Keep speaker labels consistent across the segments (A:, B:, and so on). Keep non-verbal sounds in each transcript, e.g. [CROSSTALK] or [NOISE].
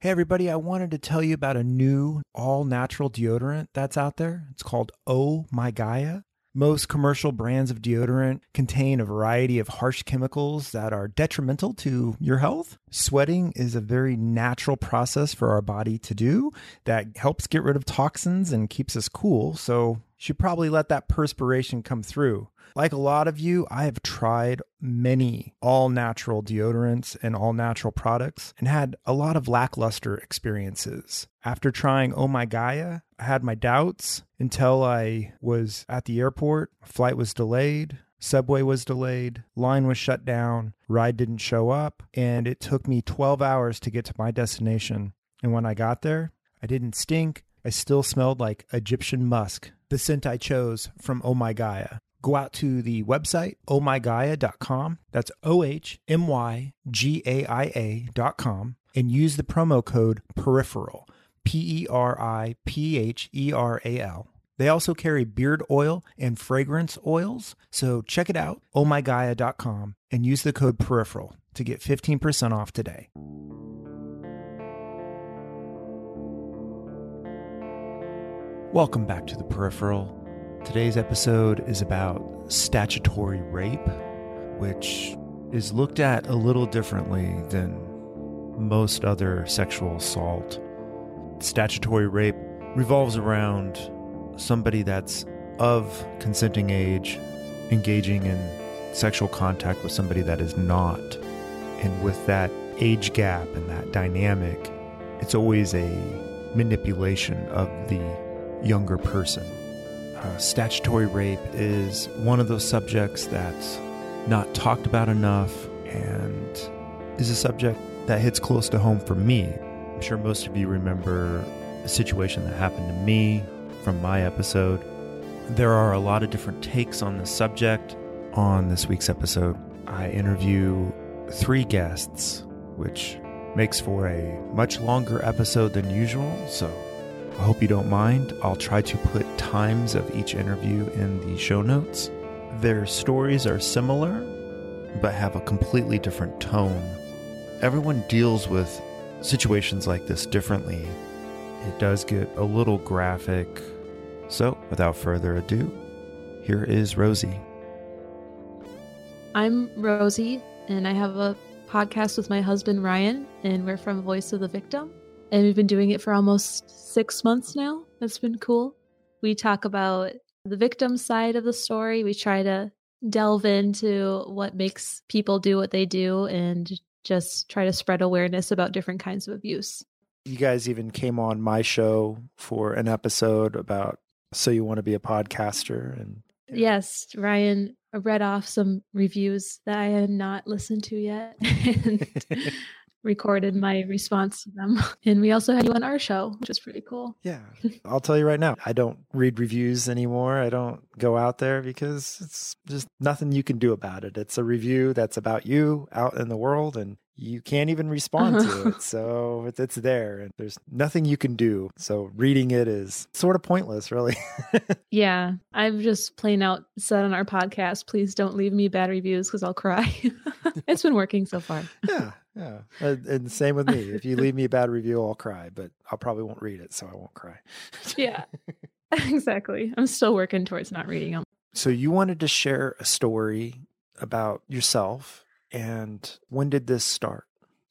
A: Hey, everybody, I wanted to tell you about a new all natural deodorant that's out there. It's called Oh My Gaia. Most commercial brands of deodorant contain a variety of harsh chemicals that are detrimental to your health. Sweating is a very natural process for our body to do that helps get rid of toxins and keeps us cool. So, you should probably let that perspiration come through. Like a lot of you, I have tried many all natural deodorants and all natural products and had a lot of lackluster experiences. After trying Oh My Gaia, I had my doubts until I was at the airport. Flight was delayed. Subway was delayed, line was shut down, ride didn't show up, and it took me 12 hours to get to my destination. And when I got there, I didn't stink. I still smelled like Egyptian musk, the scent I chose from Oh My Gaia go out to the website ohmygaia.com. That's O H M Y G A I A.com and use the promo code peripheral, P E R I P H E R A L. They also carry beard oil and fragrance oils, so check it out, ohmygaia.com, and use the code peripheral to get 15% off today. Welcome back to the peripheral. Today's episode is about statutory rape, which is looked at a little differently than most other sexual assault. Statutory rape revolves around somebody that's of consenting age engaging in sexual contact with somebody that is not. And with that age gap and that dynamic, it's always a manipulation of the younger person. Uh, statutory rape is one of those subjects that's not talked about enough and is a subject that hits close to home for me. I'm sure most of you remember a situation that happened to me from my episode. There are a lot of different takes on this subject. On this week's episode, I interview three guests, which makes for a much longer episode than usual. So I hope you don't mind. I'll try to put times of each interview in the show notes. Their stories are similar, but have a completely different tone. Everyone deals with situations like this differently. It does get a little graphic. So, without further ado, here is Rosie.
B: I'm Rosie, and I have a podcast with my husband Ryan, and we're from Voice of the Victim. And we've been doing it for almost six months now. That's been cool. We talk about the victim side of the story. We try to delve into what makes people do what they do and just try to spread awareness about different kinds of abuse.
A: You guys even came on my show for an episode about so you want to be a podcaster and
B: Yes, Ryan read off some reviews that I had not listened to yet. [LAUGHS] and [LAUGHS] recorded my response to them. [LAUGHS] And we also had you on our show, which is pretty cool.
A: Yeah. I'll tell you right now, I don't read reviews anymore. I don't go out there because it's just nothing you can do about it. It's a review that's about you out in the world and you can't even respond to it. [LAUGHS] So it's, it's there and there's nothing you can do. So reading it is sort of pointless, really. [LAUGHS]
B: yeah. I've just plain out said on our podcast, please don't leave me bad reviews because I'll cry. [LAUGHS] it's been working so far.
A: yeah. Yeah. Uh, and, and same with me. If you leave me a bad review, I'll cry, but I probably won't read it. So I won't cry.
B: yeah. Exactly. I'm still working towards not reading them.
A: So you wanted to share a story about yourself and when did this start?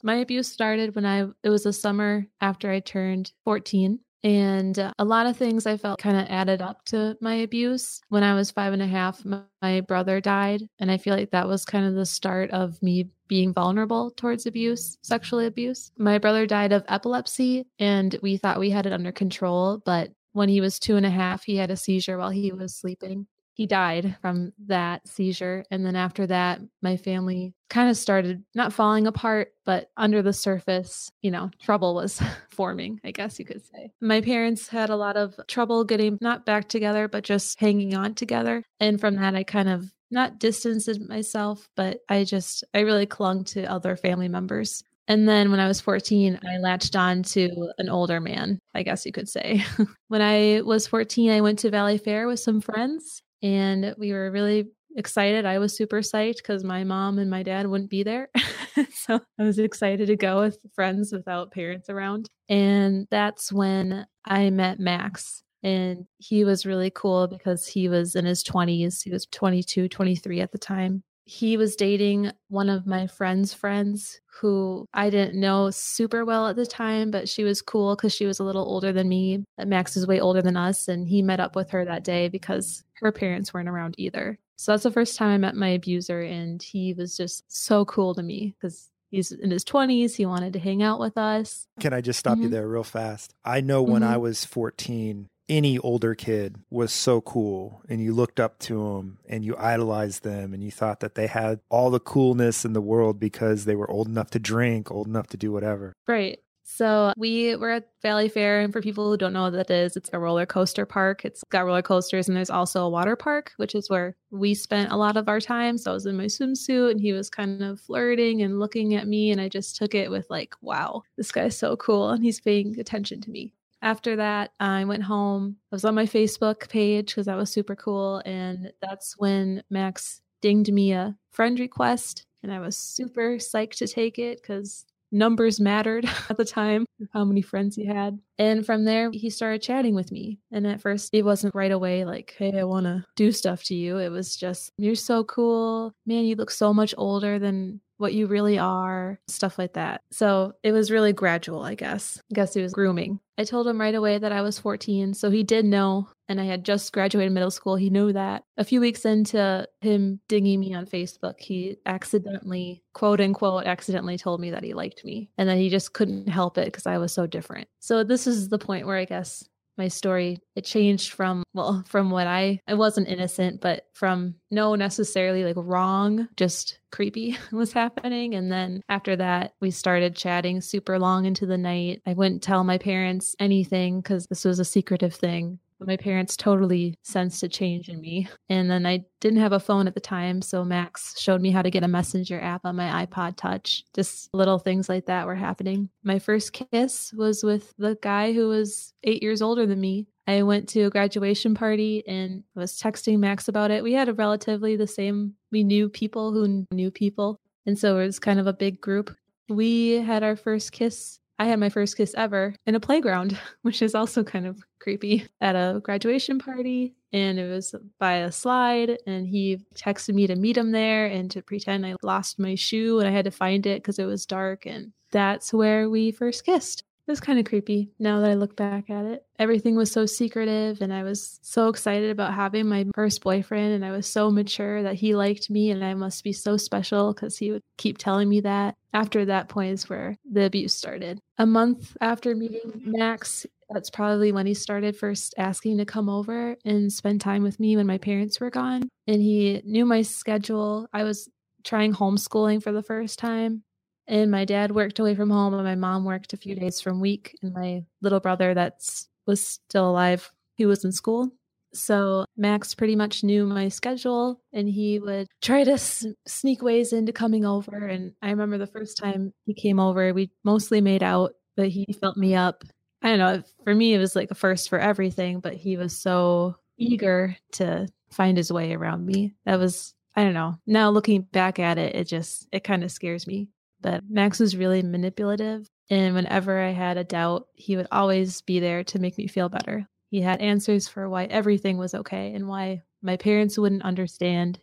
B: My abuse started when I it was a summer after I turned 14 and uh, a lot of things I felt kind of added up to my abuse. When I was five and a half, my brother died. And I feel like that was kind of the start of me being vulnerable towards abuse, sexual abuse. My brother died of epilepsy, and we thought we had it under control. But when he was two and a half, he had a seizure while he was sleeping he died from that seizure. And then after that, my family kind of started not falling apart, but under the surface, you know, trouble was [LAUGHS] forming, I guess you could say. My parents had a lot of trouble getting not back together, but just hanging on together. And from that, I kind of not distanced myself, but I just, I really clung to other family members. And then when I was 14, I latched on to an older man, I guess you could say. [LAUGHS] when I was 14, I went to Valleyfair with some friends and we were really excited. I was super psyched because my mom and my dad wouldn't be there. [LAUGHS] so I was excited to go with friends without parents around. And that's when I met Max. And he was really cool because he was in his 20s. He was 22, 23 at the time he was dating one of my friend's friends who I didn't know super well at the time, but she was cool because she was a little older than me. Max is way older than us, and he met up with her that day because her parents weren't around either. So that's the first time I met my abuser, and he was just so cool to me because he's in his 20s. He wanted to hang out with us.
C: Can I just stop mm-hmm. you there real fast? I know when mm-hmm. I was 14, any older kid was so cool and you looked up to them and you idolized them and you thought that they had all the coolness in the world because they were old enough to drink, old enough to do whatever.
B: Right. So we were at Valleyfair, and for people who don't know what that is, it's a roller coaster park. It's got roller coasters, and there's also a water park, which is where we spent a lot of our time. So I was in my swimsuit, and he was kind of flirting and looking at me, and I just took it with like, "Wow, this guy's so cool, and he's paying attention to me." After that, I went home. I was on my Facebook page because that was super cool. And that's when Max dinged me a friend request. And I was super psyched to take it because numbers mattered [LAUGHS] at the time, how many friends he had. And from there, he started chatting with me. And at first, it wasn't right away like, hey, I want to do stuff to you. It was just, you're so cool. Man, you look so much older than what you really are, stuff like that. So it was really gradual, I guess. I guess he was grooming. I told him right away that I was 14, so he did know, and I had just graduated middle school. He knew that. A few weeks into him dinging me on Facebook, he accidentally, quote unquote, accidentally told me that he liked me and that he just couldn't help it because I was so different. So this is the point where I guess my story. It changed from well [LAUGHS] from what i i wasn't innocent but from no necessarily like wrong just creepy [LAUGHS] was happening. And then after that we started chatting super long into the night. I wouldn't tell my parents anything because this was a secretive thing my parents totally sensed a change in me. And then I didn't have a phone at the time. So Max showed me how to get a messenger app on my iPod Touch. Just little things like that were happening. My first kiss was with the guy who was eight years older than me. I went to a graduation party and was texting Max about it. We had a relatively the same, we knew people who knew people. And so it was kind of a big group. We had our first kiss I had my first kiss ever in a playground, [LAUGHS] which is also kind of creepy at a graduation party. And it was by a slide. And he texted me to meet him there and to pretend I lost my shoe and I had to find it because it was dark. And that's where we first kissed. It was kind of creepy now that I look back at it. Everything was so secretive, and I was so excited about having my first boyfriend, and I was so mature that he liked me, and I must be so special because he would keep telling me that. After that point is where the abuse started. A month after meeting Max, that's probably when he started first asking to come over and spend time with me when my parents were gone. And he knew my schedule. I was trying homeschooling for the first time and my dad worked away from home and my mom worked a few days from week and my little brother that's was still alive he was in school. So max pretty much knew my schedule and he would try to s- sneak ways into coming over. And i remember the first time he came over we mostly made out but he felt me up. I don't know for me it was like a first for everything but he was so eager to find his way around me. That was i don't know. Now looking back at it it just it kind of scares me but Max was really manipulative. And whenever I had a doubt, he would always be there to make me feel better. He had answers for why everything was okay and why my parents wouldn't understand.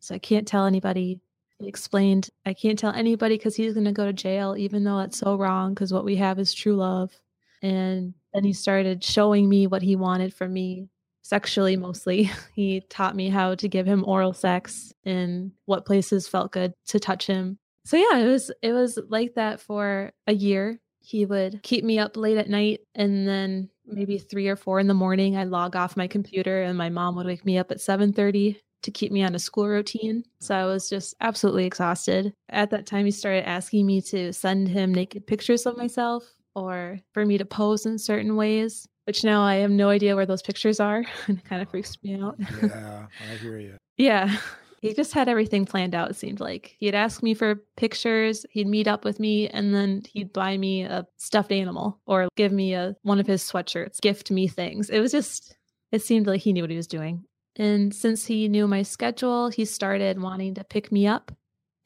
B: So I can't tell anybody. He explained, I can't tell anybody because he's going to go to jail, even though that's so wrong because what we have is true love. And then he started showing me what he wanted from me sexually mostly. [LAUGHS] He taught me how to give him oral sex and what places felt good to touch him. So yeah, it was it was like that for a year. He would keep me up late at night and then maybe 3 or 4 in the morning I'd log off my computer and my mom would wake me up at 7:30 to keep me on a school routine. So I was just absolutely exhausted. At that time he started asking me to send him naked pictures of myself or for me to pose in certain ways which now I have no idea where those pictures are and [LAUGHS] it kind of freaks me out.
A: yeah, I hear you. [LAUGHS]
B: Yeah. He just had everything planned out, it seemed like. He'd ask me for pictures, he'd meet up with me, and then he'd buy me a stuffed animal or give me a one of his sweatshirts, gift me things. It was just it seemed like he knew what he was doing. And since he knew my schedule, he started wanting to pick me up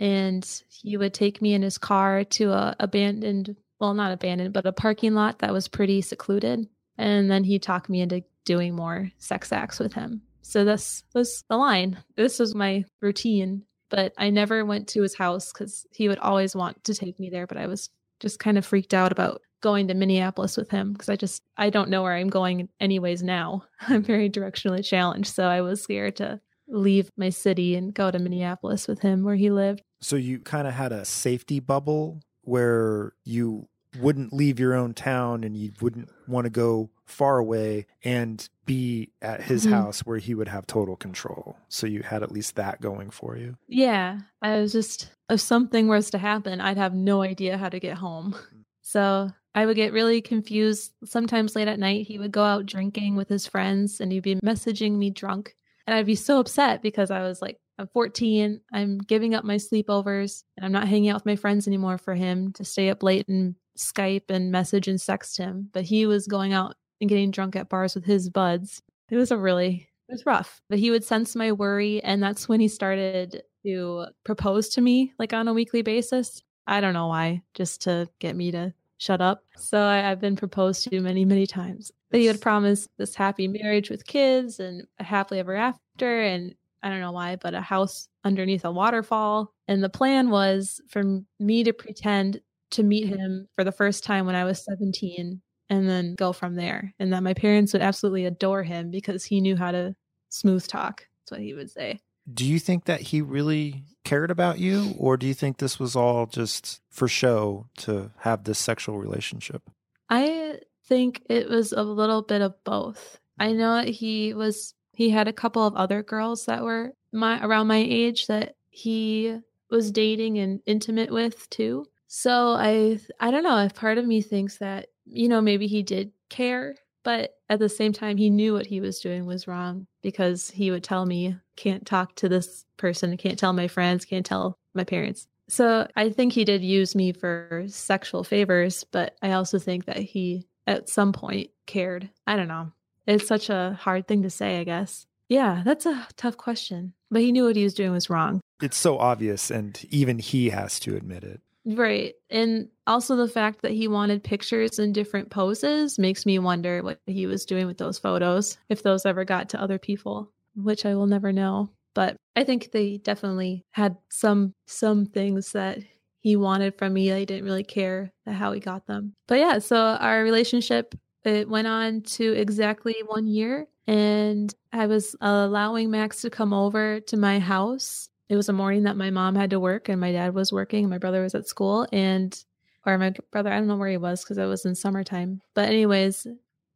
B: and he would take me in his car to a abandoned well not abandoned but a parking lot that was pretty secluded and then he talked me into doing more sex acts with him. So this was the line. This was my routine, but I never went to his house because he would always want to take me there. But I was just kind of freaked out about going to Minneapolis with him because I just I don't know where I'm going anyways now. [LAUGHS] I'm very directionally challenged, so I was scared to leave my city and go to Minneapolis with him where he lived.
A: So you kind of had a safety bubble where you wouldn't leave your own town and you wouldn't want to go far away and be at his mm-hmm. house where he would have total control. So you had at least that going for you.
B: Yeah. I was just, if something was to happen, I'd have no idea how to get home. Mm. So I would get really confused. Sometimes late at night, he would go out drinking with his friends and he'd be messaging me drunk. And I'd be so upset because I was like, I'm 14. I'm giving up my sleepovers and I'm not hanging out with my friends anymore for him to stay up late and Skype and message and sext him, but he was going out and getting drunk at bars with his buds. It was a really it was rough. But he would sense my worry and that's when he started to propose to me like on a weekly basis. I don't know why, just to get me to shut up. So I, have been proposed to many, many times. But he would promise this happy marriage with kids and a happily ever after and I don't know why, but a house underneath a waterfall. And the plan was for me to pretend to meet him for the first time when I was 17 and then go from there. And that my parents would absolutely adore him because he knew how to smooth talk. That's what he would say.
A: Do you think that he really cared about you, or do you think this was all just for show to have this sexual relationship?
B: I think it was a little bit of both. I know that he was he had a couple of other girls that were my around my age that he was dating and intimate with too. So I I don't know if part of me thinks that you know maybe he did care, but at the same time he knew what he was doing was wrong because he would tell me can't talk to this person, can't tell my friends, can't tell my parents. So I think he did use me for sexual favors, but I also think that he at some point cared. I don't know. It's such a hard thing to say, I guess. Yeah, that's a tough question. But he knew what he was doing was wrong.
A: It's so obvious, and even he has to admit it.
B: Right. And also the fact that he wanted pictures in different poses makes me wonder what he was doing with those photos, if those ever got to other people, which I will never know. But I think they definitely had some some things that he wanted from me. I didn't really care how he got them. But yeah, so our relationship it went on to exactly one year and I was allowing Max to come over to my house it was a morning that my mom had to work and my dad was working my brother was at school and or my brother i don't know where he was because it was in summertime. But anyways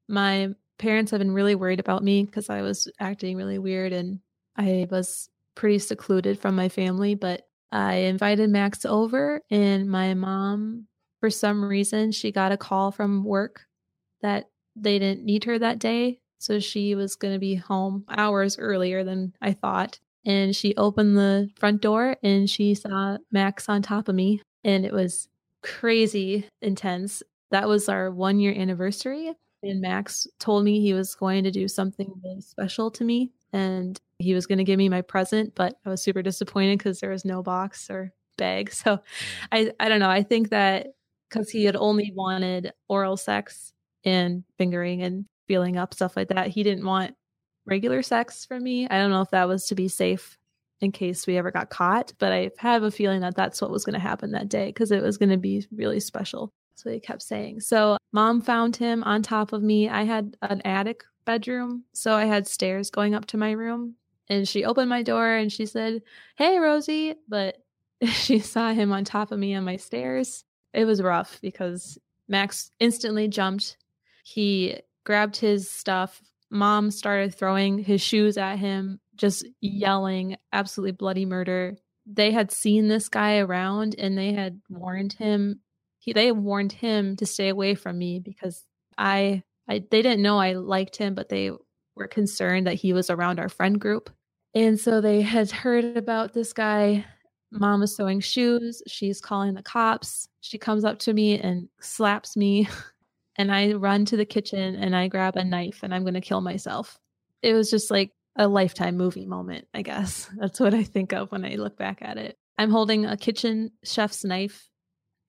B: my parents have been really worried about me because i was acting really weird and i was pretty secluded from my family but i invited max over and my mom for some reason she got a call from work that they didn't need her that day. So she was going to be home hours earlier than i thought and she opened the front door and she saw Max on top of me and it was crazy intense. That was our 1 year anniversary and Max told me he was going to do something really special to me and he was going to give me my present, but I was super disappointed cuz there was no box or bag. [LAUGHS] So I I don't know. I think that cuz he had only wanted oral sex and fingering and feeling up stuff like that, he didn't want regular sex from me. I don't know if that was to be safe in case we ever got caught. But I have a feeling that that's what was going to happen that day because it was going to be really special. So he kept saying. So mom found him on top of me. I had an attic bedroom, so I had stairs going up to my room. And she opened my door and she said, Hey, Rosie. But [LAUGHS] she saw him on top of me on my stairs. It was rough because Max instantly jumped. He grabbed his stuff. Mom started throwing his shoes at him, just yelling absolutely bloody murder. They had seen this guy around and they had warned him. He, they warned him to stay away from me because I, I they didn't know I liked him, but they were concerned that he was around our friend group. And so they had heard about this guy. Mom is sewing shoes. She's calling the cops. She comes up to me and slaps me. [LAUGHS] And I run to the kitchen and I grab a knife and I'm going to kill myself. It was just like a lifetime movie moment, I guess. [LAUGHS] That's what I think of when I look back at it. I'm holding a kitchen chef's knife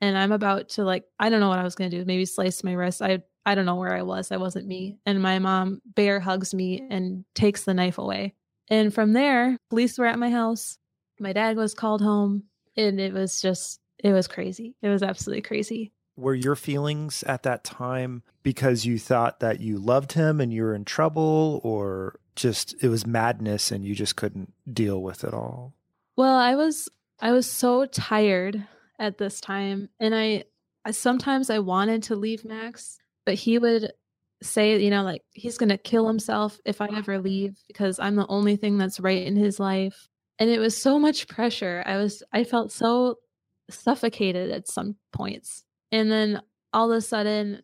B: and I'm about to like I don't know what I was going to do, maybe slice my wrist. I I don't know where I was. I wasn't me. And my mom bear hugs me and takes the knife away. And from there, police were at my house. My dad was called home, and it was just, it was crazy. It was absolutely crazy.
A: Were your feelings at that time because you thought that you loved him and you were in trouble, or just it was madness and you just couldn't deal with it all?
B: Well, I was, I was so tired at this time, and I, I sometimes I wanted to leave Max, but he would say, you know, like he's going to kill himself if I ever leave because I'm the only thing that's right in his life. And it was so much pressure. I was, I felt so suffocated at some points. And then all of a sudden,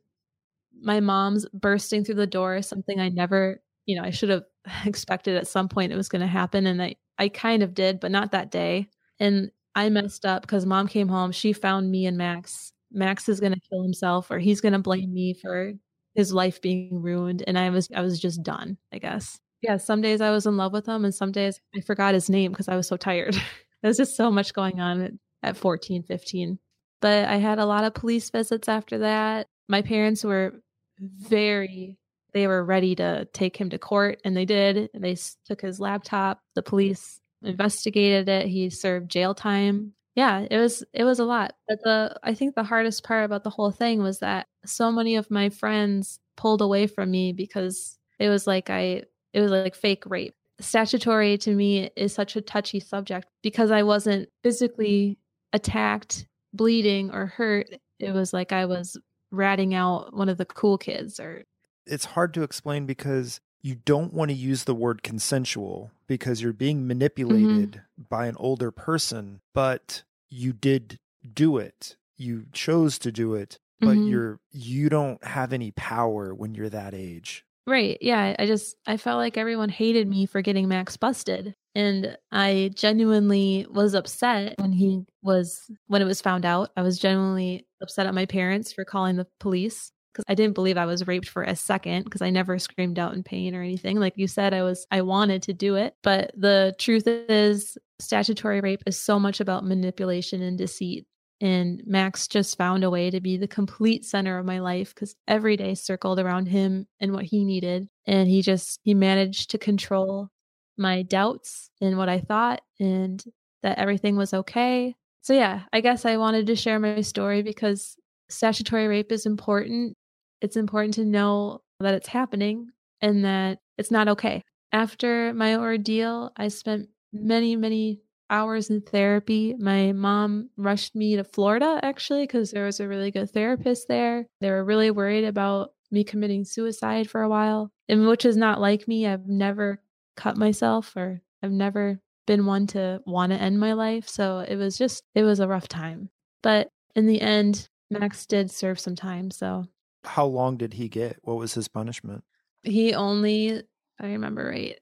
B: my mom's bursting through the door, something I never, you know, I should have [LAUGHS] expected at some point it was going to happen. And I, I kind of did, but not that day. And I messed up because mom came home. She found me and Max. Max is going to kill himself or he's going to blame me for his life being ruined and i was i was just done i guess yeah some days i was in love with him and some days i forgot his name because i was so tired [LAUGHS] there's just so much going on at, at 14 15 but i had a lot of police visits after that. My parents were very they were ready to take him to court and they did they took his laptop. The police investigated it. He served jail time. Yeah it was it was a lot. But the i think the hardest part about the whole thing was that so many of my friends pulled away from me because it was like i it was like fake rape. Statutory to me is such a touchy subject because i wasn't physically attacked bleeding or hurt it was like i was ratting out one of the cool kids or
A: it's hard to explain because you don't want to use the word consensual because you're being manipulated mm-hmm. by an older person, but you did do it. You chose to do it, but mm-hmm. you're you don't have any power when you're that age.
B: Right. Yeah, I just I felt like everyone hated me for getting Max busted. And I genuinely was upset when he was when it was found out. I was genuinely upset at my parents for calling the police because I didn't believe I was raped for a second because I never screamed out in pain or anything. Like you said, I was, I wanted to do it. But the truth is, statutory rape is so much about manipulation and deceit. And Max just found a way to be the complete center of my life because every day circled around him and what he needed. And he just, he managed to control my doubts and what I thought and that everything was okay. So, yeah, I guess I wanted to share my story because statutory rape is important it's important to know that it's happening and that it's not okay. After my ordeal, I spent many, many hours in therapy. My mom rushed me to Florida actually because there was a really good therapist there. They were really worried about me committing suicide for a while, and which is not like me. I've never cut myself or I've never been one to want to end my life. So it was just, it was a rough time. But in the end, Max did serve some time. So
A: how long did he get? What was his punishment?
B: He only, I remember right,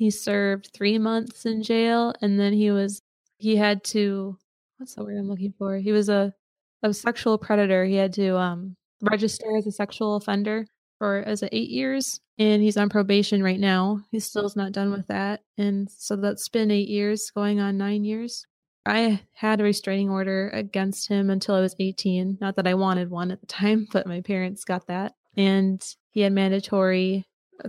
B: he served three months in jail and then he was, he had to, what's the word I'm looking for? He was a, a sexual predator. He had to um, register as a sexual offender for as eight years and he's on probation right now. He still's not done with that. And so that's been eight years, going on nine years. I had a restraining order against him until I was 18. Not that I wanted one at the time, [LAUGHS] but my parents got that. And he had mandatory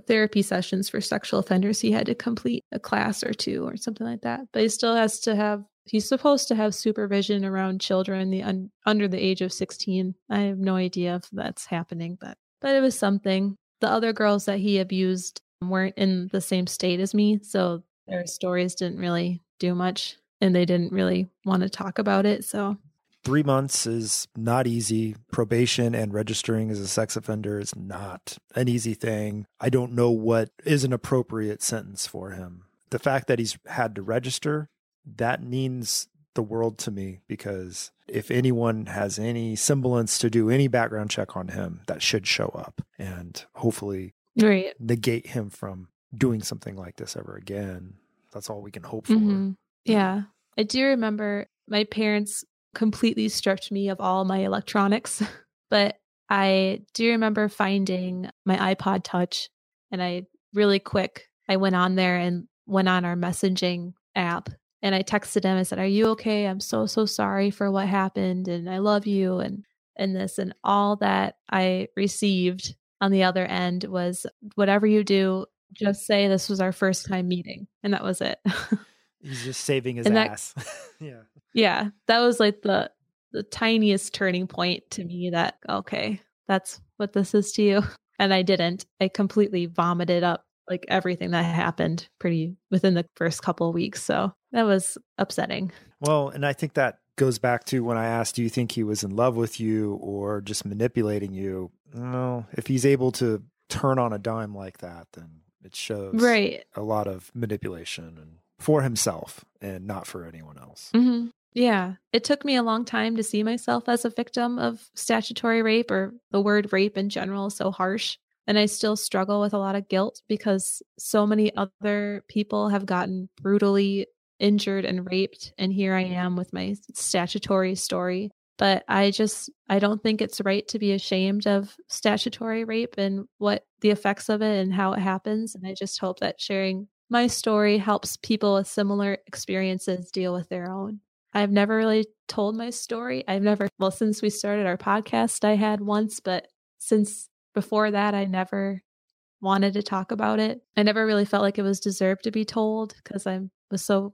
B: therapy sessions for sexual offenders. He had to complete a class or two or something like that. But he still has to have he's supposed to have supervision around children the un, under the age of 16. I have no idea if that's happening, but but it was something. The other girls that he abused weren't in the same state as me, so their stories didn't really do much and they didn't really want to talk about it, so
A: Three months is not easy. Probation and registering as a sex offender is not an easy thing. I don't know what is an appropriate sentence for him. The fact that he's had to register, that means the world to me because if anyone has any semblance to do any background check on him, that should show up and hopefully
B: right.
A: negate him from doing something like this ever again. That's all we can hope for.
B: Mhm. Yeah. I do remember my parents completely stripped me of all my electronics, [LAUGHS] but I do remember finding my iPod Touch and I really quick I went on there and went on our messaging app and I texted him I said, "Are you okay? I'm so so sorry for what happened and I love you and and this and all that I received on the other end was whatever you do, just say this was our first time meeting and that was it. [LAUGHS]
A: He's just saving his
B: And that-
A: ass. [LAUGHS] yeah.
B: yeah, that was like the the tiniest turning point to me that okay, that's what this is to you. [LAUGHS] And I didn't. I completely vomited up like everything that happened pretty within the first couple of weeks. So that was upsetting.
A: Well, and I think that goes back to when I asked, do you think he was in love with you or just manipulating you? No, if he's able to turn on a dime like that, then it shows
B: Right.
A: a lot of manipulation and for himself and not for anyone else.
B: hmm Yeah. It took me a long time to see myself as a victim of statutory rape or the word rape in general is so harsh. And I still struggle with a lot of guilt because so many other people have gotten brutally injured and raped. And here I am with my statutory story. But I just, I don't think it's right to be ashamed of statutory rape and what the effects of it and how it happens. And I just hope that sharing my story helps people with similar experiences deal with their own. I've never really told my story. I've never, well, since we started our podcast, I had once, but since before that, I never wanted to talk about it. I never really felt like it was deserved to be told because I was so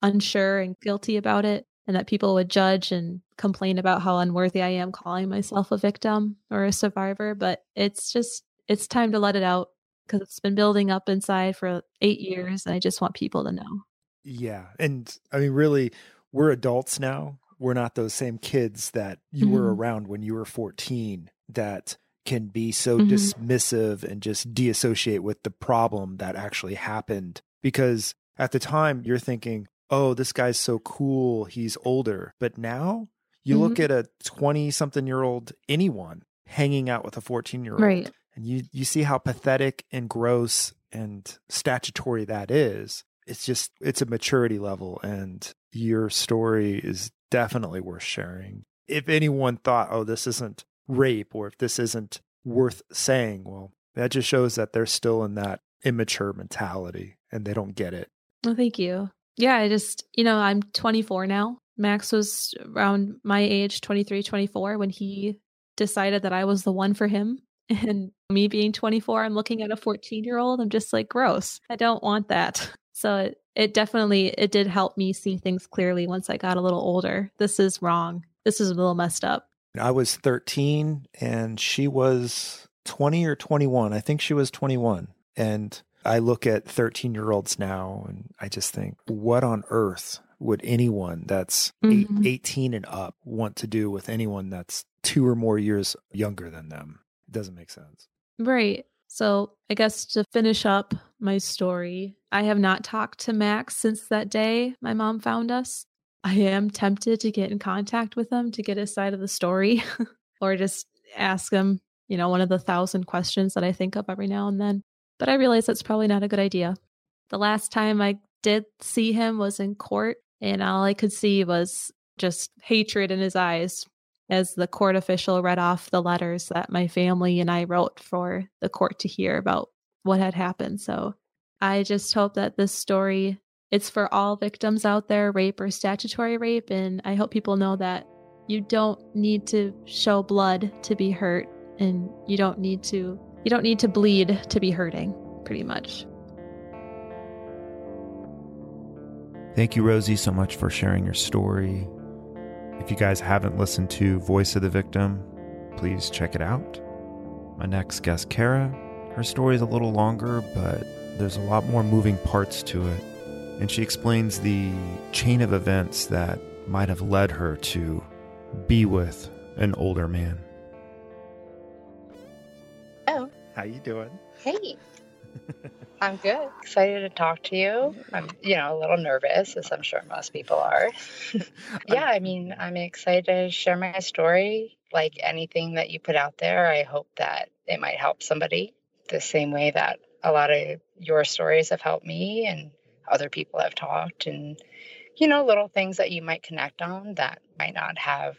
B: unsure and guilty about it, and that people would judge and complain about how unworthy I am calling myself a victim or a survivor. But it's just, it's time to let it out because it's been building up inside for eight years, and I just want people to know.
A: Yeah. And I mean, really, we're adults now. We're not those same kids that you were
B: Mhm.
A: around when you were 14 that can be so
B: Mhm.
A: dismissive and just deassociate with the problem that actually happened. Because at the time, you're thinking, oh, this guy's so cool. He's older. But now you look
B: Mm-hmm.
A: at a 20 something year old, anyone hanging out with a 14 year old
B: Right.
A: And you you see how pathetic and gross and statutory that is it's just it's a maturity level and your story is definitely worth sharing if anyone thought oh this isn't rape or if this isn't worth saying well that just shows that they're still in that immature mentality and they don't get it
B: Well, thank you. Yeah, I just, you know, I'm 24 now. Max was around my age, 23, 24, when he decided that I was the one for him. [LAUGHS] And me being 24, I'm looking at a 14 year old. I'm just like, gross. I don't want that. [LAUGHS] So it, it definitely, it did help me see things clearly once I got a little older. This is wrong. This is a little messed up.
A: i was 13 and she was 20 or 21 i think she was 21 and I look at 13 year olds now and I just think, what on earth would anyone that's eight,
B: Mhm.
A: 18 and up want to do with anyone that's two or more years younger than them? It doesn't make sense.
B: Right. So, I guess to finish up my story, I have not talked to Max since that day my mom found us. I am tempted to get in contact with him to get his side of the story [LAUGHS] or just ask him, you know, one of the thousand questions that I think of every now and then. But I realize that's probably not a good idea. The last time I did see him was in court, and all I could see was just hatred in his eyes as the court official read off the letters that my family and I wrote for the court to hear about what had happened. So I just hope that this story it's for all victims out there, rape or statutory rape, and I hope people know that you don't need to show blood to be hurt and you don't need to you don't need to bleed to be hurting, pretty much.
C: Thank you, Rosie, so much for sharing your story. If you guys haven't listened to Voice of the Victim, please check it out. My next guest, Cara, her story is a little longer, but there's a lot more moving parts to it. And she explains the chain of events that might have led her to be with an older man.
D: Oh,
A: How you doing?
D: hey. [LAUGHS] I'm good. Excited to talk to you. Mm-hmm. I'm, you know, a little nervous, as I'm sure most people are. [LAUGHS] yeah, I mean, I'm excited to share my story. Like anything that you put out there, I hope that it might help somebody the same way that a lot of your stories have helped me and other people have talked and you know little things that you might connect on that might not have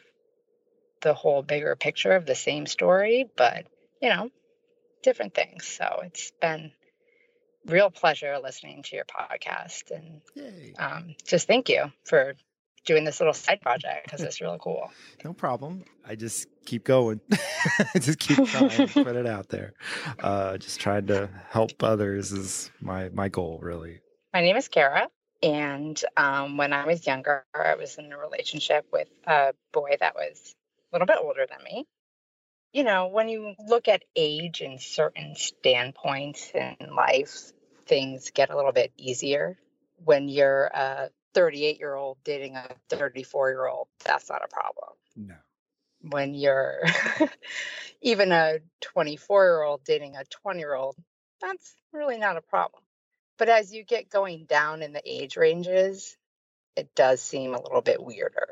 D: the whole bigger picture of the same story but you know different things so it's been real pleasure listening to your podcast and um, just thank you for doing this little side project because [LAUGHS] it's really cool
A: No problem. I just keep going. [LAUGHS] I just keep trying to put it out there. [LAUGHS] Uh, just trying to help others is my my goal, really.
D: My name is Cara, and um, when I was younger, I was in a relationship with a boy that was a little bit older than me. You know, when you look at age and certain standpoints in life, things get a little bit easier. When you're a 38 year old dating a 34 year old, that's not a problem.
A: No.
D: When you're [LAUGHS] even a 24 year old dating a 20 year old, that's really not a problem. But as you get going down in the age ranges, it does seem a little bit weirder.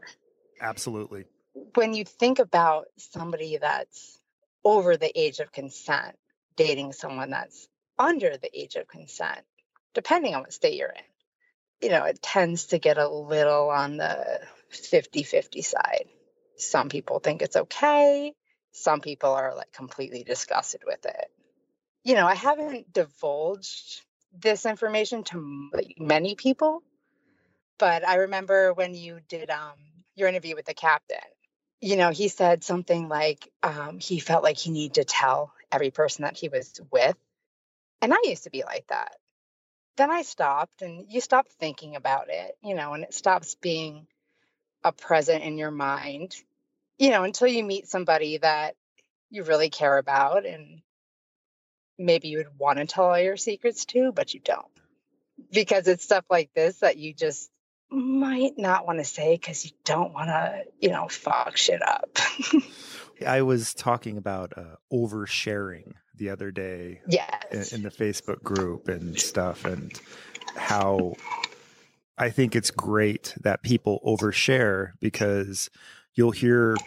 A: Absolutely.
D: When you think about somebody that's over the age of consent, dating someone that's under the age of consent, depending on what state you're in, you know, it tends to get a little on the 50 50 side. Some people think it's okay. Some people are like completely disgusted with it. You know, I haven't divulged this information to many people, but I remember when you did um, your interview with the captain, you know, he said something like um, he felt like he needed to tell every person that he was with. And I used to be like that. Then I stopped and you stop thinking about it, you know, and it stops being a present in your mind, you know, until you meet somebody that you really care about and maybe you would want to tell all your secrets to, but you don't. Because it's stuff like this that you just might not want to say because you don't want to, you know, fuck shit up. [LAUGHS]
A: I was talking about uh, oversharing the other day in, in the Facebook group and stuff, and how I think it's great that people overshare because you'll hear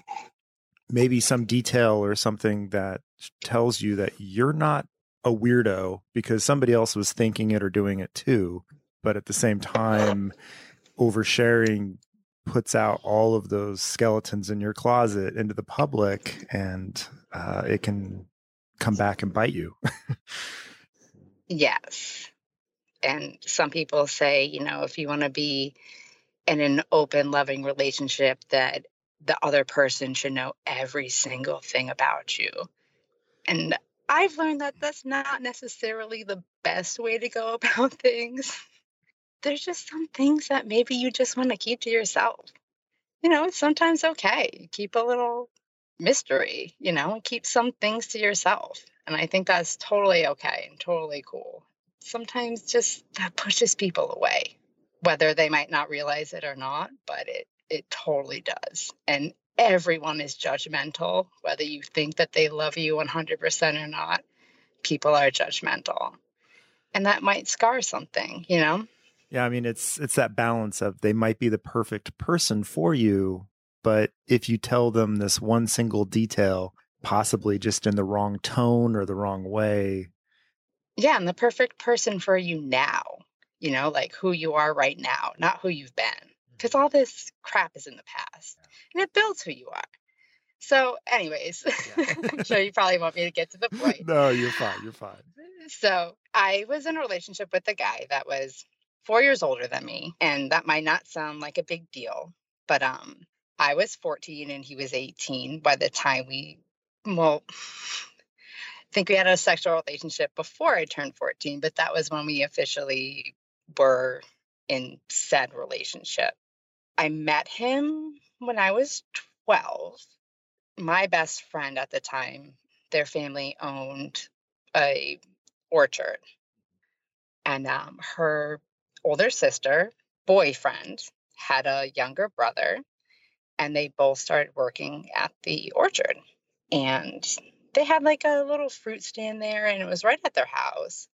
A: maybe some detail or something that tells you that you're not a weirdo because somebody else was thinking it or doing it too. But at the same time, oversharing puts out all of those skeletons in your closet into the public and uh, it can come back and bite you.
D: Yes. And some people say, you know, if you want to be in an open, loving relationship, that the other person should know every single thing about you. And I've learned that that's not necessarily the best way to go [LAUGHS] about things. There's just some things that maybe you just want to keep to yourself. You know, it's sometimes okay. Keep a little mystery, you know, and keep some things to yourself. And I think that's totally okay and totally cool. Sometimes just that pushes people away, whether they might not realize it or not, but it it totally does. And everyone is judgmental, whether you think that they love you 100% or not. People are judgmental. And that might scar something, you know?
A: Yeah, I mean it's it's that balance of they might be the perfect person for you, but if you tell them this one single detail, possibly just in the wrong tone or the wrong way,
D: Yeah, and the perfect person for you now, you know, like who you are right now, not who you've been. Because all this crap is in the past and it builds who you are. So, anyways, [LAUGHS] I'm sure you probably want me to get to the [LAUGHS] point.
A: no, you're fine, you're fine.
D: So, I was in a relationship with a guy that was four years older than me, and that might not sound like a big deal, but um, I was 14 and he was 18 by the time we, well, I [SIGHS] think we had a sexual relationship before I turned 14, but that was when we officially were in said relationship. I met him when I was 12. My best friend at the time, their family owned a orchard. And um, her older sister, boyfriend, had a younger brother, and they both started working at the orchard. And they had like a little fruit stand there, and it was right at their house.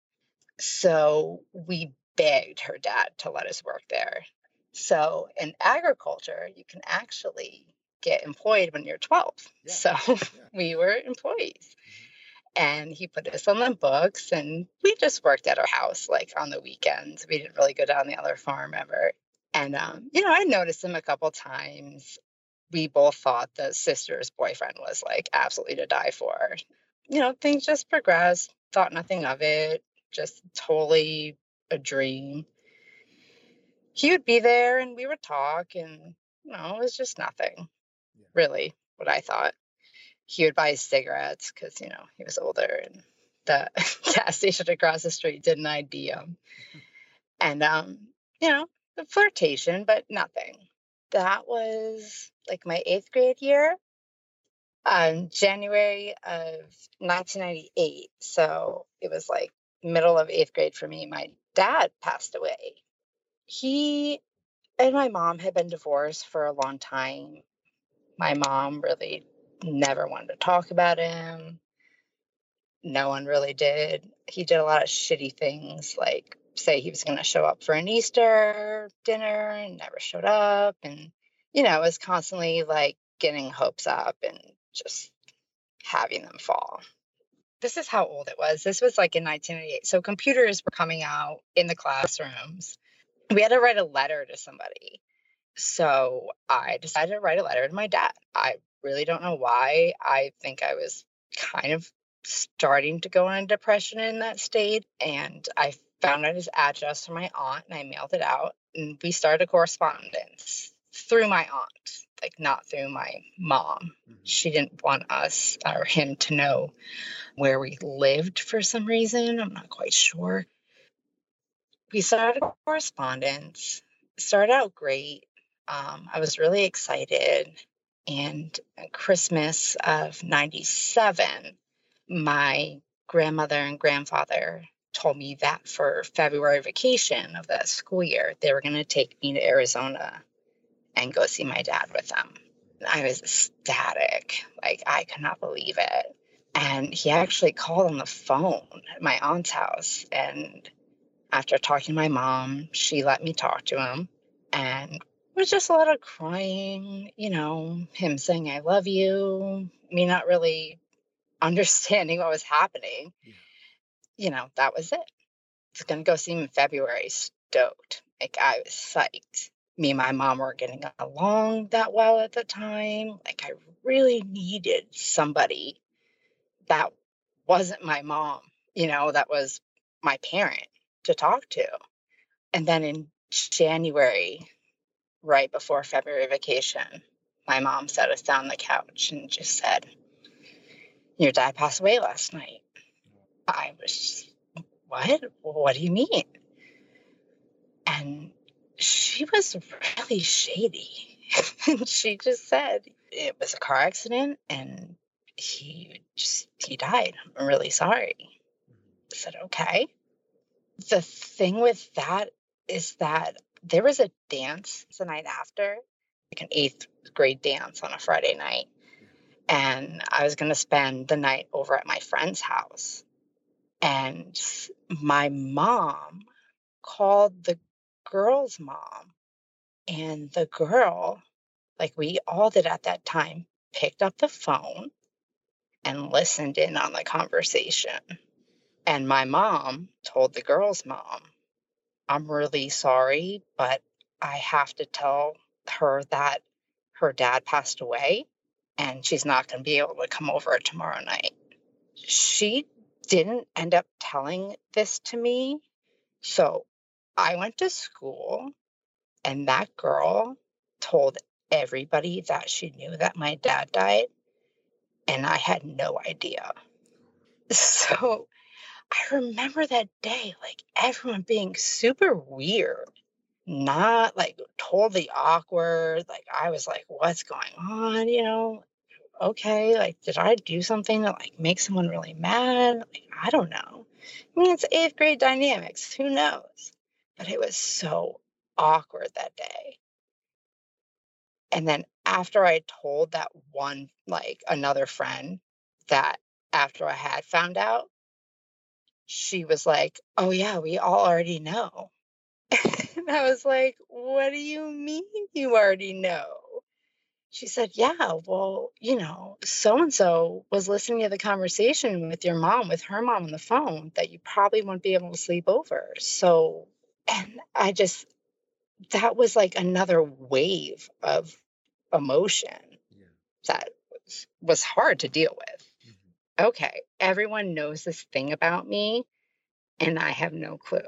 D: So we begged her dad to let us work there. So in agriculture, you can actually get employed when you're 12. Yeah. So yeah. [LAUGHS] we were employees. And he put us on the books, and we just worked at our house like on the weekends. We didn't really go down the other farm ever. And, um, you know, I noticed him a couple times. We both thought the sister's boyfriend was like absolutely to die for. You know, things just progressed, thought nothing of it, just totally a dream. He would be there and we would talk, and you know, it was just nothing yeah. really what I thought. He would buy cigarettes because, you know, he was older and the [LAUGHS] gas station across the street didn't ID him. [LAUGHS] And, um, you know, the flirtation, but nothing. That was like my eighth grade year, um, January of 1998. So it was like middle of eighth grade for me. My dad passed away. He and my mom had been divorced for a long time. My mom really never wanted to talk about him. No one really did. He did a lot of shitty things, like say he was going to show up for an Easter dinner and never showed up. And, you know, was constantly like getting hopes up and just having them fall this is how old it was. This was like in 1998. So computers were coming out in the classrooms. We had to write a letter to somebody. So I decided to write a letter to my dad. I really don't know why. I think I was kind of starting to go into depression in that state. And I found out his address from my aunt and I mailed it out. And we started a correspondence through my aunt, like not through my mom. Mm-hmm. She didn't want us or him to know where we lived for some reason. I'm not quite sure. We started a correspondence, started out great. Um, I was really excited. And Christmas of 97, my grandmother and grandfather told me that for February vacation of that school year, they were going to take me to Arizona and go see my dad with them. I was ecstatic. Like, I could not believe it. And he actually called on the phone at my aunt's house. And after talking to my mom, she let me talk to him. And it was just a lot of crying, you know, him saying, I love you, me not really [LAUGHS] understanding what was happening. Yeah. You know, that was it. I was going to go see him in February, stoked. Like, I was psyched. Me and my mom weren't getting along that well at the time. Like, I really needed somebody that wasn't my mom, you know, that was my parent to talk to. And then in January, right before February vacation, my mom sat us down on the couch and just said, Your dad passed away last night. I was, What? What do you mean? And she was really shady. and [LAUGHS] she just said it was a car accident and he just he died. I'm really sorry. I said, okay. The thing with that is that there was a dance the night after, like an eighth grade dance on a Friday night. And I was going to spend the night over at my friend's house. And my mom called the girl's mom. And the girl, like we all did at that time, picked up the phone and listened in on the conversation. And my mom told the girl's mom, I'm really sorry, but I have to tell her that her dad passed away and she's not going to be able to come over tomorrow night. She didn't end up telling this to me. So I went to school and that girl told everybody that she knew that my dad died and I had no idea. [LAUGHS] So I remember that day, like everyone being super weird, not like totally awkward. Like I was like, what's going on? You know, okay, like did I do something that like make someone really mad? Like, I don't know. I mean, it's eighth grade dynamics. Who knows? But it was so awkward that day. And then after I told that one, like another friend, that after I had found out, she was like, Oh, yeah, we all already know. [LAUGHS] and I was like, What do you mean you already know? She said, Yeah, well, you know, so and so was listening to the conversation with your mom, with her mom on the phone, that you probably won't be able to sleep over. So, and I just, that was like another wave of emotion
A: Yeah.
D: that was, was hard to deal with. Okay, everyone knows this thing about me, and I have no clue.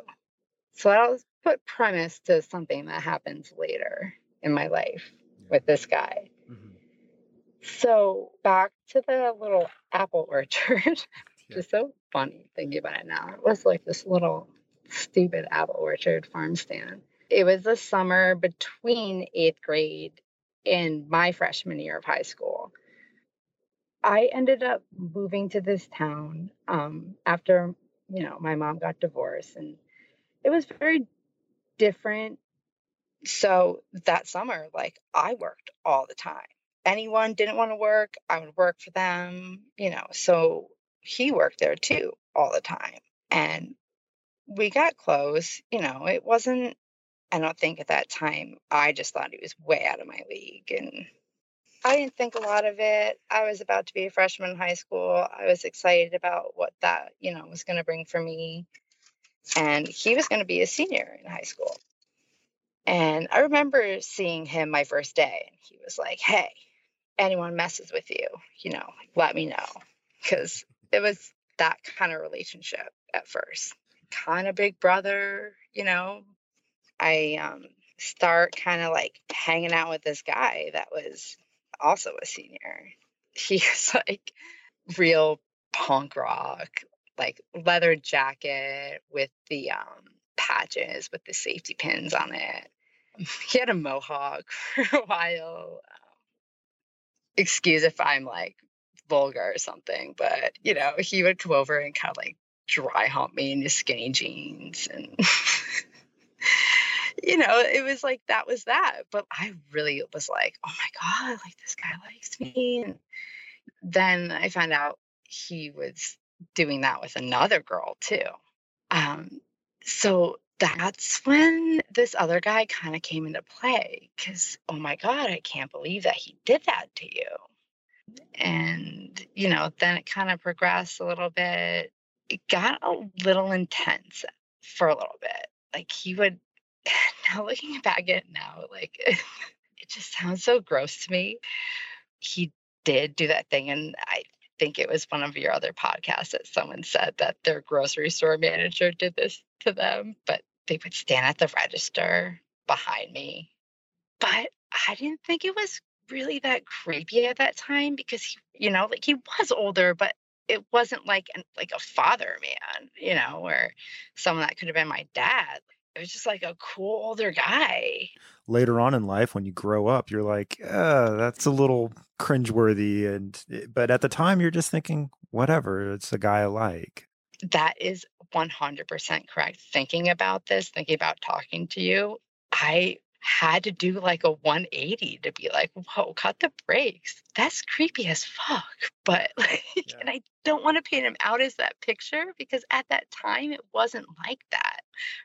D: So I'll put premise to something that happens later in my life with this guy.
A: Mhm.
D: So back to the little apple [LAUGHS] orchard.
A: Yeah.
D: It's so funny thinking about it now. It was like this little stupid apple orchard farm stand. It was the summer between eighth grade and my freshman year of high school. I ended up moving to this town um, after, you know, my mom got divorced, and it was very different. So that summer, like I worked all the time. Anyone didn't want to work, I would work for them, you know. So he worked there too all the time. And we got close, you know, it wasn't, I don't think at that time, I just thought he was way out of my league. And I didn't think a lot of it. I was about to be a freshman in high school. I was excited about what that, you know, was going to bring for me. And he was going to be a senior in high school. And I remember seeing him my first day, and he was like, Hey, anyone messes with you, you know, let me know. Because it was that kind of relationship at first. Kind of big brother, you know. I um, start kind of like hanging out with this guy that was also a senior. [LAUGHS] He was like real punk rock, like leather jacket with the um, patches with the safety pins on it. [LAUGHS] He had a mohawk [LAUGHS] for a while. Excuse if I'm like vulgar or something, but you know, he would come over and kind of like dry hump me in his skinny jeans and [LAUGHS] you know, it was like that was that. But I really was like, oh my God, like this guy likes me. And then I found out he was doing that with another girl too. Um, so that's when this other guy kind of came into play because, oh my God, I can't believe that he did that to you. And, you know, then it kind of progressed a little bit. It got a little intense for a little bit. Like he would, [SIGHS] now looking [LAUGHS] back at it now, like [LAUGHS] it just sounds so gross to me. He did do that thing. And I think it was one of your other podcasts that someone said that their grocery store manager did this to them, but they would stand at the register behind me. But I didn't think it was really that creepy at that time because he, you know, like he was older, but it wasn't like an, like a father man, you know, or someone that could have been my dad. It was just like a cool older guy.
A: Later on in life, when you grow up, you're like, uh, that's a little cringeworthy. And eh, but at the time, you're just thinking, whatever, it's a guy I like.
D: That is 100% correct. Thinking about this, thinking about talking to you, I had to do like a 180 to be like, whoa, cut the brakes. That's creepy as fuck. But [LAUGHS] like,
A: Yeah.
D: and I don't want to paint him out as that picture because at that time it wasn't like that.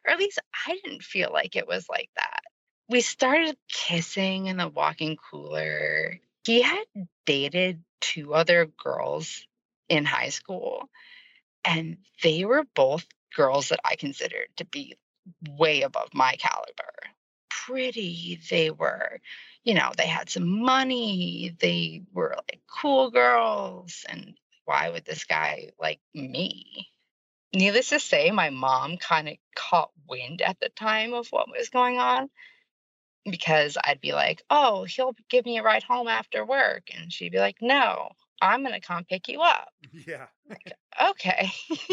D: Or at least I didn't feel like it was like that. We started kissing in the walking cooler. He had dated two other girls in high school, and they were both girls that I considered to be way above my caliber. Pretty, they were, you know, they had some money, they were like cool girls. And why would this guy like me? Needless to say, my mom kind of caught wind at the time of what was going on because I'd be like, oh, he'll give me a ride home after work. And she'd be like, no, I'm going to come pick you up. [LAUGHS]
A: Yeah.
D: Okay. [LAUGHS]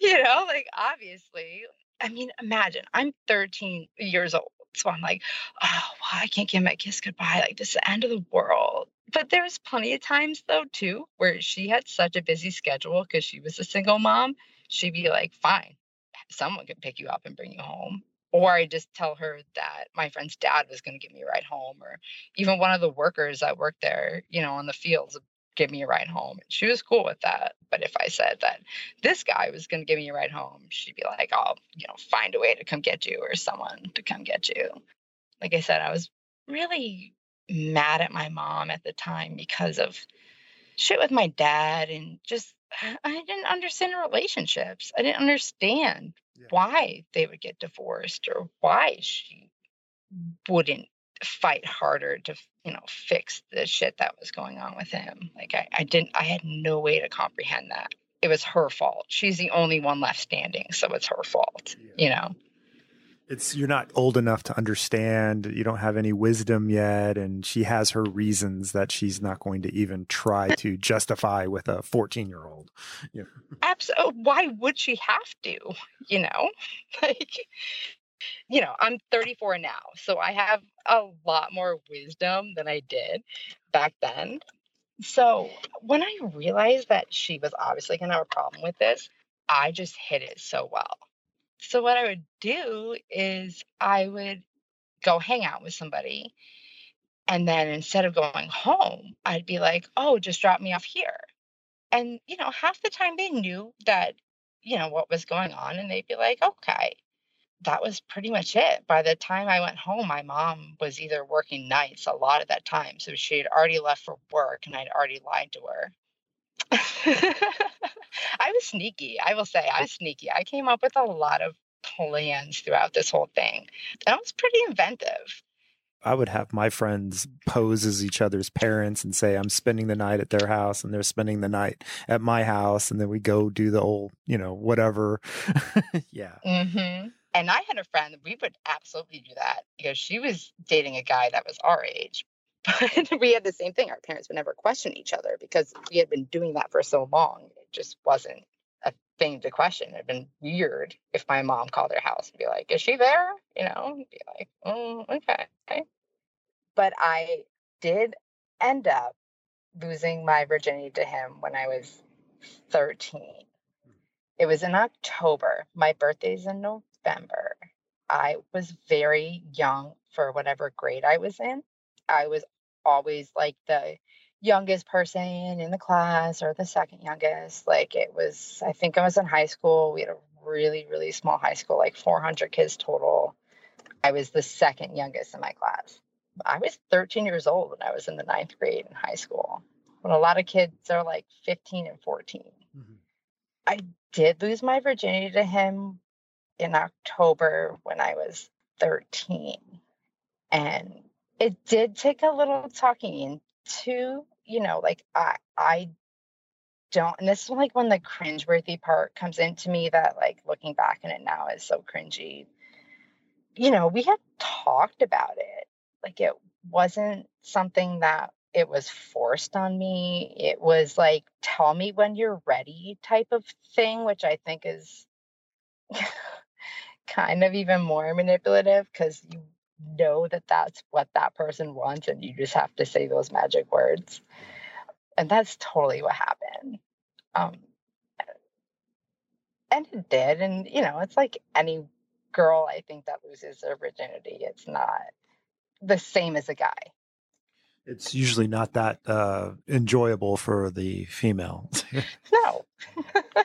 D: you know, like obviously, I mean, imagine I'm 13 years old. So I'm like, oh, well, I can't give my kiss goodbye. Like, this is the end of the world. But there's plenty of times, though, too, where she had such a busy schedule because she was a single mom. She'd be like, fine, someone can pick you up and bring you home. Or I just tell her that my friend's dad was going to give me a ride home, or even one of the workers that worked there, you know, on the fields give me a ride home. And she was cool with that. But if I said that this guy was going to give me a ride home, she'd be like, I'll, you know, find a way to come get you or someone to come get you. Like I said, I was really mad at my mom at the time because of shit with my dad and just [SIGHS] I didn't understand relationships. I didn't understand yeah. why they would get divorced or why she wouldn't fight harder to you know fix the shit that was going on with him. Like I, I didn't i had no way to comprehend that. It was her fault. She's the only one left standing so it's her fault yeah. you know?
A: It's you're not old enough to understand. You don't have any wisdom yet and she has her reasons that she's not going to even try to justify with a 14 year old
D: yeah. absolutely why would she have to you know? [LAUGHS] Like you know, I'm 34 now, so I have a lot more wisdom than I did back then. So when I realized that she was obviously going to have a problem with this, I just hit it so well. So what I would do is I would go hang out with somebody. And then instead of going home, I'd be like, oh, just drop me off here. And, you know, half the time they knew that, you know, what was going on. And they'd be like, okay that was pretty much it. By the time I went home, my mom was either working nights a lot of that time. So she had already left for work and I'd already lied to her. [LAUGHS] I was sneaky. I will say I was sneaky. I came up with a lot of plans throughout this whole thing. And I was pretty inventive.
A: I would have my friends pose as each other's parents and say, I'm spending the night at their house and they're spending the night at my house. And then we go do the old, you know, whatever. [LAUGHS] yeah.
D: Mm-hmm. And I had a friend, we would absolutely do that because she was dating a guy that was our age. [LAUGHS] But we had the same thing. Our parents would never question each other because we had been doing that for so long. It just wasn't a thing to question. It'd been weird if my mom called her house and be like, Is she there? You know, be like, okay. okay. But I did end up losing my virginity to him when I was 13. It was in October. My birthday's in November. November. I was very young for whatever grade I was in. I was always like the youngest person in the class or the second youngest. Like it was, I think I was in high school. We had a really, really small high school, like 400 kids total. I was the second youngest in my class. I was 13 years old when I was in the ninth grade in high school, when a lot of kids are like 15 and 14. Mm-hmm. I did lose my virginity to him in October when I was 13. And it did take a little talking to, you know, like I I don't and this is like when the cringeworthy part comes into me that like looking back on it now is so cringy. You know, we had talked about it. Like it wasn't something that it was forced on me. It was like, tell me when you're ready type of thing, which I think is [LAUGHS] kind of even more manipulative because you know that that's what that person wants and you just have to say those magic words. And that's totally what happened. Um and it did and you know it's like any girl i think that loses their virginity it's not the same as a guy.
A: It's usually not that uh, enjoyable for the female. [LAUGHS]
D: No. [LAUGHS]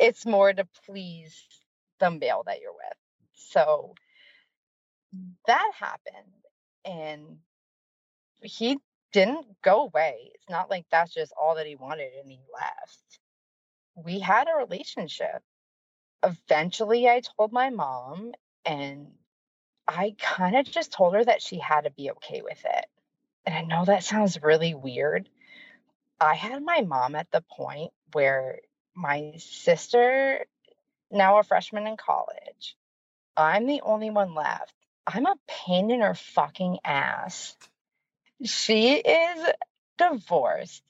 D: It's more to please male that you're with. So that happened and he didn't go away. It's not like that's just all that he wanted and he left. We had a relationship. Eventually, I told my mom, and I kind of just told her that she had to be okay with it. And I know that sounds really weird. I had my mom at the point where my sister now a freshman in college. I'm the only one left. I'm a pain in her fucking ass. She is divorced.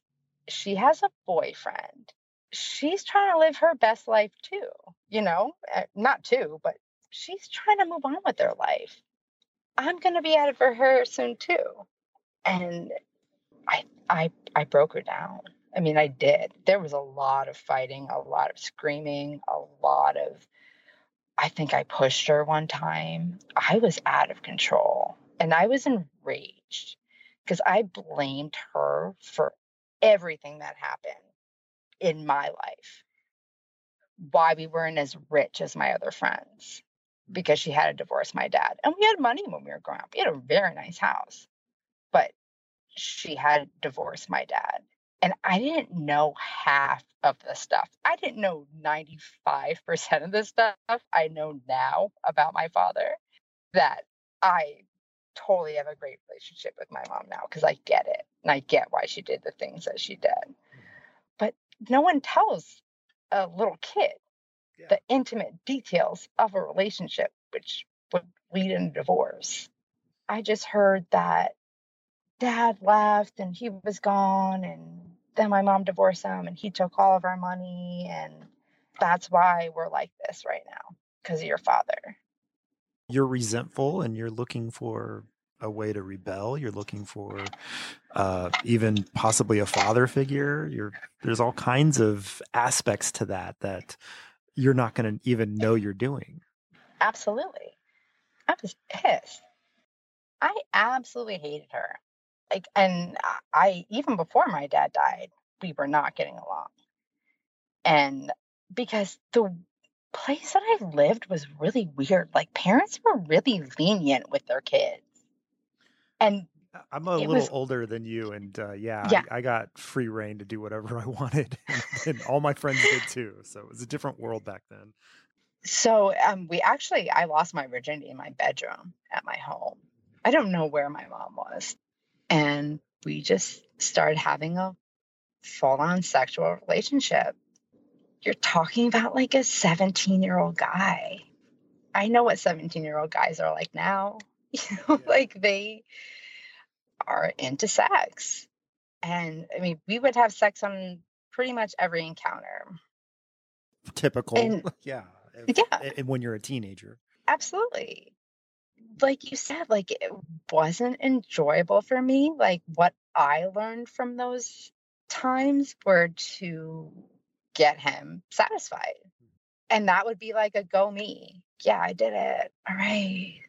D: she has a boyfriend. She's trying to live her best life too, you know, eh, not too, but she's trying to move on with her life. I'm going to be at it for her soon too. And I I I broke her down. I mean, I did. There was a lot of fighting, a lot of screaming, a lot of I think I pushed her one time. I was out of control and I was enraged because I blamed her for everything that happened in my life. Why we weren't as rich as my other friends because she had to divorce my dad. And we had money when we were growing up. We had a very nice house, but she had divorced my dad. And I didn't know half of the stuff. I didn't know 95% of the stuff I know now about my father that I totally have a great relationship with my mom now because I get it and I get why she did the things that she did. Mm-hmm. But no one tells a little kid yeah. the intimate details of a relationship, which would lead in divorce. I just heard that dad left and he was gone and then my mom divorced him and he took all of our money and that's why we're like this right now because of your father.
A: You're resentful and you're looking for a way to rebel you're looking for uh, even possibly a father figure you're there's all kinds of aspects to that that you're not going to even know you're doing.
D: Absolutely. I was pissed. I absolutely hated her like and i even before my dad died we were not getting along and because the place that i lived was really weird like parents were really lenient with their kids and
A: I'm a little was, older than you, and uh, yeah, yeah. I, I, got free reign to do whatever [LAUGHS] I wanted, and, and, all my friends did too. So it was a different world back then.
D: So um, we actually, I lost my virginity in my bedroom at my home. I don't know where my mom was, and we just started having a full on sexual relationship. You're talking about like a 17 year old guy. I know what 17 year old guys are like now. [LAUGHS] You know, yeah. like they are into sex. And I mean, we would have sex on pretty much every encounter.
A: Typical. And, [LAUGHS] yeah.
D: If, yeah.
A: And when you're a teenager.
D: Absolutely like you said, like it wasn't enjoyable for me. Like what I learned from those times were to get him satisfied. And that would be like a go me. Yeah, I did it. All right.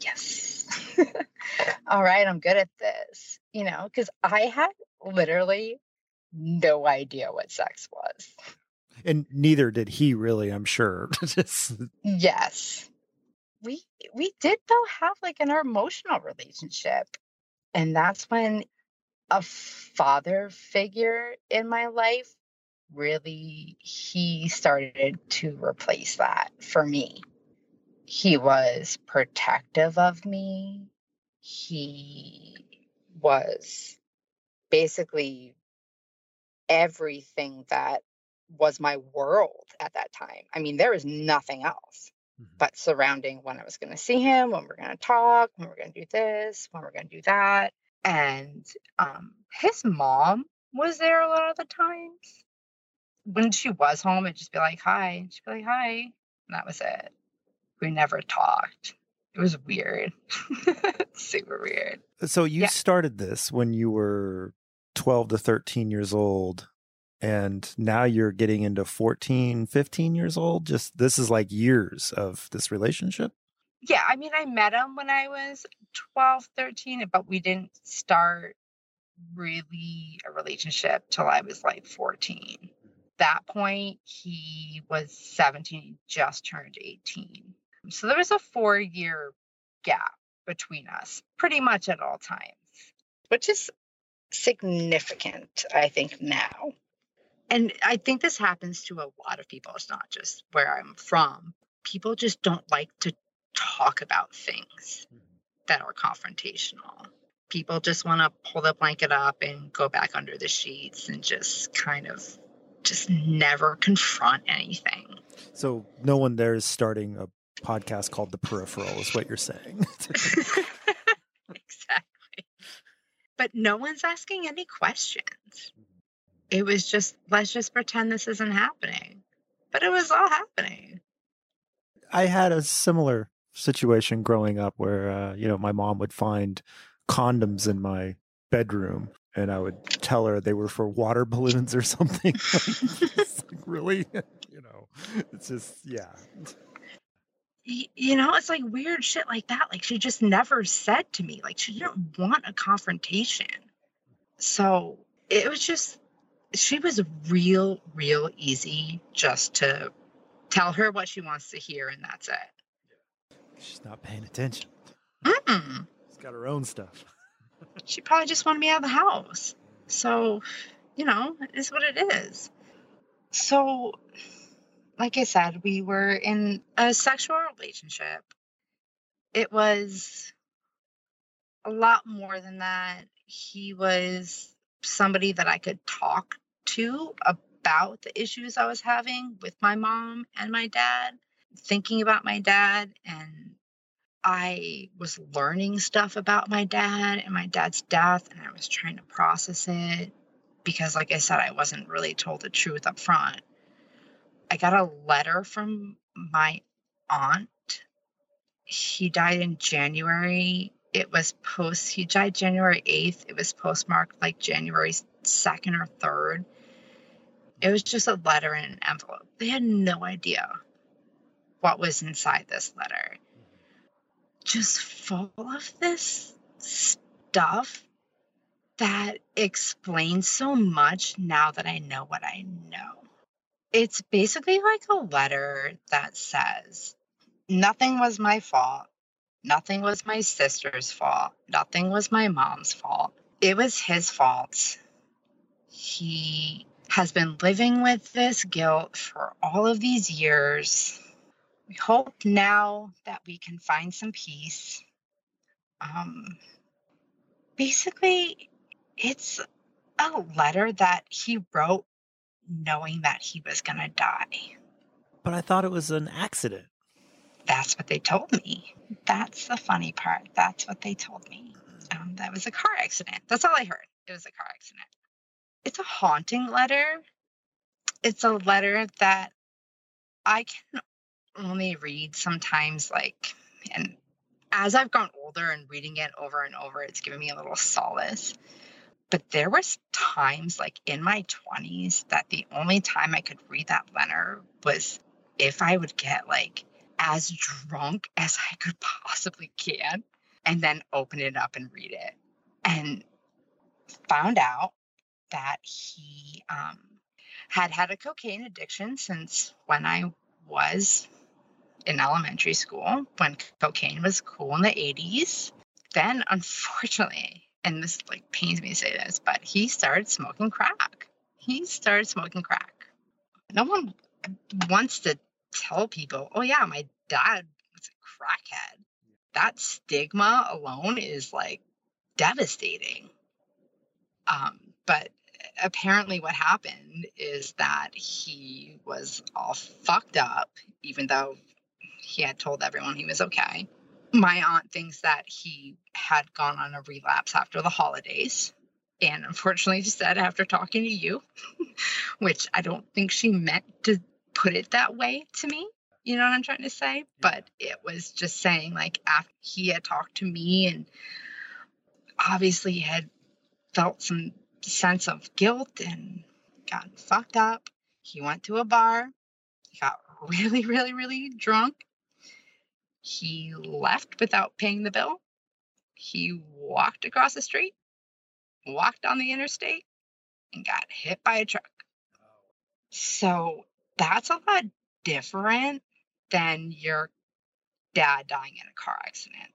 D: yes. [LAUGHS] All right, I'm good at this. You know, because I had literally no idea what sex was.
A: And neither did he really, I'm sure. [LAUGHS]
D: yes we we did though have like an emotional relationship and that's when a father figure in my life really he started to replace that for me. He was protective of me. He was basically everything that was my world at that time. I mean there was nothing else Mm-hmm. but surrounding when I was going to see him, when we're going to talk, when we're going to do this, when we're going to do that. And um, his mom was there a lot of the times. When she was home, it'd just be like, hi. She'd be like, hi. And that was it. We never talked. It was weird. [LAUGHS] Super weird.
A: So you yeah. started this when you were 12 to 13 years old and now you're getting into 14 15 years old? Just this is like years of this relationship?
D: Yeah i mean i met him when i was 12 13 but we didn't start really a relationship till i was like 14 that point he was 17 just turned 18 so there was a four year gap between us pretty much at all times. Which is significant i think now and I think this happens to a lot of people. It's not just where I'm from. People just don't like to talk about things mm-hmm. that are confrontational. People just want to pull the blanket up and go back under the sheets and just kind of just never confront anything.
A: So no one there is starting a podcast called The Peripheral, is what you're saying. [LAUGHS] [LAUGHS] exactly.
D: But no one's asking any questions. It was just, let's just pretend this isn't happening. But it was all happening.
A: I had a similar situation growing up where, uh, you know, my mom would find condoms in my bedroom and I would tell her they were for water [LAUGHS] balloons or something. [LAUGHS] like, [LAUGHS] really? you know, it's just, yeah.
D: You know, it's like weird shit like that. Like she just never said to me, like she didn't want a confrontation. So it was just, she was real, real easy just to tell her what she wants to hear and that's it.
A: She's not paying attention.
D: Mm-mm.
A: She's got her own stuff. [LAUGHS]
D: she probably just wanted me out of the house. So, you know, it is what it is. So, like I said, we were in a sexual relationship. It was a lot more than that. He was somebody that I could talk to about the issues I was having with my mom and my dad, thinking about my dad and I was learning stuff about my dad and my dad's death, and I was trying to process it because, like I said, I wasn't really told the truth up front. I got a letter from my aunt. He died in January. It was post, he died January 8th. It was postmarked like January 2nd or 3rd. It was just a letter in an envelope. They had no idea what was inside this letter just full of this stuff that explains so much now that I know what I know. It's basically like a letter that says, Nothing was my fault. Nothing was my sister's fault. Nothing was my mom's fault. It was his fault. He has been living with this guilt for all of these years we hope now that we can find some peace. Um, basically, it's a letter that he wrote knowing that he was going to die.
A: But I thought it was an accident.
D: That's what they told me. That's the funny part. That's what they told me. Um, that was a car accident. That's all I heard. It was a car accident. It's a haunting letter. It's a letter that I can only read sometimes like and as I've gone older and reading it over and over, it's given me a little solace. But there was times like in my 20s that the only time I could read that letter was if I would get like as drunk as I could possibly can and then open it up and read it. And found out that he um, had had a cocaine addiction since when I was in elementary school when cocaine was cool in the 80s. Then, unfortunately, and this like pains me to say this, but he started smoking crack. He started smoking crack. No one wants to tell people, oh, yeah, my dad was a crackhead. That stigma alone is like devastating. Um, but apparently what happened is that he was all fucked up even though he had told everyone he was okay. My aunt thinks that he had gone on a relapse after the holidays. And unfortunately, she said after talking to you, [LAUGHS] which I don't think she meant to put it that way to me. You know what I'm trying to say? But it was just saying, like, after he had talked to me and obviously had felt some sense of guilt and got fucked up. He went to a bar, he got [LAUGHS] really, really, really drunk, he left without paying the bill. He walked across the street, walked on the interstate, and got hit by a truck. Oh. So that's a lot different than your dad dying in a car accident.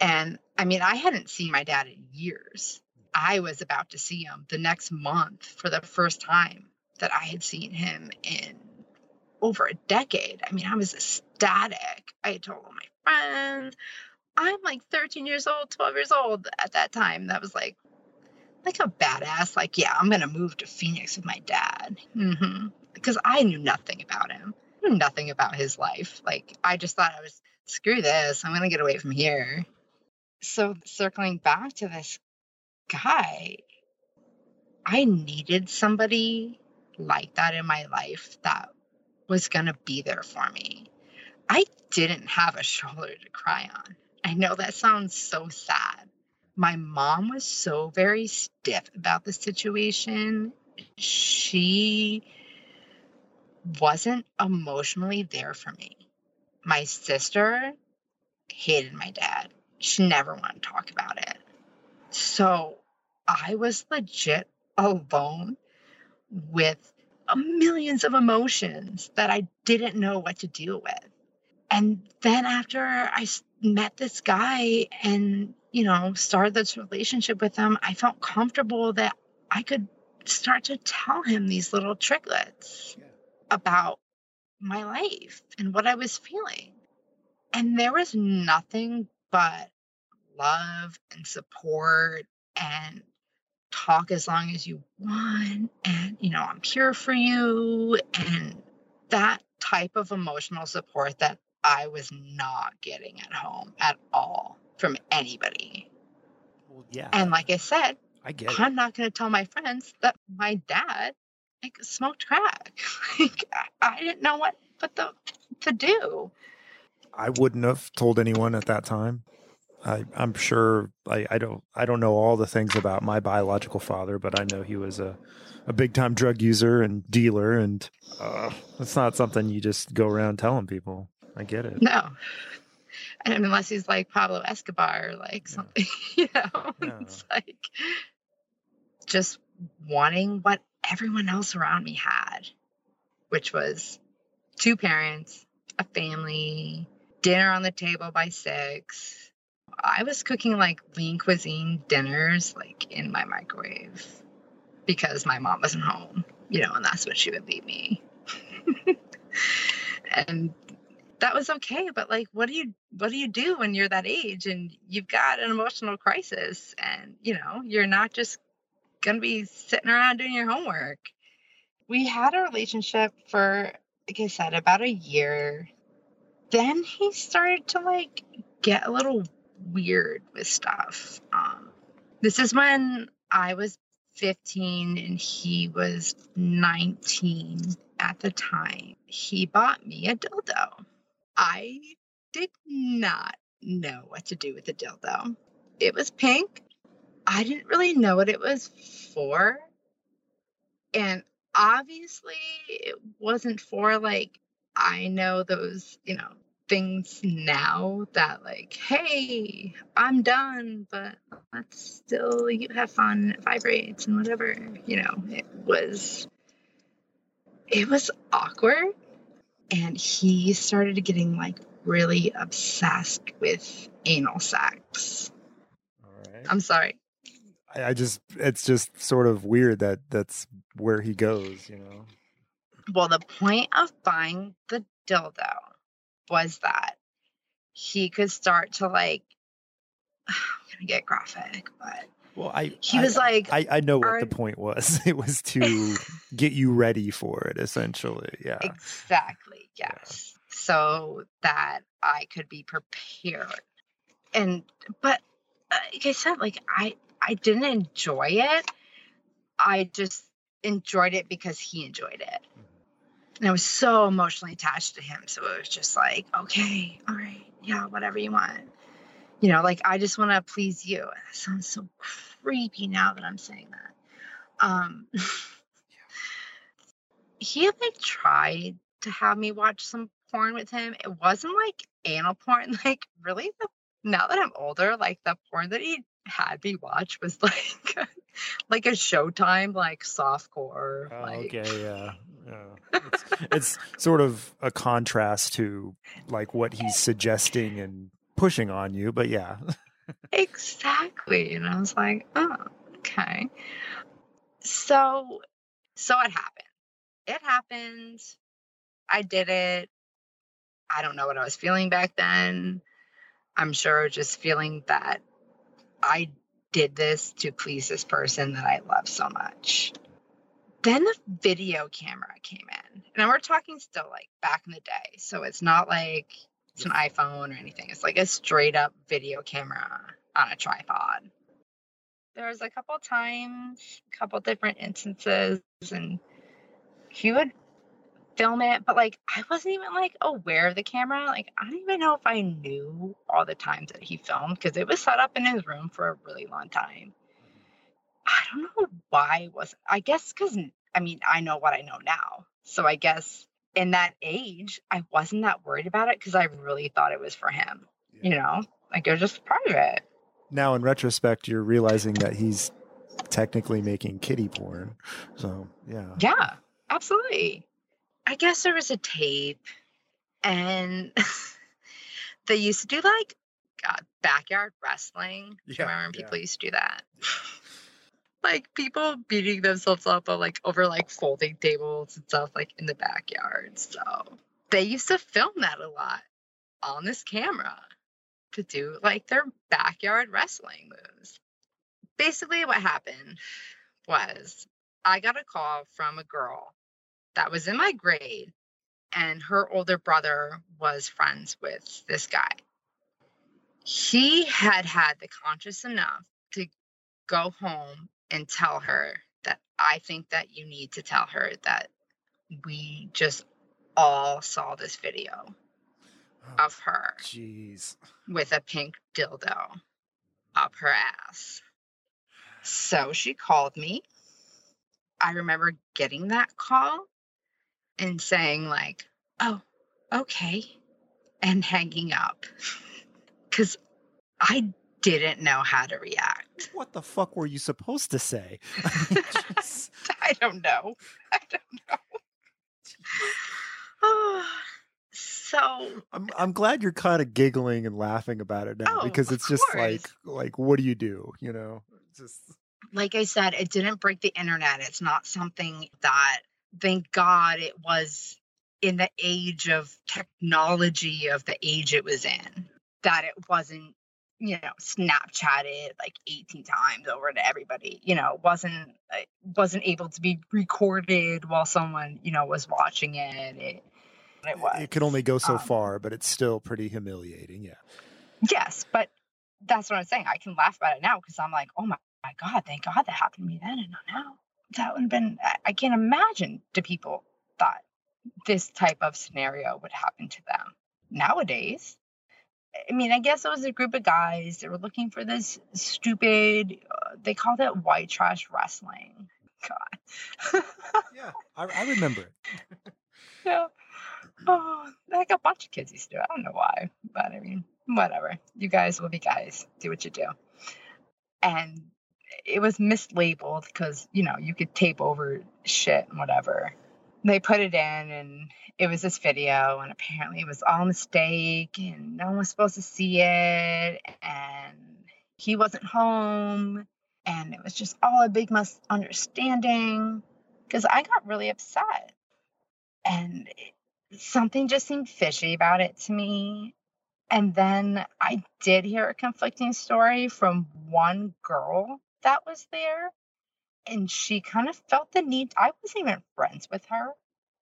D: And I mean, I hadn't seen my dad in years. I was about to see him the next month for the first time that I had seen him in over a decade. I mean, I was ecstatic. I told all my friends. I'm like 13 years old, 12 years old at that time. That was like, like a badass. Like, yeah, I'm gonna move to Phoenix with my dad. Mm-hmm. Because I knew nothing about him. I knew nothing about his life. Like, I just thought I was screw this. I'm gonna get away from here. So circling back to this guy, I needed somebody like that in my life that was going to be there for me. I didn't have a shoulder to cry on. I know that sounds so sad. My mom was so very stiff about the situation. She wasn't emotionally there for me. My sister hated my dad. She never wanted to talk about it. So I was legit alone with millions of emotions that I didn't know what to deal with. And then after I met this guy and, you know, started this relationship with him, I felt comfortable that I could start to tell him these little tricklets about my life and what I was feeling. And there was nothing but love and support and talk as long as you want and you know i'm here for you and that type of emotional support that i was not getting at home at all from anybody
A: Well, yeah.
D: and like i said
A: I get
D: i'm not going to tell my friends that my dad like smoked crack [LAUGHS] like I, didn't know what but the to do
A: I wouldn't have told anyone at that time. I, I'm sure I, I don't I don't know all the things about my biological father, but I know he was a, a big time drug user and dealer, and uh, it's not something you just go around telling people. I get it.
D: no and unless he's like pablo escobar or like
A: Yeah.
D: something [LAUGHS] you know
A: Yeah.
D: it's like just wanting what everyone else around me had which was two parents a family dinner on the table by six. I was cooking like lean cuisine dinners like in my microwave because my mom wasn't home you know and that's what she would leave me. [LAUGHS] And that was okay but like what do you what do you do when you're that age and you've got an emotional crisis and you know you're not just gonna be sitting around doing your homework. We had a relationship for like i said about a year. Then he started to like get a little weird with stuff. Um this is when i was 15 and he was 19 at the time. He bought me a dildo. I did not know what to do with the dildo. It was pink. I didn't really know what it was for. And obviously, it wasn't for like, I know those, you know, things now that, like, hey, I'm done, but let's still you have fun. It vibrates and whatever. You know, it was, it was awkward and he started getting like really obsessed with anal sex.
A: All right.
D: I'm sorry.
A: I, I just it's just sort of weird that that's where he goes. You know.
D: Well, the point of buying the dildo was that he could start to like, [SIGHS] I'm gonna get graphic, but
A: Well, I
D: He
A: I-
D: was like,
A: I, I know what
D: "Are-
A: the point was. [LAUGHS] It was to [LAUGHS] get you ready for it, essentially. Yeah.
D: Exactly,
A: Yeah.
D: yes. So that I could be prepared. And but uh, like I said, like I I didn't enjoy it. I just enjoyed it because he enjoyed it. And I was so emotionally attached to him. So it was just like, okay, all right, yeah, whatever you want. You know, like I just want to please you. And that sounds so creepy now that I'm saying that. Um [LAUGHS] he like tried to have me watch some porn with him. It wasn't like anal porn. [LAUGHS] Like really the now that I'm older, like the porn that he had me watch was [LAUGHS] like like a Showtime, like softcore.
A: Oh,
D: like
A: okay, yeah, yeah. It's, [LAUGHS] it's sort of a contrast to like what he's suggesting and pushing on you, but yeah,
D: exactly. And I was like, oh, okay. So so it happened. It happened. I did it. I don't know what I was feeling back then. I'm sure just feeling that I did this to please this person that I love so much. Then the video camera came in. And we're talking still like back in the day. So it's not like it's an iPhone or anything. It's like a straight up video camera on a tripod. there was a couple times, a couple different instances, and he would film it, but like I wasn't even like aware of the camera. Like I don't even know if I knew all the times that he filmed because it was set up in his room for a really long time. I don't know why it wasn't. I guess because I mean I know what I know now, so I guess in that age I wasn't that worried about it because I really thought it was for him. You know, like it was just private.
A: Now in retrospect, you're realizing that he's technically making kitty porn. So yeah.
D: Yeah, absolutely. I guess there was a tape, and [LAUGHS] they used to do like God, backyard wrestling.
A: Yeah,
D: remember when
A: yeah.
D: people used to do that? [LAUGHS] like people beating themselves up on like over like folding tables and stuff like in the backyard. So they used to film that a lot on this camera to do like their backyard wrestling moves. Basically, what happened was I got a call from a girl that was in my grade, and her older brother was friends with this guy. He had had the conscience enough to go home and tell her that I think that you need to tell her that we just all saw this video
A: Oh,
D: of her
A: Jeez.
D: with a pink dildo up her ass. So she called me. I remember getting that call and saying, like, oh, okay, and hanging up [LAUGHS] because I didn't know how to react.
A: What the fuck were you supposed to say? [LAUGHS] Just- [LAUGHS]
D: I don't know. I don't know. [SIGHS] so
A: I'm I'm glad you're kind of giggling and laughing about it now
D: Oh,
A: because it's just like like what do you do? You know, just
D: like I said, it didn't break the internet. It's not something that, thank God, it was in the age of technology of the age it was in, that it wasn't, you know, Snapchatted like 18 times over to everybody. You know, wasn't wasn't able to be recorded while someone, you know, was watching it. It, it was.
A: it can only go so
D: um,
A: far, but it's still pretty humiliating. Yeah.
D: Yes, but that's what I'm saying. I can laugh about it now because I'm like, oh my, my God, thank God that happened to me then and not now. That would have been, I, can't imagine the people thought this type of scenario would happen to them nowadays. I mean, I guess it was a group of guys that were looking for this stupid, uh, they called it white trash wrestling. God.
A: Yeah, I, I remember it. [LAUGHS]
D: yeah. Oh, like a bunch of kids used to do. it. I don't know why, but I mean, whatever. You guys will be guys. Do what you do. And it was mislabeled because you know you could tape over shit and whatever. They put it in, and it was this video, and apparently it was all a mistake, and no one was supposed to see it, and he wasn't home, and it was just all a big misunderstanding. Because I got really upset and it- something just seemed fishy about it to me. And then I did hear a conflicting story from one girl that was there, and she kind of felt the need. I wasn't even friends with her,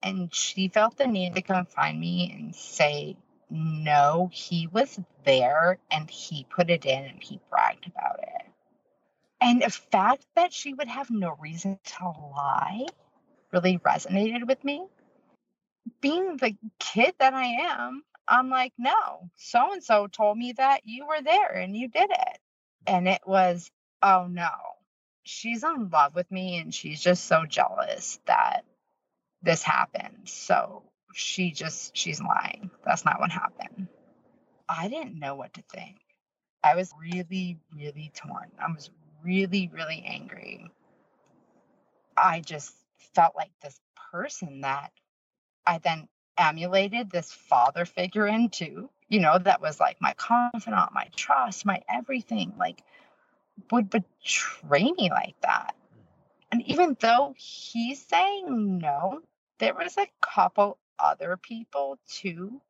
D: and she felt the need to come find me and say, No, he was there and he put it in and he bragged about it. And the fact that she would have no reason to lie really resonated with me being the kid that I am, I'm like, no, so and so told me that you were there and you did it. And it was, oh no, she's in love with me and she's just so jealous that this happened. So she just, she's lying. That's not what happened. I didn't know what to think. I was really, really torn. I was really, really angry. I just felt like this person that I then emulated this father figure into, you know, that was like my confidant, my trust, my everything, like would betray me like that. Mm-hmm. And even though he's saying no, there was a couple other people too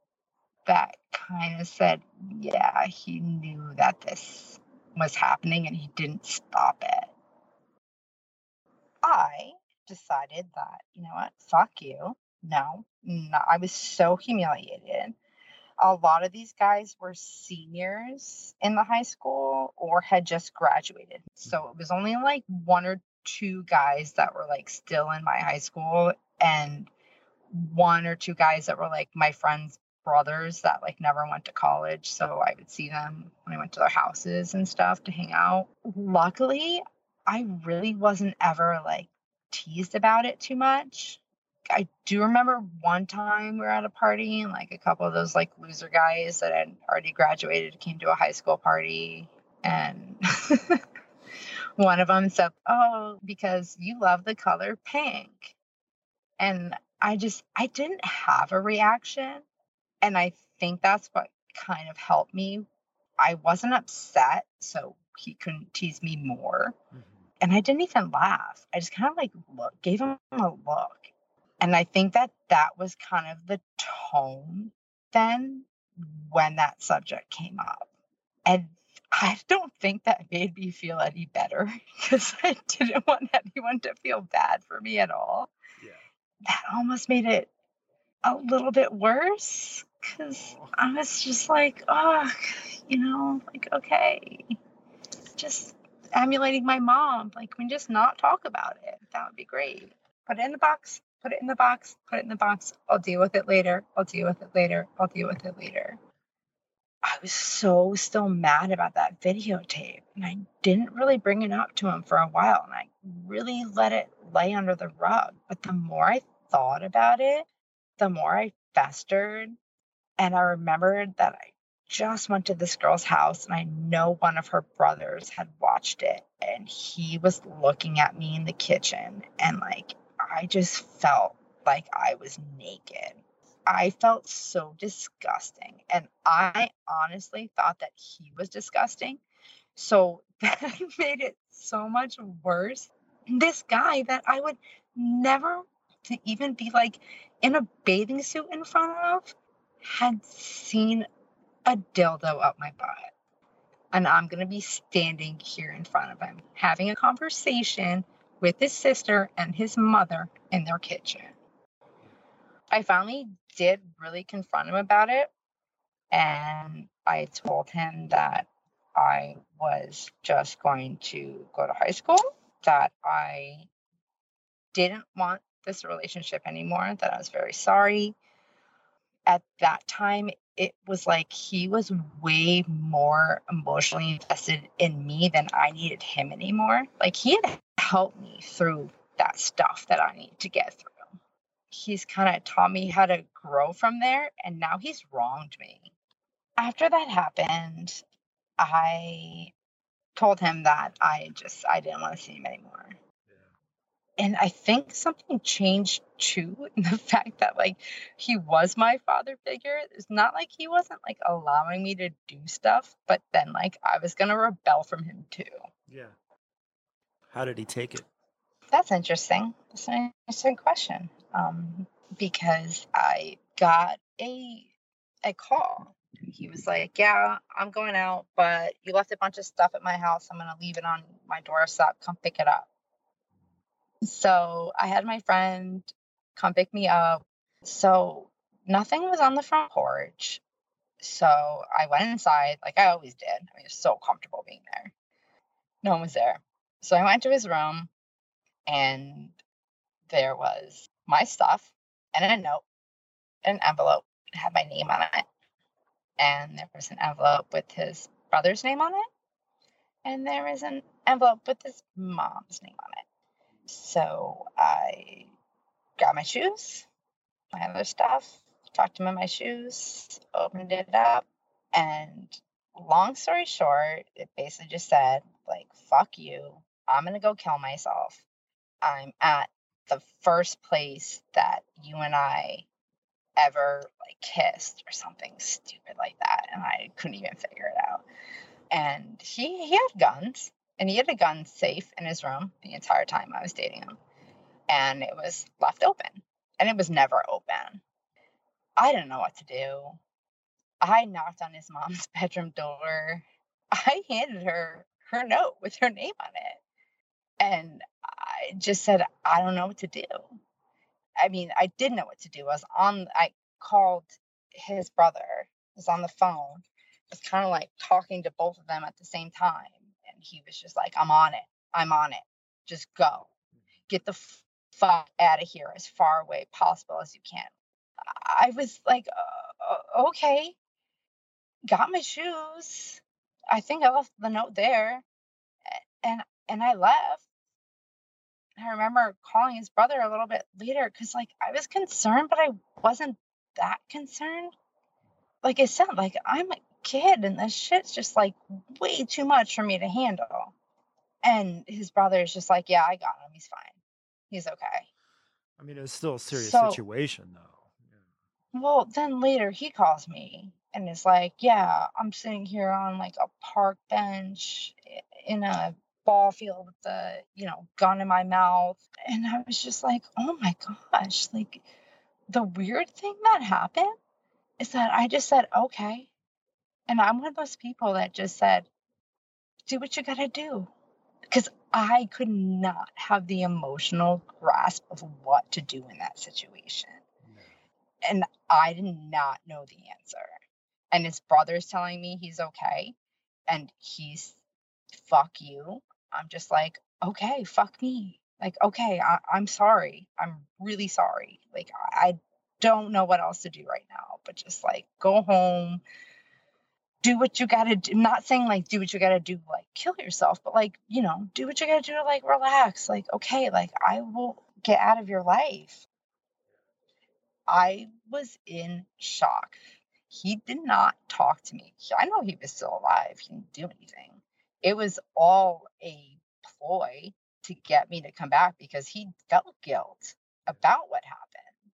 D: that kind of said, yeah, he knew that this was happening and he didn't stop it. I decided that, you know what, fuck you. No, no, I was so humiliated. A lot of these guys were seniors in the high school or had just graduated. So it was only like one or two guys that were like still in my high school and one or two guys that were like my friends brothers that like never went to college. So i would see them when i went to their houses and stuff to hang out. Luckily i really wasn't ever like teased about it too much i do remember one time we were at a party and like a couple of those like loser guys that had already graduated came to a high school party and [LAUGHS] one of them said oh because you love the color pink and I just I didn't have a reaction and I think that's what kind of helped me. I wasn't upset, so he couldn't tease me more. Mm-hmm. And I didn't even laugh. I just kind of like look, gave him a look. And I think that that was kind of the tone then when that subject came up. And I don't think that made me feel any better [LAUGHS] because I didn't want anyone to feel bad for me at all Yeah. that almost made it a little bit worse because I was just like, oh, you know, like, okay, just emulating my mom. Like, we just not talk about it. That would be great. Put it in the box, put it in the box, put it in the box. I'll deal with it later. I'll deal with it later. I'll deal with it later. I was so still mad about that videotape. And I didn't really bring it up to him for a while. And I really let it lay under the rug. But the more I thought about it, the more I festered. And I remembered that I just went to this girl's house and I know one of her brothers had watched it and he was looking at me in the kitchen and like I just felt like I was naked. I felt so disgusting and I honestly thought that he was disgusting. So [LAUGHS] that made it so much worse. This guy that I would never to even be like in a bathing suit in front of had seen a dildo up my butt. And I'm going to be standing here in front of him having a conversation with his sister and his mother in their kitchen. I finally did really confront him about it. And I told him that I was just going to go to high school, that I didn't want this relationship anymore, that I was very sorry. At that time, it was like he was way more emotionally invested in me than I needed him anymore. Like he had helped me through that stuff that I need to get through. He's kind of taught me how to grow from there, and now he's wronged me. After that happened, I told him that I just I didn't want to see him anymore and I think something changed too [LAUGHS] in the fact that like he was my father figure. It's not like he wasn't like allowing me to do stuff, but then like I was gonna rebel from him too.
A: Yeah. How did he take it?
D: That's interesting. That's an interesting question. Um, because I got a a call. He was like, "Yeah, I'm going out, but you left a bunch of stuff at my house. I'm gonna leave it on my doorstep. Come pick it up." So I had my friend come pick me up. So nothing was on the front porch. So I went inside like I always did. I mean, so comfortable being there. No one was there. So I went to his room and there was my stuff and a note, an envelope. It had my name on it. And there was an envelope with his brother's name on it. And there was an envelope with his mom's name on it. So I got my shoes, my other stuff, tucked them in my shoes, opened it up, and long story short, it basically just said, like, fuck you. I'm gonna go kill myself. I'm at the first place that you and I ever like kissed or something stupid like that. And I couldn't even figure it out. And he he had guns and he had a gun safe in his room the entire time I was dating him. And it was left open. And it was never open. I didn't know what to do. I knocked on his mom's [LAUGHS] bedroom door. I handed her her note with her name on it. And I just said, I don't know what to do. I mean, I did know what to do. I was on, I called his brother was on the phone, was kind of like talking to both of them at the same time. And he was just like, I'm on it. I'm on it. Just go. Get the fuck out of here as far away possible as you can. I was like, uh, okay. Got my shoes. I think I left the note there. And and I left. I remember calling his brother a little bit later because like I was concerned, but I wasn't that concerned. Like I said, like I'm a kid and this shit's just like way too much for me to handle. And his brother is just like, Yeah, I got him. He's fine. He's okay.
A: I mean, it's still a serious
D: So-
A: situation, though.
D: Well, then later he calls me and is like, Yeah, I'm sitting here on like a park bench in a ball field with the, you know, gun in my mouth. And I was just like, Oh my gosh. Like, the weird thing that happened is that I just said, Okay. And I'm one of those people that just said, Do what you gotta do. Because I could not have the emotional grasp of what to do in that situation and I did not know the answer. And his brother's telling me he's okay, and he's fuck you. I'm just like, okay, fuck me. Like, okay, I, I'm sorry. I'm really sorry. Like, I, I don't know what else to do right now, but just like go home, do what you gotta do. Not saying like do what you gotta do, like kill yourself, but like, you know, do what you gotta do to like relax. Like, okay, like I will get out of your life. I was in shock. He did not talk to me. I know he was still alive. He didn't do anything. It was all a ploy to get me to come back because he felt guilt about what happened.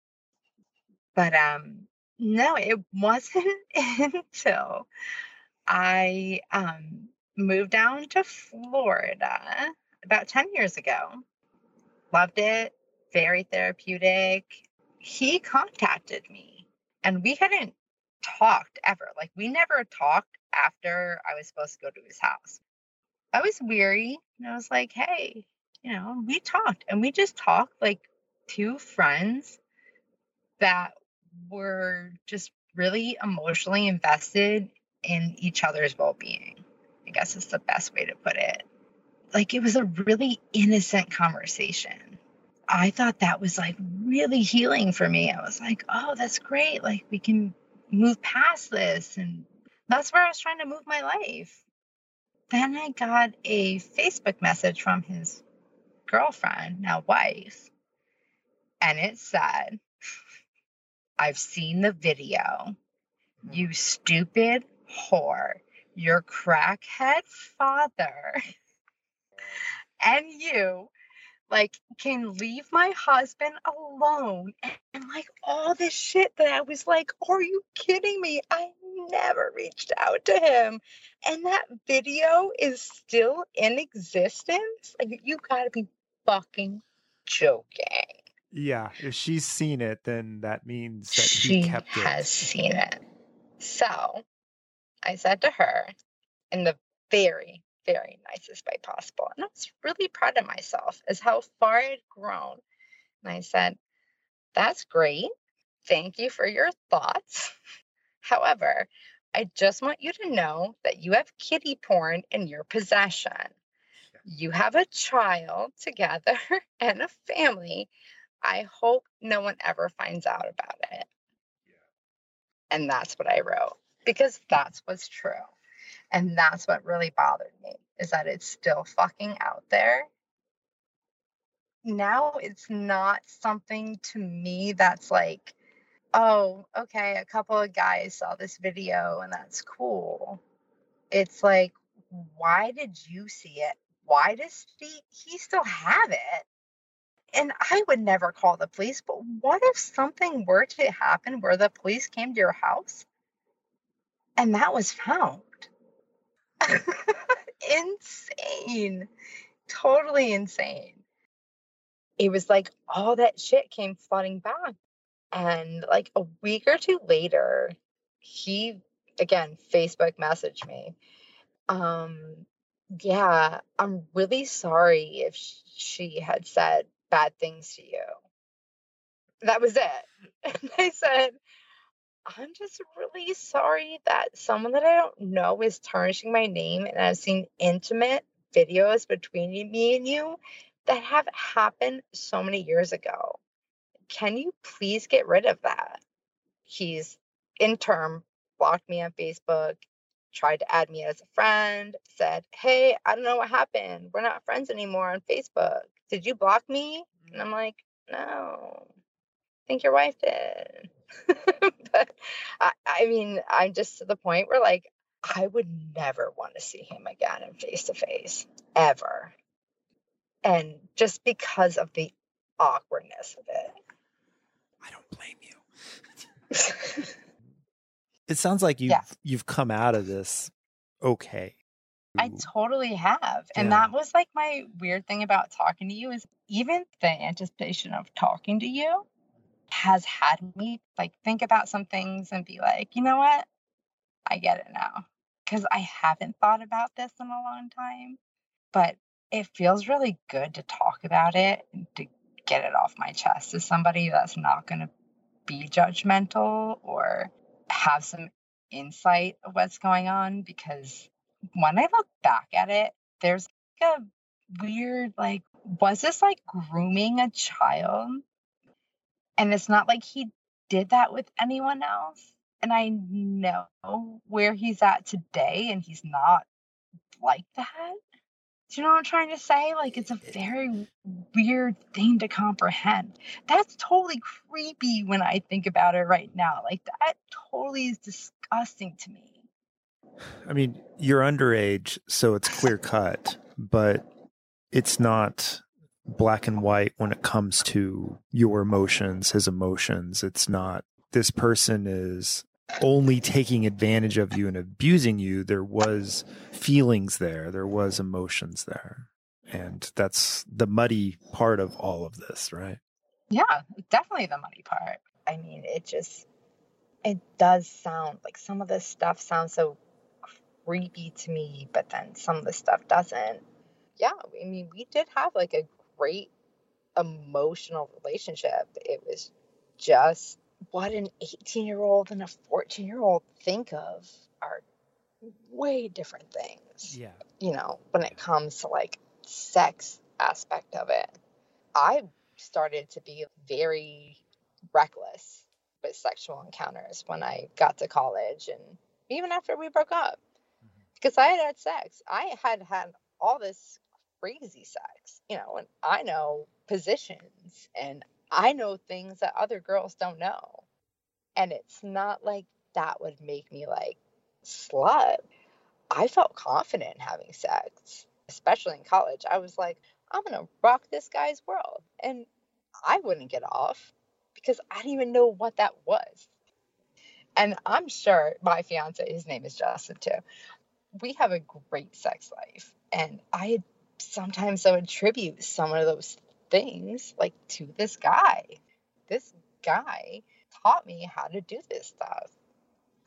D: But um no, it wasn't [LAUGHS] until I um moved down to Florida about 10 years ago. Loved it, very therapeutic. He contacted me and we hadn't talked ever. Like we never talked after I was supposed to go to his house. I was weary and I was like, hey, you know, we talked and we just talked like two friends that were just really emotionally invested in each other's well being. I guess is the best way to put it. Like it was a really innocent conversation. I thought that was like really healing for me. I was like, oh, that's great. Like we can move past this. And that's where I was trying to move my life. Then I got a Facebook message from his girlfriend, now wife. And it said, [LAUGHS] I've seen the video. Hmm. You stupid whore. Your crackhead father [LAUGHS] and you like can leave my husband alone and, and, like all this shit that I was like, are you kidding me? I never reached out to him. And that video is still in existence. Like you gotta be fucking joking.
A: Yeah, if she's seen it, then that means that
D: she
A: he kept it.
D: has seen it. So I said to her in the very, very nicest way possible, and I was really proud of myself as how far I'd grown. And I said, That's great. Thank you for your thoughts. [LAUGHS] However, I just want you to know that you have kiddie porn in your possession. You have a child together [LAUGHS] and a family. I hope no one ever finds out about it. And that's what I wrote because that's what's true. And that's what really bothered me is that it's still fucking out there. Now it's not something to me that's like, oh, okay, a couple of guys saw this video and that's cool. It's like, why did you see it? Why does he, he still have it? And I would never call the police, but what if something were to happen where the police came to your house and that was found? [LAUGHS] insane. Totally insane. It was like all that shit came flooding back. And like a week or two later, he again Facebook messaged me. Um, yeah, I'm really sorry if she had said bad things to you. That was it. [LAUGHS] And I said, I'm just really sorry that someone that I don't know is tarnishing my name and I've seen intimate videos between me and you that have happened so many years ago. Can you please get rid of that? He's in term, blocked me on Facebook, tried to add me as a friend, said, Hey, I don't know what happened. We're not friends anymore on Facebook. Did you block me? And mm-hmm. I'm like, No, I think your wife did. [LAUGHS] but I, I mean, I'm just to the point where like I would never want to see him again in face to face ever. And just because of the awkwardness of it.
A: I don't blame you. it sounds like you've
D: Yeah.
A: you've come out of this okay.
D: I totally have. And
A: Yeah.
D: that was like my weird thing about talking to you is even the anticipation of talking to you has had me like think about some things and be like, you know what? I get it now. Cause I haven't thought about this in a long time. But it feels really good to talk about it and to get it off my chest to somebody that's not gonna be judgmental or have some insight of what's going on because when I look back at it, there's like a weird, like, was this like grooming a child? And it's not like he did that with anyone else. And I know where he's at today, and he's not like that. Do you know what I'm trying to say? Like, it's a very weird thing to comprehend. That's totally creepy when I think about it right now. Like, that totally is disgusting to me.
A: I mean, you're underage, so it's clear cut, but it's not black and white when it comes to your emotions, his emotions. It's not this person is only taking advantage of you and abusing you. There was feelings there, there was emotions there. And that's the muddy part of all of this, right?
D: Yeah, definitely the muddy part. I mean, it just it does sound like some of this stuff sounds so creepy to me, but then some of the stuff doesn't. Yeah, I mean, we did have like a great emotional relationship. It was just what an 18 year old and a 14 year old think of are way different things
A: Yeah.
D: you know, when it comes to like sex aspect of it. I started to be very reckless with sexual encounters when I got to college and even after we broke up mm-hmm. because I had had sex. I had had all this crazy sex, you know, and I know positions and I know things that other girls don't know. And it's not like that would make me like slut. I felt confident in having sex, especially in college. I was like, I'm going to rock this guy's world. And I wouldn't get off because I didn't even know what that was. And I'm sure my fiance, his name is Justin too, we have a great sex life. And I sometimes I would attribute some of those things like to this guy. This guy taught me how to do this stuff.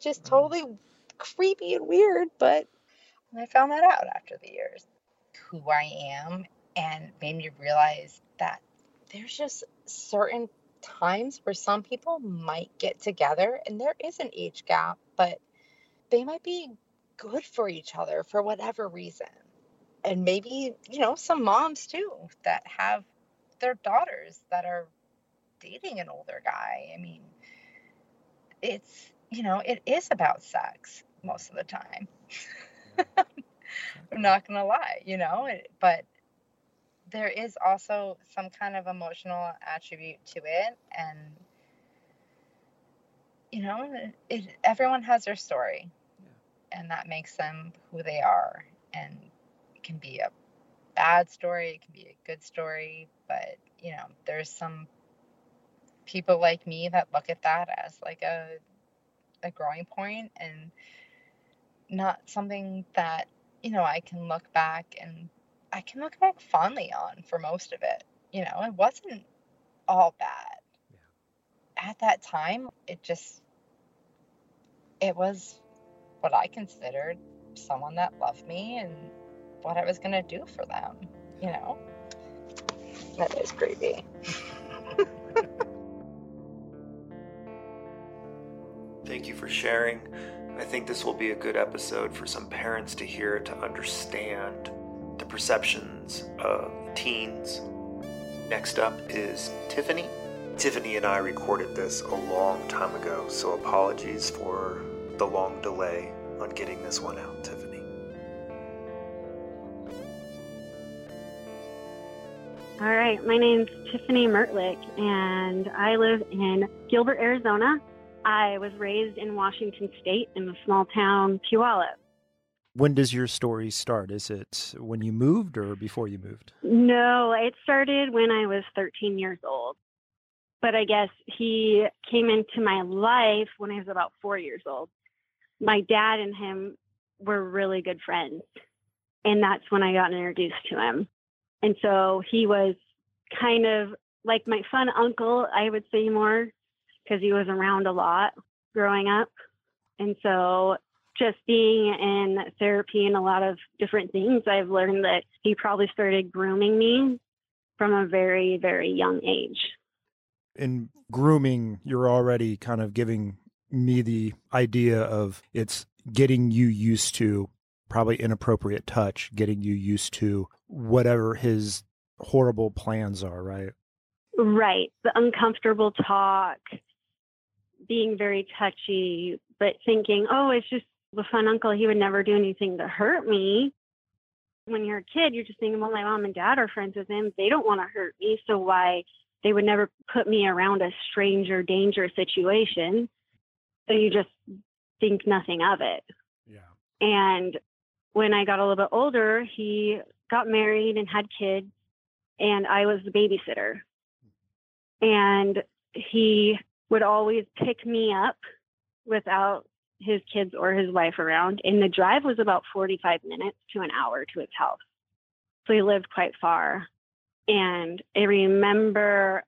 D: Just
A: Mm.
D: totally creepy and weird, but I found that out after the years. Who I am and made me realize that there's just certain times where some people might get together and there is an age gap, but they might be good for each other for whatever reason. And maybe, you know, some moms too that have their daughters that are dating an older guy. I mean, it's, you know, it is about sex most of the time. [LAUGHS] I'm not going to lie, you know, but there is also some kind of emotional attribute to it. And, you know, it, it, everyone has their story, and that makes them who they are. And can be a bad story, it can be a good story, but, you know, there's some people like me that look at that as like a a growing point and not something that you know I can look back and I can look back fondly on for most of it. You know, it wasn't all bad. At that time, it just it was what I considered someone that loved me and what I was going to do for them, you know. That is creepy. [LAUGHS]
C: Thank you for sharing. I think this will be a good episode for some parents to hear to understand the perceptions of teens. Next up is Tiffany. Tiffany and I recorded this a long time ago, so apologies for the long delay on getting this one out, Tiffany.
E: All right, my name's Tiffany Mertlick, and I live in Gilbert, Arizona. I was raised in Washington State in the small town Puyallup.
A: When does your story start? Is it when you moved or before you moved?
E: No, it started when I was 13 years old. But I guess he came into my life when I was about four years old. My dad and him were really good friends. And that's when I got introduced to him. And so he was kind of like my fun uncle, I would say more, because he was around a lot growing up. And so just being in therapy and a lot of different things, I've learned that he probably started grooming me from a very, very young age.
A: In grooming, you're already kind of giving me the idea of it's getting you used to probably inappropriate touch, getting you used to whatever his horrible plans are, right?
E: Right. The uncomfortable talk, being very touchy, but thinking, oh, it's just the fun uncle. He would never do anything to hurt me. When you're a kid, you're just thinking, well, my mom and dad are friends with him. They don't want to hurt me. So why? They would never put me around a stranger, dangerous situation. So you just think nothing of it.
A: Yeah.
E: And when I got a little bit older, he got married and had kids, and I was the babysitter. And he would always pick me up without his kids or his wife around. And the drive was about 45 minutes to an hour to his house. So he lived quite far. And I remember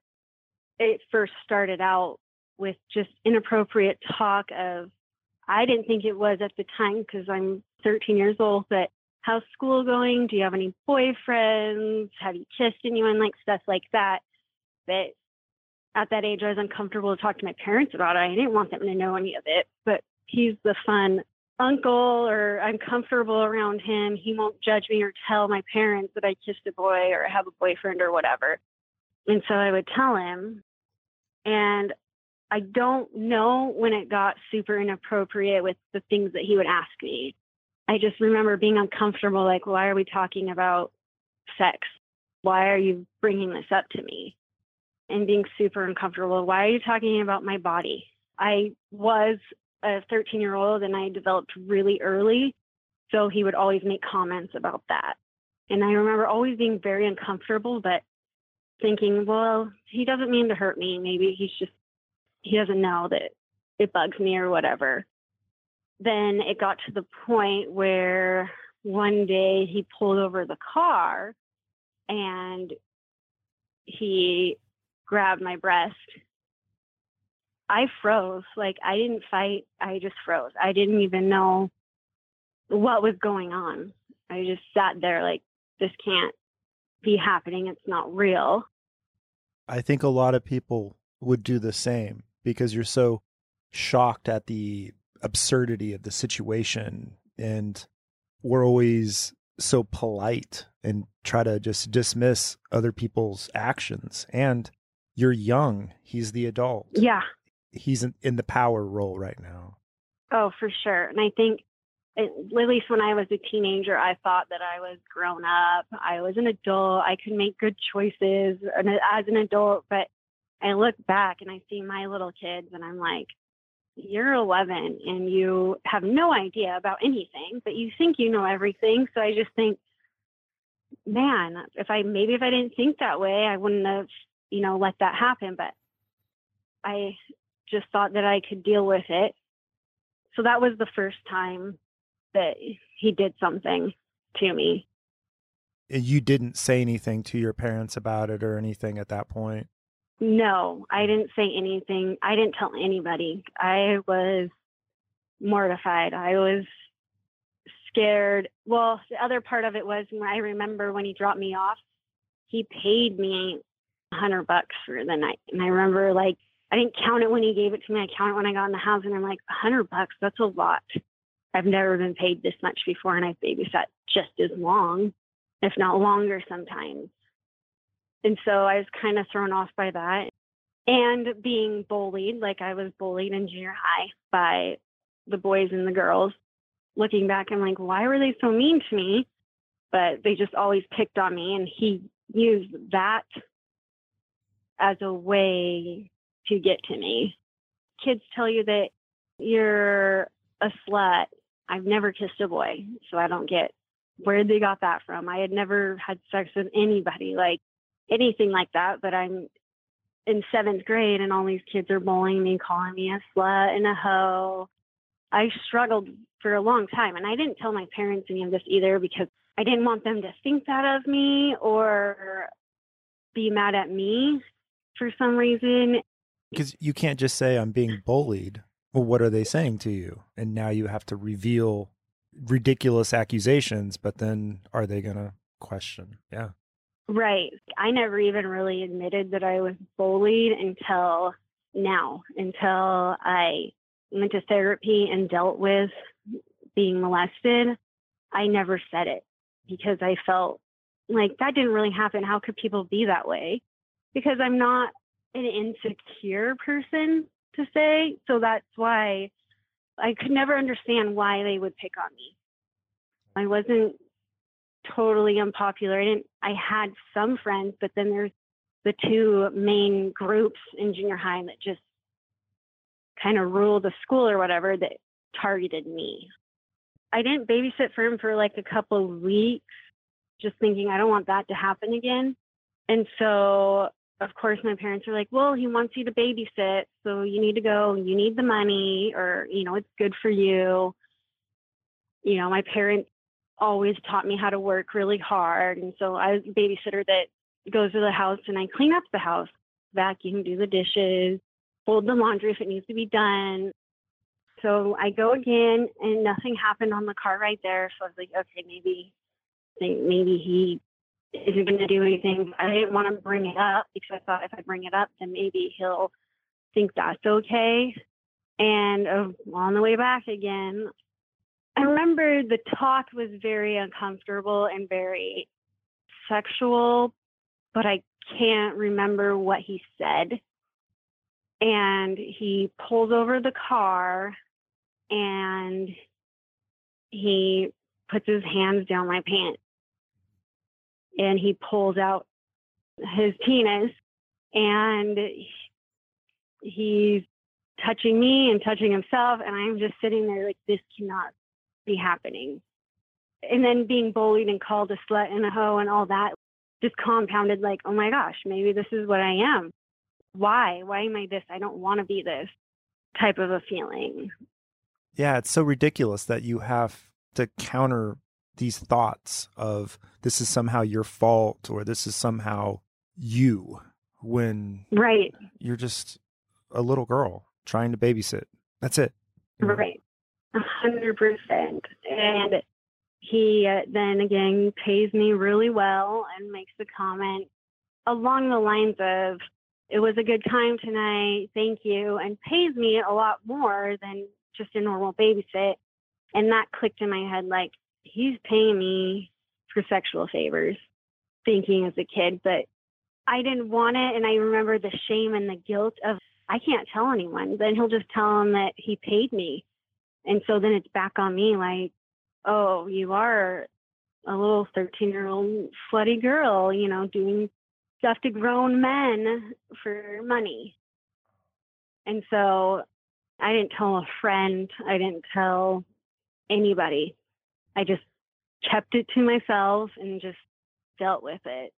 E: it first started out with just inappropriate talk of, I didn't think it was at the time because I'm 13 years old, but how's school going? Do you have any boyfriends? Have you kissed anyone? Like stuff like that. But at that age, I was uncomfortable to talk to my parents about it. I didn't want them to know any of it. But he's the fun uncle, or I'm comfortable around him. He won't judge me or tell my parents that I kissed a boy or have a boyfriend or whatever. And so I would tell him. And I don't know when it got super inappropriate with the things that he would ask me. I just remember being uncomfortable like, why are we talking about sex? Why are you bringing this up to me? And being super uncomfortable. Why are you talking about my body? I was a 13 year old and I developed really early. So he would always make comments about that. And I remember always being very uncomfortable, but thinking, well, he doesn't mean to hurt me. Maybe he's just, he doesn't know that it bugs me or whatever then it got to the point where one day he pulled over the car and he grabbed my breast. I froze. Like I didn't fight. I just froze. I didn't even know what was going on. I just sat there like this can't be happening. It's not real.
A: I think a lot of people would do the same because you're so shocked at the absurdity of the situation and we're always so polite and try to just dismiss other people's actions. And you're young. He's the adult.
E: Yeah.
A: He's in, in the power role right now.
E: Oh for sure. And i think at least when i was a teenager i thought that i was grown up. I was an adult. I could make good choices as an adult but i look back and i see my little kids and i'm like you're 11 and you have no idea about anything, but you think you know everything. So I just think, man, if I maybe if I didn't think that way, I wouldn't have, you know, let that happen. But I just thought that I could deal with it. So that was the first time that he did something to me.
A: You didn't say anything to your parents about it or anything at that point?
E: No, I didn't say anything. I didn't tell anybody. I was mortified. I was scared. Well, the other part of it was I remember when he dropped me off, he paid me a hundred bucks for the night. And I remember like I didn't count it when he gave it to me. I counted when I got in the house, and I'm like, a hundred bucks. That's a lot. I've never been paid this much before, and I've babysat just as long, if not longer sometimes. And so I was kind of thrown off by that. And being bullied, like I was bullied in junior high by the boys and the girls. Looking back, I'm like, why were they so mean to me? But they just always picked on me. And he used that as a way to get to me. Kids tell you that you're a slut. I've never kissed a boy, so I don't get where they got that from. I had never had sex with anybody, like anything like that, but I'm in seventh grade and all these kids are bullying me, calling me a slut and a hoe. I struggled for a long time and I didn't tell my parents any of this either because I didn't want them to think that of me or be mad at me for some reason.
A: Because you can't just say I'm being bullied. Well, what are they saying to you? And now you have to reveal ridiculous accusations, but then are they going to question? Yeah.
E: Right. I never even really admitted that I was bullied until now, until I went to therapy and dealt with being molested. I never said it because I felt like that didn't really happen. How could people be that way? Because I'm not an insecure person to say. So that's why I could never understand why they would pick on me. I wasn't totally unpopular. I didn't I had some friends, but then there's the two main groups in junior high that just kind of ruled the school or whatever that targeted me. I didn't babysit for him for like a couple weeks, just thinking I don't want that to happen again. And so, of course, my parents were like, well, he wants you to babysit. So you need to go, you need the money, or, you know, it's good for you. You know, my parents always taught me how to work really hard. And so I was a babysitter that goes to the house and I clean up the house, vacuum, do the dishes, fold the laundry if it needs to be done. So I go again and nothing happened on the car right there. So I was like, okay, maybe maybe he isn't going to do anything. I didn't want to bring it up because I thought if I bring it up, then maybe he'll think that's okay. And uh, on the way back again, I remember the talk was very uncomfortable and very sexual, but I can't remember what he said. And he pulls over the car and he puts his hands down my pants and he pulls out his penis and he's touching me and touching himself and i'm just sitting there like this cannot be happening. And then being bullied and called a slut and a hoe and all that just compounded like, oh my gosh, maybe this is what I am. Why? Why am I this? I don't want to be this type of a feeling.
A: Yeah, it's so ridiculous that you have to counter these thoughts of this is somehow your fault or this is somehow you when
E: right
A: you're just a little girl trying to babysit. That's it.
E: Right hundred percent. And he uh, then again pays me really well and makes the comment along the lines of, "It was a good time tonight, thank you," and pays me a lot more than just a normal babysit. And that clicked in my head, like he's paying me for sexual favors, thinking as a kid, but I didn't want it. And I remember the shame and the guilt of I can't tell anyone. Then he'll just tell him that he paid me. And so then it's back on me like, oh, you are a little 13 year old slutty girl, you know, doing stuff to grown men for money. And so I didn't tell a friend, I didn't tell anybody. I just kept it to myself and just dealt with it.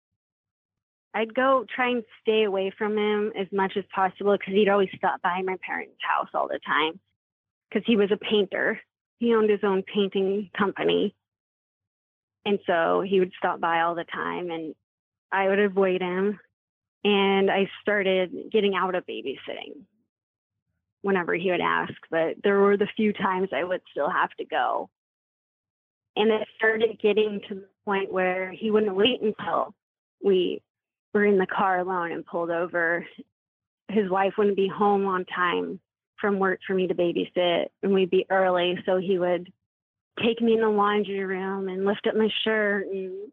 E: I'd go try and stay away from him as much as possible because he'd always stop by my parents' house all the time because he was a painter. He owned his own painting company. And so he would stop by all the time and I would avoid him. And I started getting out of babysitting whenever he would ask, but there were the few times I would still have to go. And it started getting to the point where he wouldn't wait until we were in the car alone and pulled over his wife wouldn't be home on time from work for me to babysit, and we'd be early. So he would take me in the laundry room and lift up my shirt and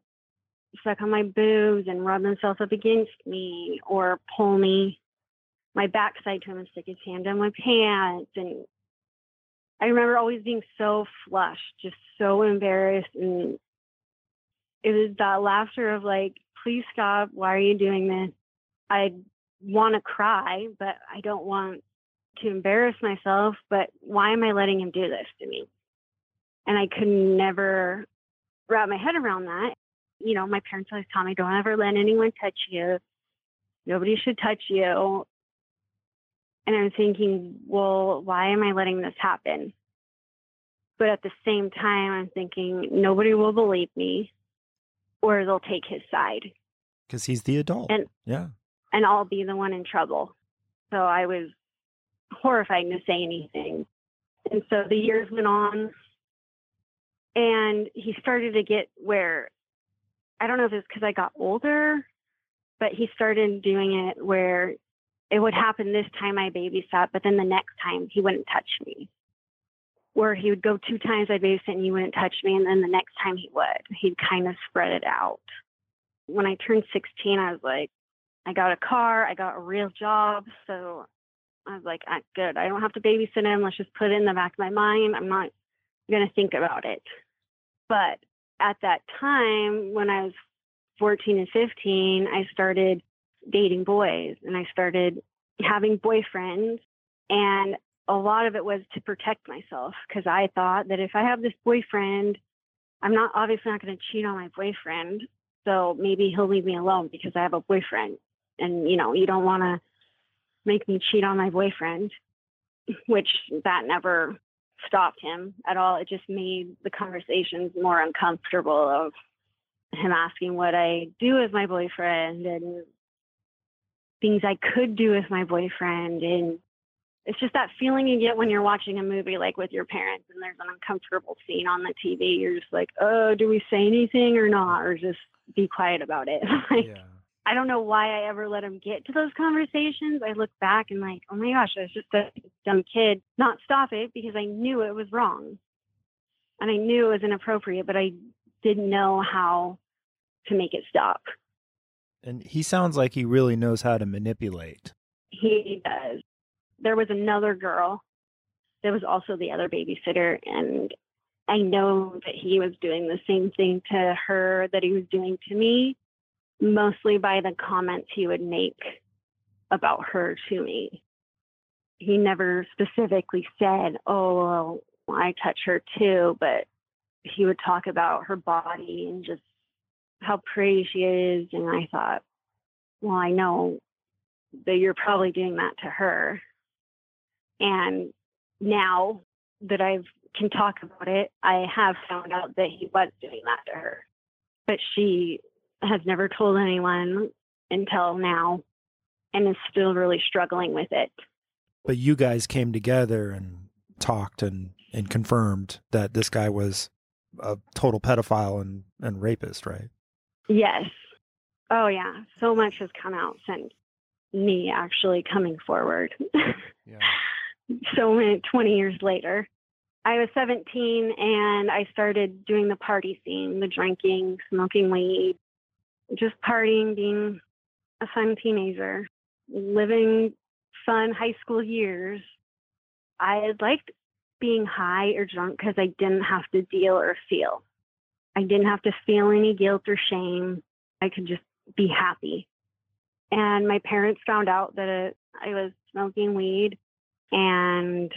E: suck on my boobs and rub himself up against me or pull me my backside to him and stick his hand down my pants. And I remember always being so flushed, just so embarrassed. And it was that laughter of like, please stop. Why are you doing this? I want to cry, but I don't want to embarrass myself. But why am I letting him do this to me? And I could never wrap my head around that. You know, my parents always tell me, don't ever let anyone touch you. Nobody should touch you. And I'm thinking, well, why am I letting this happen? But at the same time, I'm thinking, nobody will believe me or they'll take his side.
A: Because he's the adult.
E: And,
A: yeah.
E: And I'll be the one in trouble. So I was horrified to say anything. And so the years went on and he started to get where I don't know if it's because I got older, but he started doing it where it would happen this time I babysat, but then the next time he wouldn't touch me. Where he would go two times I babysit and he wouldn't touch me, and then the next time he would. He'd kind of spread it out. When I turned 16, I was like, I got a car, I got a real job. So I was like, ah, good. I don't have to babysit him. Let's just put it in the back of my mind. I'm not going to think about it. But at that time, when I was 14 and 15, I started dating boys and I started having boyfriends. And a lot of it was to protect myself because I thought that if I have this boyfriend, I'm not obviously not going to cheat on my boyfriend. So maybe he'll leave me alone because I have a boyfriend. And, you know, you don't want to make me cheat on my boyfriend, which that never stopped him at all. It just made the conversations more uncomfortable of him asking what I do with my boyfriend and things I could do with my boyfriend. And it's just that feeling you get when you're watching a movie like with your parents and there's an uncomfortable scene on the TV. You're just like, oh, do we say anything or not? Or just be quiet about it. [LAUGHS] like, yeah. I don't know why I ever let him get to those conversations. I look back and like, oh my gosh, I was just a dumb kid. Not stop it because I knew it was wrong. And I knew it was inappropriate, but I didn't know how to make it stop.
A: And he sounds like he really knows how to manipulate.
E: He does. There was another girl that was also the other babysitter, and I know that he was doing the same thing to her that he was doing to me mostly by the comments he would make about her to me. He never specifically said, Oh, well, I touch her too, but he would talk about her body and just how pretty she is. And I thought, Well, I know that you're probably doing that to her. And now that I can talk about it, I have found out that he was doing that to her. But she has never told anyone until now and is still really struggling with it.
A: But you guys came together and talked and, and confirmed that this guy was a total pedophile and, and rapist, right?
E: Yes. Oh, yeah. So much has come out since me actually coming forward. yeah. [LAUGHS] So many, 20 years later. I was 17 and I started doing the party scene, the drinking, smoking weed, just partying, being a fun teenager, living fun high school years. I liked being high or drunk because I didn't have to deal or feel. I didn't have to feel any guilt or shame. I could just be happy. And my parents found out that it, I was smoking weed and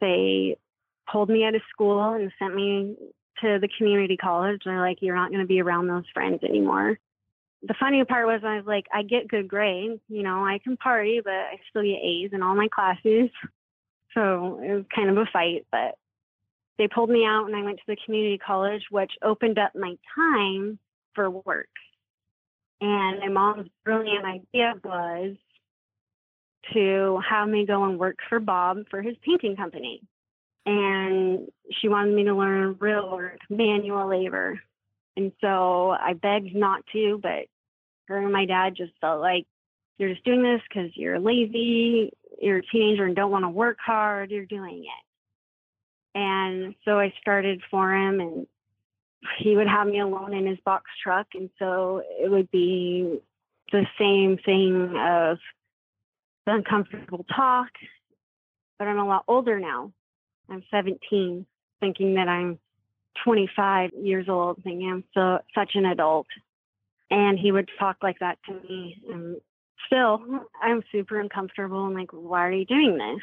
E: they pulled me out of school and sent me to the community college. They're like, you're not going to be around those friends anymore the funny part was I was like, I get good grades, you know, I can party, but I still get A's in all my classes. So it was kind of a fight, but they pulled me out and I went to the community college, which opened up my time for work. And my mom's brilliant idea was to have me go and work for Bob for his painting company. And she wanted me to learn real work, manual labor, and so I begged not to, but her and my dad just felt like you're just doing this because you're lazy, you're a teenager and don't want to work hard, you're doing it. And so I started for him and he would have me alone in his box truck. And so it would be the same thing of the uncomfortable talk. But I'm a lot older now. I'm 17, thinking that I'm 25 years old, thinking I'm so such an adult. And he would talk like that to me. And still, I'm super uncomfortable. I'm like, why are you doing this?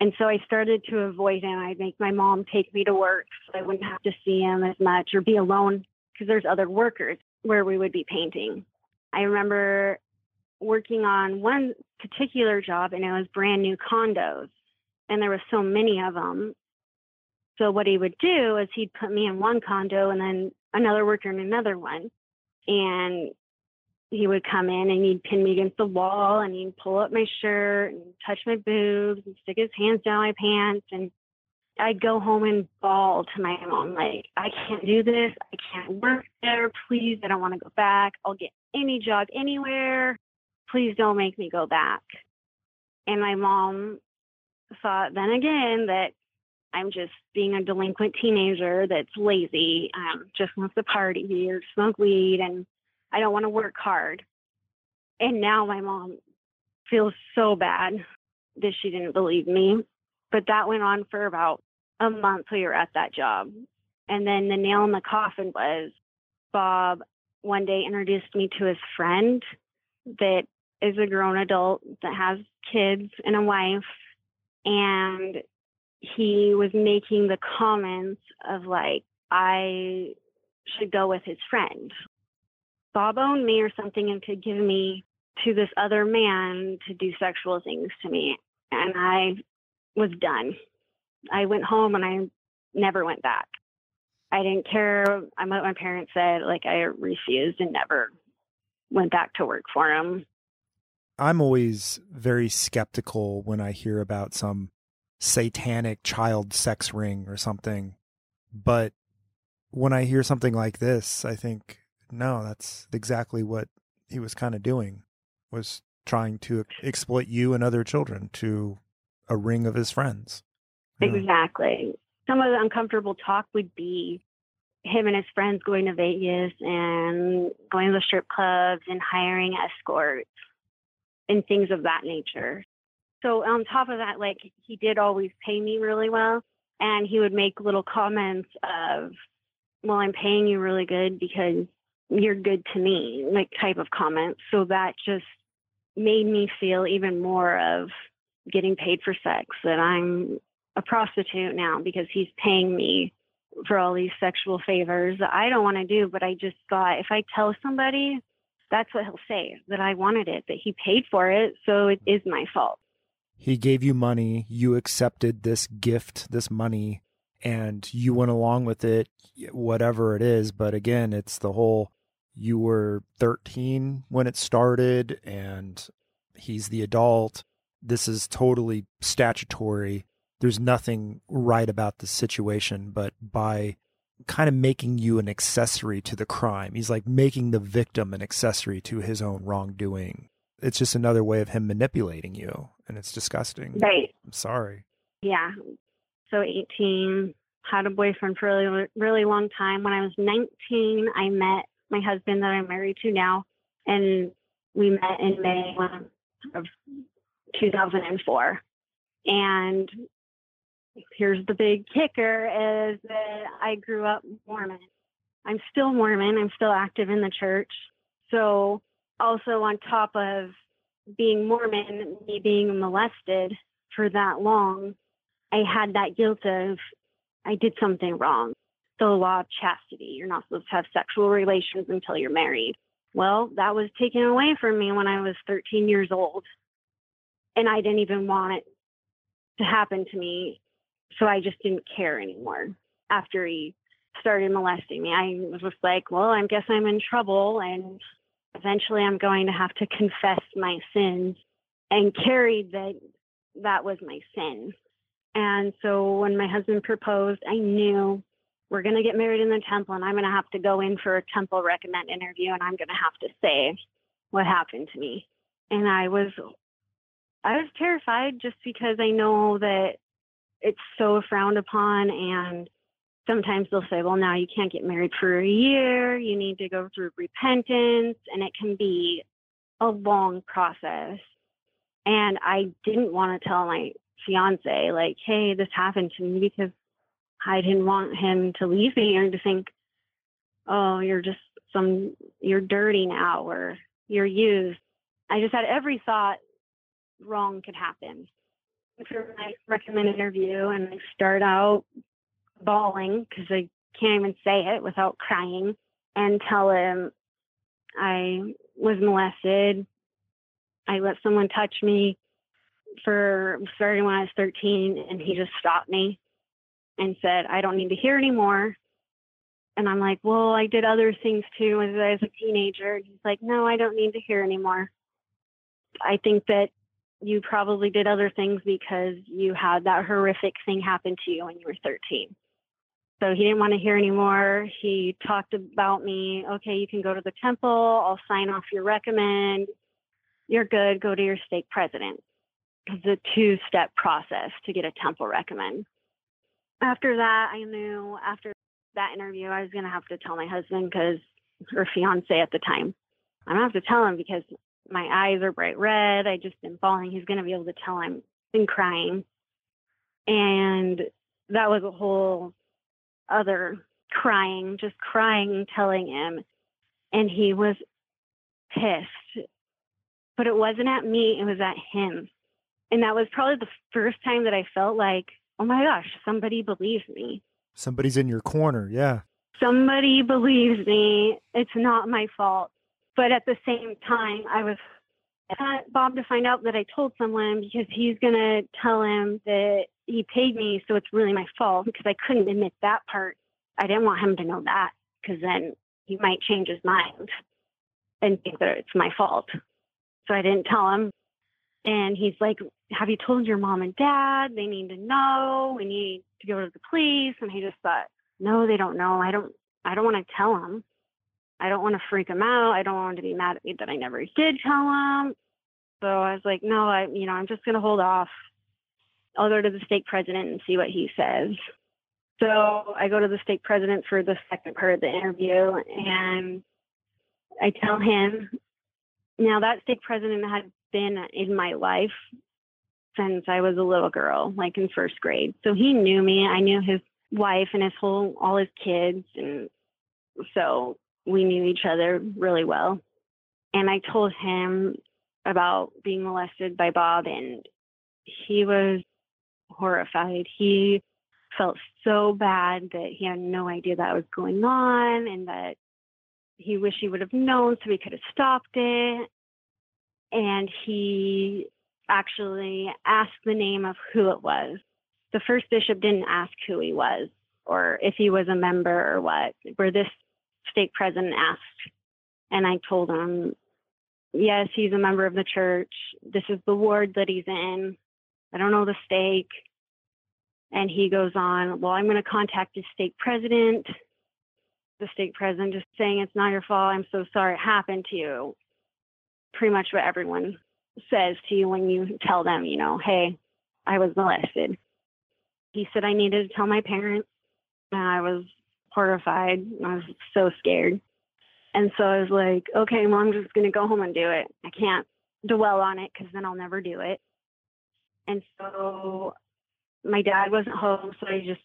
E: And so I started to avoid him. I'd make my mom take me to work so I wouldn't have to see him as much or be alone because there's other workers where we would be painting. I remember working on one particular job and it was brand new condos and there was so many of them. So what he would do is he'd put me in one condo and then another worker in another one. And he would come in and he'd pin me against the wall and he'd pull up my shirt and touch my boobs and stick his hands down my pants and I'd go home and bawl to my mom like I can't do this. I can't work there. Please, I don't want to go back. I'll get any job anywhere. Please don't make me go back. And my mom thought then again that I'm just being a delinquent teenager that's lazy, um, just wants to party or smoke weed and I don't want to work hard. And now my mom feels so bad that she didn't believe me. But that went on for about a month we were at that job. And then the nail in the coffin was Bob one day introduced me to his friend that is a grown adult that has kids and a wife. And he was making the comments of like, I should go with his friend. Bob owned me or something and could give me to this other man to do sexual things to me. And I was done. I went home and I never went back. I didn't care i what my parents said. Like I refused and never went back to work for him.
A: I'm always very skeptical when I hear about some satanic child sex ring or something. But when I hear something like this, I think no, that's exactly what he was kind of doing was trying to exploit you and other children to a ring of his friends.
E: Yeah. Exactly. Some of the uncomfortable talk would be him and his friends going to Vegas and going to the strip clubs and hiring escorts and things of that nature. So on top of that, like he did always pay me really well. And he would make little comments of, well, I'm paying you really good because you're good to me, like type of comments. So that just made me feel even more of getting paid for sex, that I'm a prostitute now because he's paying me for all these sexual favors that I don't want to do. But I just thought if I tell somebody, that's what he'll say that I wanted it, that he paid for it. So it is my fault.
A: He gave you money. You accepted this gift, this money, and you went along with it, whatever it is. But again, it's the whole you were 13 when it started and he's the adult. This is totally statutory. There's nothing right about the situation, but by kind of making you an accessory to the crime, he's like making the victim an accessory to his own wrongdoing. It's just another way of him manipulating you, and it's disgusting.
E: Right.
A: I'm sorry.
E: Yeah. So 18, had a boyfriend for a really, really long time. When I was 19, I met my husband that I'm married to now, and we met in May of 2004. And here's the big kicker is that I grew up Mormon. I'm still Mormon. I'm still active in the church. So also on top of being Mormon, me being molested for that long, I had that guilt of I did something wrong the law of chastity. You're not supposed to have sexual relations until you're married. Well, that was taken away from me when I was 13 years old. And I didn't even want it to happen to me. So I just didn't care anymore after he started molesting me. I was just like, well, I guess I'm in trouble. And eventually I'm going to have to confess my sins and carried that that was my sin. And so when my husband proposed, I knew we're going to get married in the temple and I'm going to have to go in for a temple recommend interview and I'm going to have to say what happened to me. and I was I was terrified just because I know that it's so frowned upon and sometimes they'll say, well, now you can't get married for a year. You need to go through repentance, and it can be a long process. And I didn't want to tell my fiance, like, hey, this happened to me because I didn't want him to leave me or to think, oh, you're just some, you're dirty now or you're used. I just had every thought wrong could happen. For my recommend interview, and I start out bawling because I can't even say it without crying and tell him I was molested. I let someone touch me for starting when I was 13, and he just stopped me and said, I don't need to hear anymore. And I'm like, well, I did other things too as I was a teenager. And he's like, no, I don't need to hear anymore. I think that you probably did other things because you had that horrific thing happen to you when you were 13. So he didn't want to hear anymore. He talked about me. Okay, you can go to the temple. I'll sign off your recommend. You're good. Go to your stake president. It's a two step process to get a temple recommend. After that, I knew after that interview, I was going to have to tell my husband because, or fiance at the time, I'm going to have to tell him because my eyes are bright red. I just been falling. He's going to be able to tell I'm been crying. And that was a whole other crying, just crying, telling him. And he was pissed. But it wasn't at me, it was at him. And that was probably the first time that I felt like, oh my gosh, somebody believes me.
A: Somebody's in your corner. Yeah.
E: Somebody believes me. It's not my fault. But at the same time, I was at Bob to find out that I told someone because he's going to tell him that he paid me, so it's really my fault because I couldn't admit that part. I didn't want him to know that because then he might change his mind and think that it's my fault. So I didn't tell him. And he's like, Have you told your mom and dad? They need to know. We need to go to the police. And he just thought, No, they don't know. I don't I don't want to tell them. I don't want to freak them out. I don't want to be mad at me that I never did tell them. So I was like, no, I, you know, I'm just going to hold off. I'll go to the stake president and see what he says. So I go to the stake president for the second part of the interview and I tell him, now that stake president had been in my life since I was a little girl, like in first grade. So he knew me. I knew his wife and his whole, all his kids. And so we knew each other really well. And I told him about being molested by Bob, and he was horrified. He felt so bad that he had no idea that was going on and that he wished he would have known so he could have stopped it. And he actually asked the name of who it was. The first bishop didn't ask who he was or if he was a member or what, where this stake president asked. And I told him, yes, he's a member of the church. This is the ward that he's in. I don't know the stake. And he goes on, well, I'm going to contact the stake president. The stake president just saying, it's not your fault. I'm so sorry it happened to you. Pretty much what everyone says to you when you tell them, you know, hey, I was molested. He said I needed to tell my parents. And I was horrified. I was so scared. And so I was like, okay, well, I'm just going to go home and do it. I can't dwell on it because then I'll never do it. And so my dad wasn't home. So I just,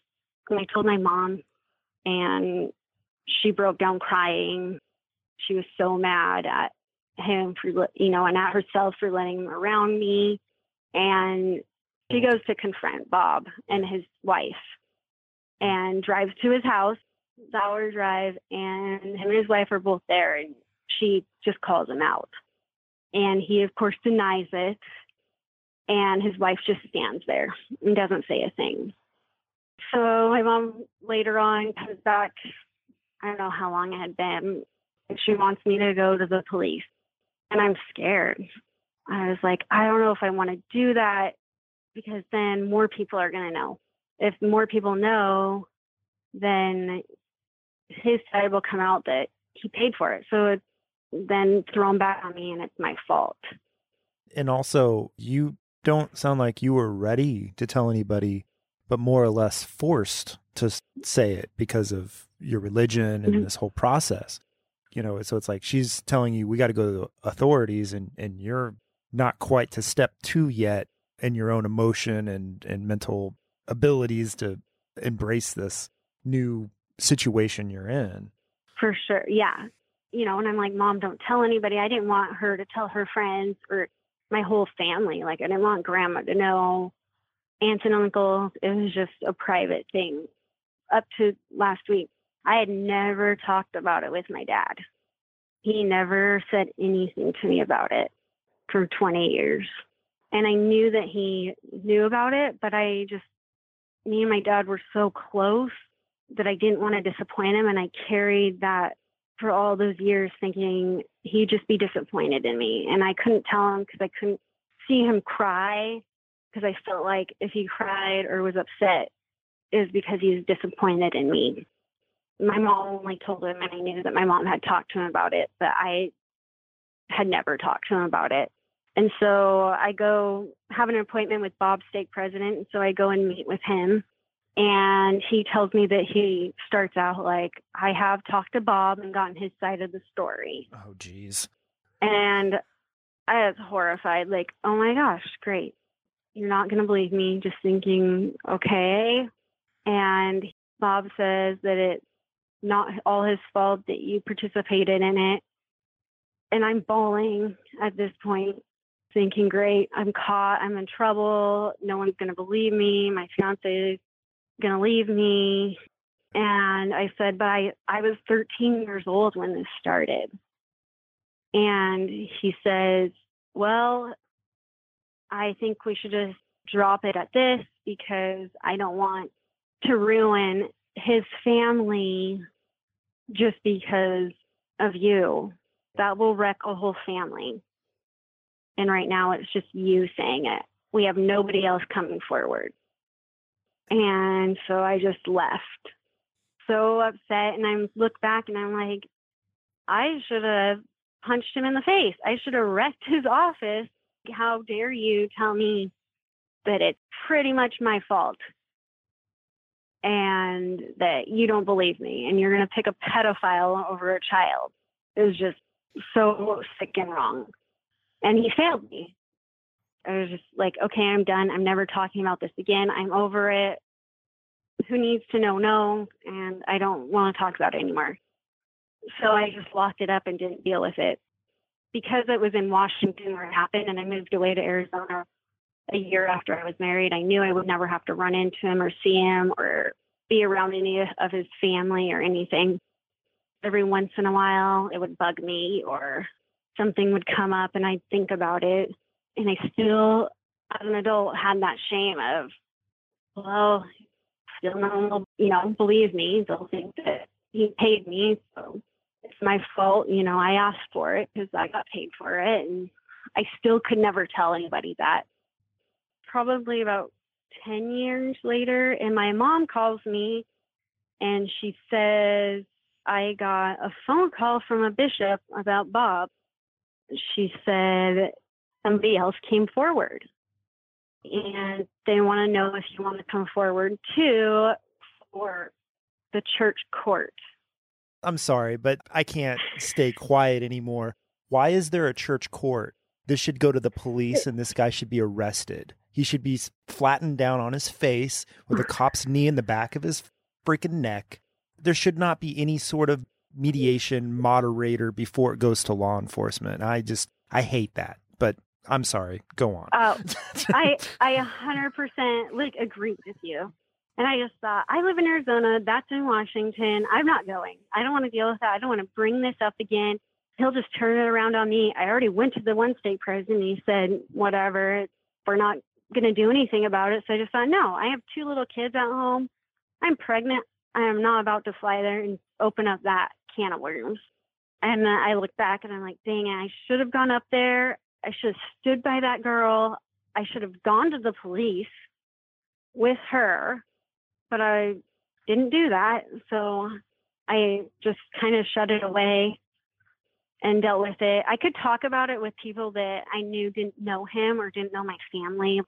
E: I told my mom and she broke down crying. She was so mad at him for, you know, and at herself for letting him around me. And she mm. goes to confront Bob and his wife and drives to his house the hour drive, and him and his wife are both there, and she just calls him out. And he, of course, denies it. And his wife just stands there and doesn't say a thing. So my mom later on comes back. I don't know how long it had been. She wants me to go to the police. And I'm scared. I was like, I don't know if I want to do that because then more people are going to know. If more people know, then his side will come out that he paid for it. So it's then thrown back on me and it's my fault.
A: And also, you don't sound like you were ready to tell anybody, but more or less forced to say it because of your religion and
E: Mhm.
A: this whole process. You know, so it's like she's telling you we got to go to the authorities, and and you're not quite to step two yet in your own emotion and and mental abilities to embrace this new situation you're in.
E: For sure. Yeah. You know, and I'm like, Mom, don't tell anybody. I didn't want her to tell her friends or my whole family. Like, I didn't want grandma to know, aunts and uncles. It was just a private thing. Up to last week, I had never talked about it with my dad. He never said anything to me about it for 20 years. And I knew that he knew about it, but I just, me and my dad were so close that I didn't want to disappoint him. And I carried that for all those years thinking he'd just be disappointed in me. And I couldn't tell him because I couldn't see him cry because I felt like if he cried or was upset, it was because he was disappointed in me. My mom only told him, and I knew that my mom had talked to him about it, but I had never talked to him about it. And so I go have an appointment with Bob, stake president. And so I go and meet with him and he tells me that he starts out like i have talked to bob and gotten his side of the story.
A: Oh, geez.
E: and i was horrified like oh my gosh great. You're not going to believe me just thinking okay. And bob says that it's not all his fault that you participated in it. And i'm bawling at this point thinking great i'm caught i'm in trouble. No one's going to believe me. My fiance going to leave me. And I said, but I, I was 13 years old when this started. And he says, well, I think we should just drop it at this because I don't want to ruin his family just because of you. That will wreck a whole family. And right now it's just you saying it. We have nobody else coming forward. And so I just left. So upset. And I look back and I'm like, I should have punched him in the face. I should have wrecked [LAUGHS] his office. How dare you tell me that it's pretty much my fault and that you don't believe me and you're going to pick a pedophile over a child? It was just so sick and wrong. And he failed me. I was just like, okay, I'm done. I'm never talking about this again. I'm over it. Who needs to know? No. And I don't want to talk about it anymore. So I just locked it up and didn't deal with it. Because it was in Washington where it happened and I moved away to Arizona a year after I was married, I knew I would never have to run into him or see him or be around any of his family or anything. Every once in a while, it would bug me or something would come up and I'd think about it and I still, as an adult, had that shame of, well, still no one will, you know, believe me. They'll think that he paid me, so it's my fault. You know, I asked for it because I got paid for it, and I still could never tell anybody that. Probably about ten years later, and my mom calls me, and she says I got a phone call from a bishop about Bob. She said somebody else came forward and they want to know if you want to come forward too for the church court.
A: I'm sorry, but I can't stay quiet anymore. Why is there a church court? This should go to the police and this guy should be arrested. He should be flattened down on his face with a cop's knee in the back of his freaking neck. There should not be any sort of mediation moderator before it goes to law enforcement. I just, I hate that. But I'm sorry. Go on.
E: Oh, [LAUGHS] I I a hundred percent like agree with you. And I just thought, I live in Arizona, that's in Washington. I'm not going. I don't want to deal with that. I don't want to bring this up again. He'll just turn it around on me. I already went to the one stake president. He said, whatever, we're not going to do anything about it. So I just thought, no, I have two little kids at home. I'm pregnant. I am not about to fly there and open up that can of worms. And I look back and I'm like, dang it, I should have gone up there. I should have stood by that girl. I should have gone to the police with her, but I didn't do that. So I just kind of shut it away. and dealt with it. I could talk about it with people that I knew didn't know him or didn't know my family.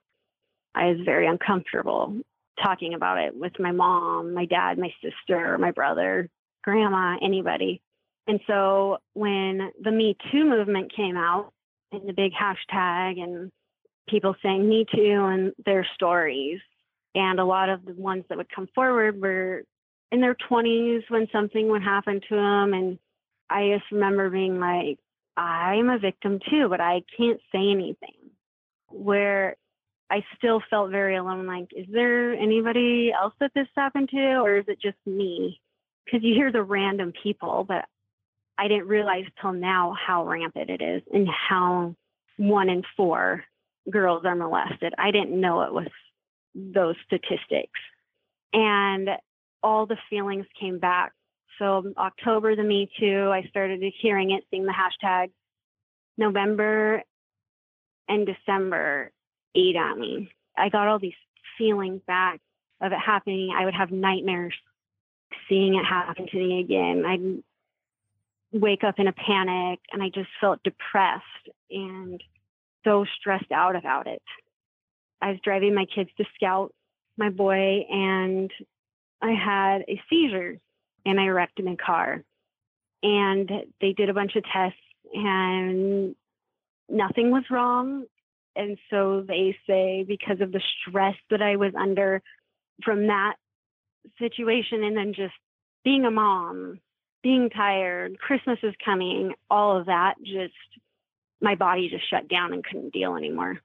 E: I was very uncomfortable talking about it with my mom, my dad, my sister, my brother, grandma, anybody. And so when the Me Too movement came out and the big hashtag and people saying Me Too and their stories, and a lot of the ones that would come forward were in their 20s when something would happen to them. And I just remember being like, I'm a victim too, but I can't say anything. Where I still felt very alone. Like, is there anybody else that this happened to, or is it just me? Because you hear the random people, but I didn't realize till now how rampant it is and how one in four girls are molested. I didn't know it was those statistics. And all the feelings came back. So October, the Me Too, I started hearing it, seeing the hashtag. November and December ate at me. I got all these feelings back of it happening. I would have nightmares seeing it happen to me again. I'd wake up in a panic and I just felt depressed and so stressed out about it. I was driving my kids to scout my boy and I had a seizure and I wrecked my car. And they did a bunch of tests and nothing was wrong. And so they say because of the stress that I was under from that situation and then just being a mom, being tired, Christmas is coming, all of that just my body just shut down and couldn't deal anymore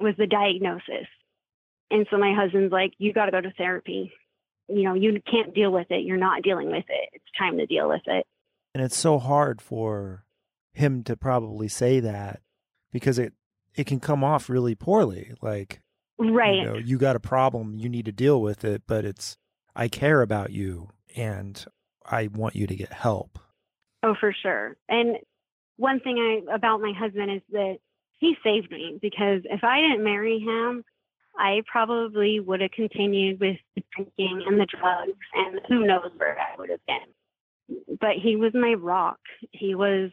E: was the diagnosis. And so my husband's like, you got to go to therapy. You know, you can't deal with it. You're not dealing with it. It's time to deal with it.
A: And it's so hard for him to probably say that because it it can come off really poorly like
E: right
A: you know you got a problem you need to deal with it but it's i care about you and i want you to get help
E: oh for sure and one thing i about my husband is that he saved me because if I didn't marry him, I probably would have continued with the drinking and the drugs, and who knows where I would have been. But he was my rock. He was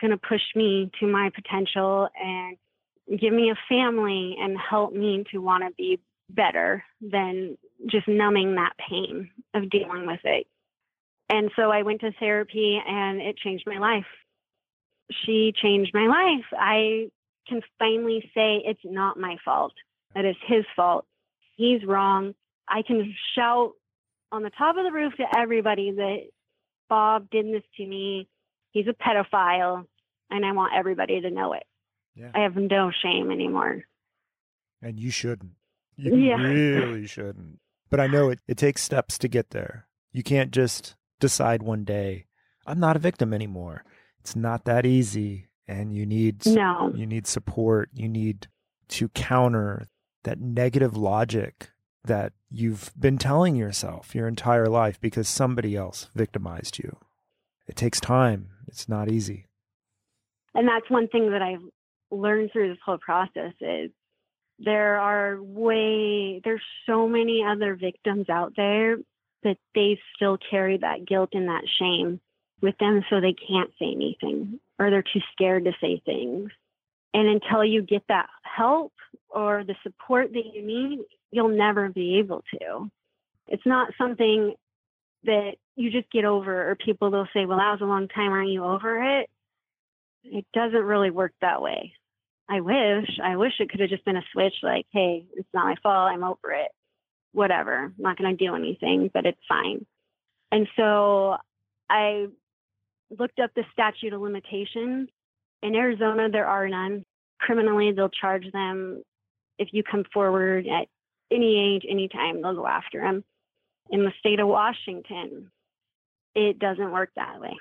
E: going to push me to my potential and give me a family and help me to want to be better than just numbing that pain of dealing with it. And so I went to therapy and it changed my life. She changed my life. I can finally say it's not my fault, that it's his fault. He's wrong. I can shout on the top of the roof to everybody that Bob did this to me. He's a pedophile, and I want everybody to know it.
A: Yeah.
E: I have no shame anymore.
A: And you shouldn't. You
E: Yeah.
A: really shouldn't. But I know it, it takes steps to get there. You can't just decide one day, I'm not a victim anymore. It's not that easy. And you need
E: No.
A: you need support. You need to counter that negative logic that you've been telling yourself your entire life because somebody else victimized you. It takes time. It's not easy.
E: And that's one thing that I've learned through this whole process is there are way there's so many other victims out there that they still carry that guilt and that shame with them so they can't say anything or they're too scared to say things. And until you get that help or the support that you need, you'll never be able to. It's not something that you just get over, or people will say, Well, that was a long time. Aren't you over it? It doesn't really work that way. I wish, I wish it could have just been a switch like, Hey, it's not my fault. I'm over it. Whatever. I'm not going to do anything, but it's fine. And so I looked up the statute of limitations. In Arizona, there are none. Criminally, they'll charge them if you come forward at any age, anytime, they'll go after them. In the state of Washington, it doesn't work that way.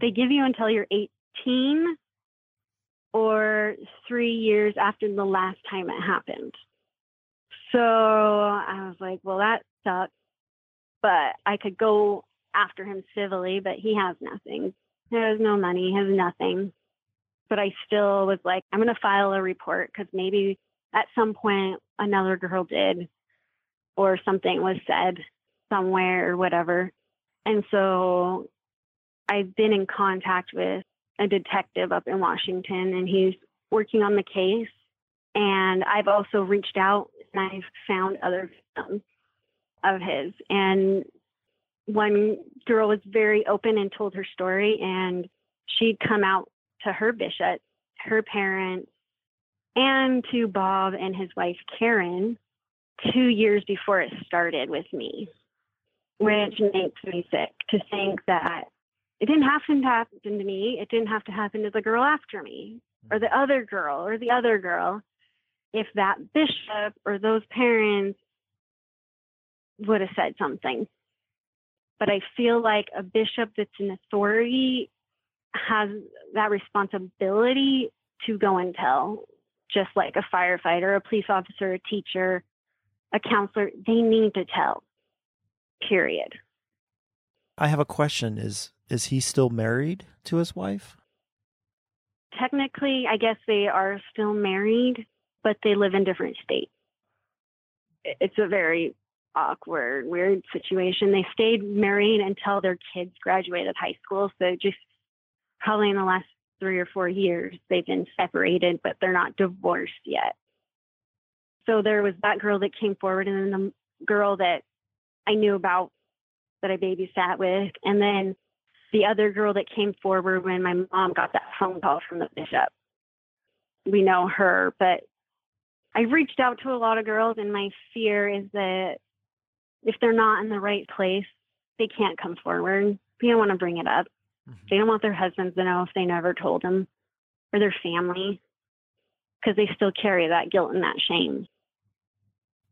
E: They give you until you're 18 or three years after the last time it happened. So I was like, well, that sucks. But I could go after him civilly, but he has nothing. He has no money, he has nothing. But I still was like, I'm going to file a report because maybe at some point another girl did or something was said somewhere or whatever. And so I've been in contact with a detective up in Washington, and he's working on the case. And I've also reached out and I've found other of his. And one girl was very open and told her story, and she'd come out to her bishop, her parents, and to Bob and his wife Karen two years before it started with me, which makes me sick to think that it didn't have to happen to me. It didn't have to happen to the girl after me or the other girl or the other girl. If that bishop or those parents would have said something. But I feel like a bishop that's in authority has that responsibility to go and tell, just like a firefighter, a police officer, a teacher, a counselor. They need to tell, period.
A: I have a question. Is is he still married to his wife?
E: Technically, I guess they are still married, but they live in different states. It's a very awkward, weird situation. They stayed married until their kids graduated high school. So just probably in the last three or four years, they've been separated, but they're not divorced yet. So there was that girl that came forward, and then the girl that I knew about that I babysat with, and then the other girl that came forward when my mom got that phone call from the bishop. We know her, but I've reached out to a lot of girls, and my fear is that if they're not in the right place, they can't come forward. They don't want to bring it up. Mm-hmm. They don't want their husbands to know if they never told them or their family because they still carry that guilt and that shame.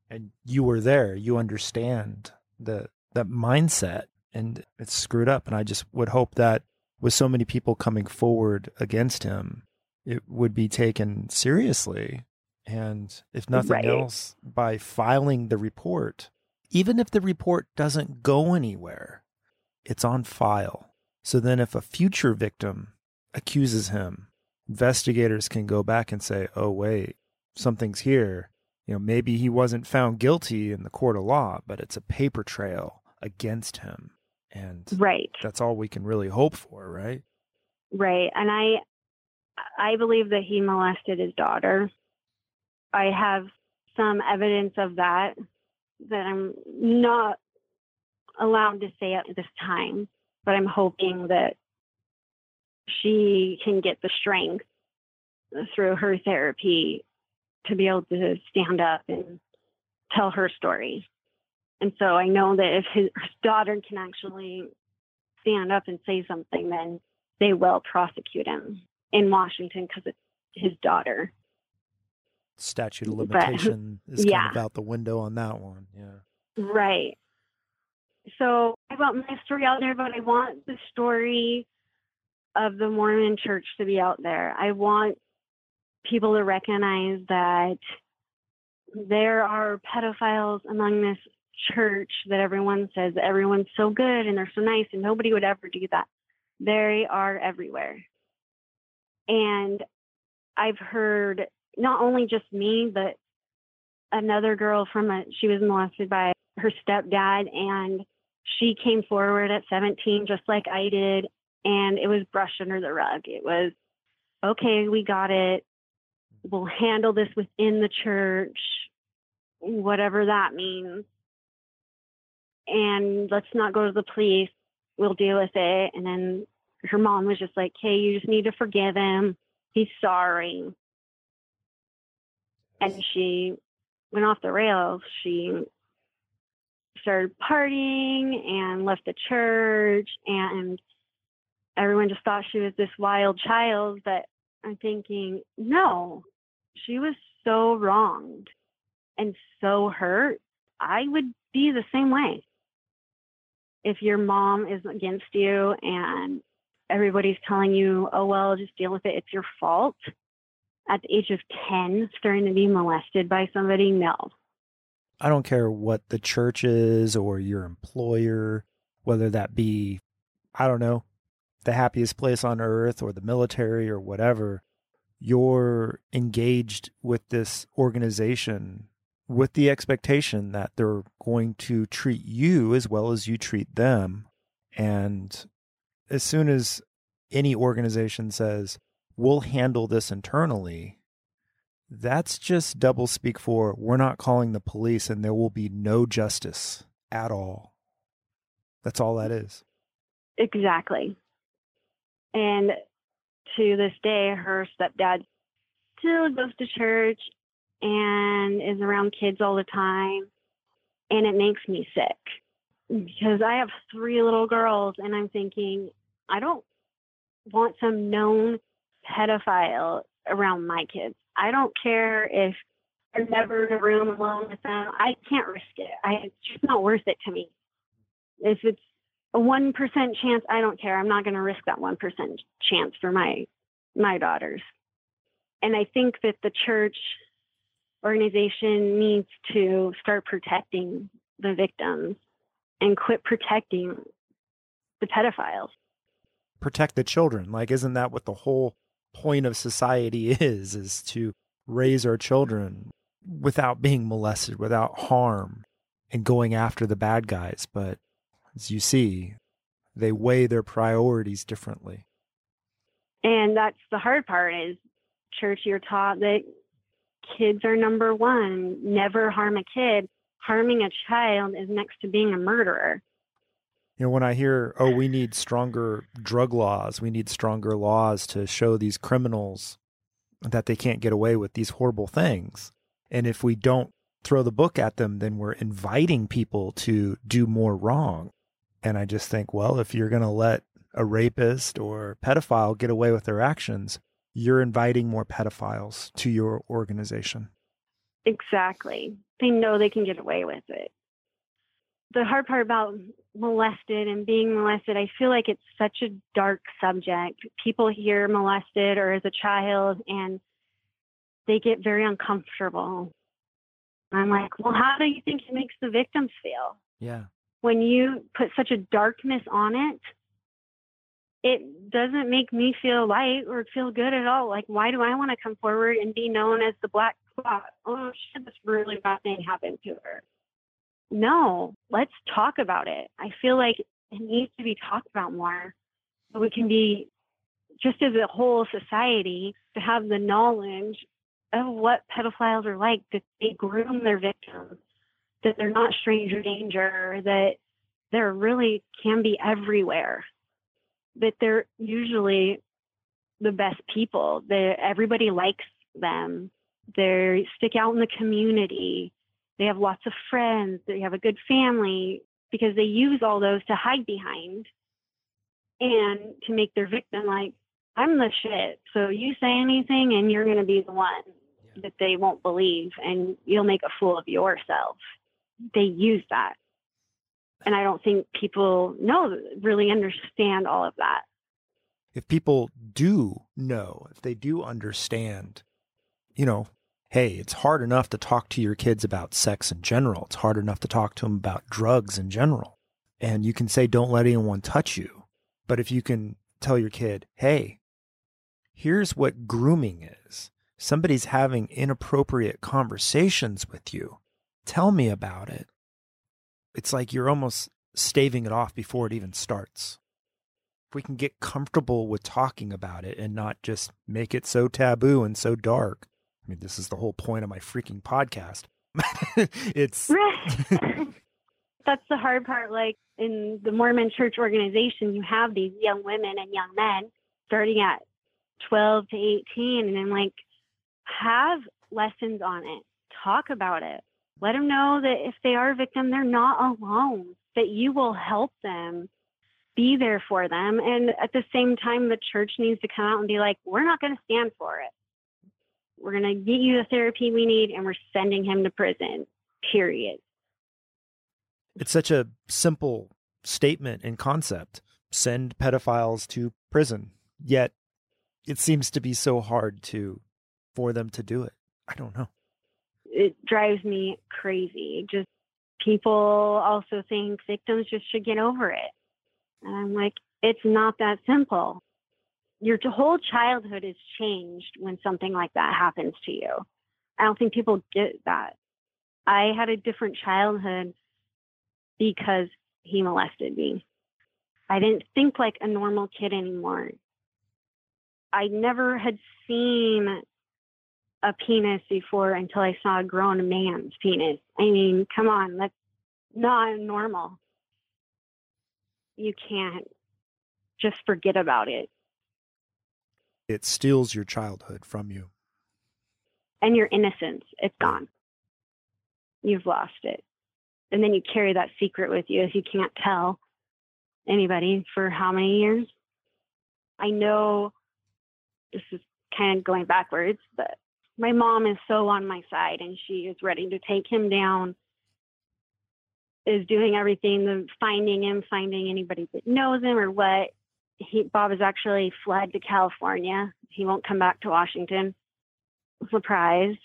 A: And you were there. You understand the that mindset and it's screwed up. And I just would hope that with so many people coming forward against him, it would be taken seriously. And if nothing right. else, by filing the report, even if the report doesn't go anywhere, it's on file. So then, if a future victim accuses him, investigators can go back and say, oh, wait, something's here. You know, maybe he wasn't found guilty in the court of law, but it's a paper trail against him. And
E: right.
A: that's all we can really hope for, right?
E: Right. And I I believe that he molested his daughter. I have some evidence of that that I'm not allowed to say at this time, but I'm hoping that she can get the strength through her therapy to be able to stand up and tell her story. And so I know that if his, his daughter can actually stand up and say something, then they will prosecute him in Washington because it's his daughter
A: statute of [LAUGHS] limitation but, is yeah. kind of out the window on that one. Yeah.
E: Right. So I want my story out there, but I want the story of the Mormon church to be out there. I want people to recognize that there are pedophiles among this church that everyone says everyone's so good and they're so nice and nobody would ever do that. They are everywhere. And I've heard not only just me, but another girl from a, she was molested by her stepdad and she came forward at 17 just like I did and it was brushed under the rug. It was okay, we got it. We'll handle this within the church, whatever that means. And let's not go to the police. We'll deal with it. And then her mom was just like, "Hey, you just need to forgive him. He's sorry." And she went off the rails. She started partying and left the church and everyone just thought she was this wild child. But i'm thinking no she was so wronged and so hurt. I would be the same way. If your mom is against you and everybody's telling you oh well just deal with it. It's your fault at the age of 10 starting to be molested by somebody? No.
A: I don't care what the church is or your employer, whether that be, I don't know, the happiest place on earth or the military or whatever. You're engaged with this organization with the expectation that they're going to treat you as well as you treat them. And as soon as any organization says, we'll handle this internally, that's just double speak for we're not calling the police and there will be no justice at all. That's all that is.
E: Exactly. And to this day, her stepdad still goes to church and is around kids all the time. And it makes me sick because I have three little girls, and I'm thinking, I don't want some known pedophile around my kids. I don't care if I'm never in a room alone with them. I can't risk it. I, it's just not worth it to me. If it's a one percent chance, I don't care. I'm not going to risk that one percent chance for my my daughters. And I think that the church organization needs to start protecting the victims and quit protecting the pedophiles.
A: Protect the children. Like, isn't that what the whole point of society [LAUGHS] is? Is to raise our children without being molested, without harm, and going after the bad guys. But as you see, they weigh their priorities differently.
E: And that's the hard part is church you're taught that kids are number one. Never harm a kid. Harming a child is next to being a murderer.
A: You know, when I hear, oh, we need stronger drug laws, we need stronger laws to show these criminals that they can't get away with these horrible things. And if we don't throw the book at them, then we're inviting people to do more wrong. And I just think, well, if you're going to let a rapist or pedophile get away with their actions, you're inviting more pedophiles to your organization.
E: Exactly. They know they can get away with it. The hard part about molested and being molested, I feel like it's such a dark subject. People hear molested or as a child and they get very uncomfortable. I'm like, well, how do you think it makes the victims feel?
A: Yeah.
E: When you put such a darkness on it, it doesn't make me feel light or feel good at all. Like, why do I want to come forward and be known as the black spot? Oh shit, this really bad thing happened to her. No, let's talk about it. I feel like it needs to be talked about more so we can be just as a whole society to have the knowledge of what pedophiles are like, that they groom their victims, that they're not stranger danger, that there really can be everywhere that they're usually the best people. They everybody likes them. They stick out in the community. They have lots of friends. They have a good family because they use all those to hide behind and to make their victim like, I'm the shit. So you say anything and you're going to be the one that they won't believe and you'll make a fool of yourself. They use that and I don't think people know really understand all of that.
A: If people do know, if they do understand, you know, hey, it's hard enough to talk to your kids about sex in general. It's hard enough to talk to them about drugs in general. And you can say, don't let anyone touch you. But if you can tell your kid, hey, here's what grooming is somebody's having inappropriate conversations with you, tell me about it it's like you're almost staving it off before it even starts. If we can get comfortable with talking about it and not just make it so taboo and so dark. I mean, this is the whole point of my freaking podcast. [LAUGHS] it's [LAUGHS] [LAUGHS]
E: that's the hard part. Like in the Mormon church organization, you have these young women and young men starting at 12 to 18. And I'm like, have lessons on it, talk about it, let them know that if they are a victim, they're not alone, that you will help them, be there for them. And at the same time, the church needs to come out and be like, we're not going to stand for it. We're going to get you the therapy we need, and we're sending him to prison, period.
A: It's such a simple statement and concept send pedophiles to prison. Yet it seems to be so hard to for them to do it. I don't know
E: it drives me crazy. Just people also think victims just should get over it. And I'm like, it's not that simple. Your whole childhood is changed when something like that happens to you. I don't think people get that. I had a different childhood because he molested me. I didn't think like a normal kid anymore. I never had seen a penis before until I saw a grown man's penis. I mean, come on, that's not normal. You can't just forget about it.
A: It steals your childhood from you.
E: And your innocence, it's gone. You've lost it. And then you carry that secret with you if you can't tell anybody for how many years. I know this is kind of going backwards, but my mom is so on my side and she is ready to take him down is doing everything the finding him finding anybody that knows him or what he bob has actually fled to california he won't come back to washington surprise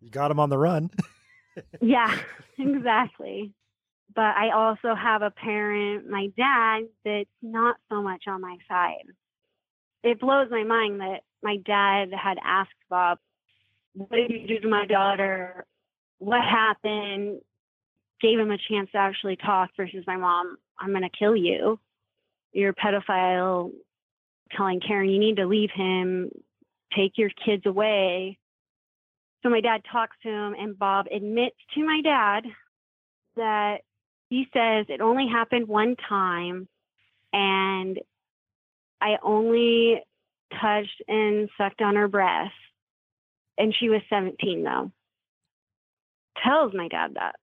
A: You got him on the run. [LAUGHS]
E: yeah exactly but i also have a parent my dad that's not so much on my side it blows my mind that my dad had asked bob what did you do to my daughter? What happened? Gave him a chance to actually talk versus my mom, I'm going to kill you. You're pedophile. Telling Karen, you need to leave him, take your kids away. So my dad talks to him, and Bob admits to my dad that he says it only happened one time, and I only touched and sucked on her breast and she was 17 though. Tells my dad that.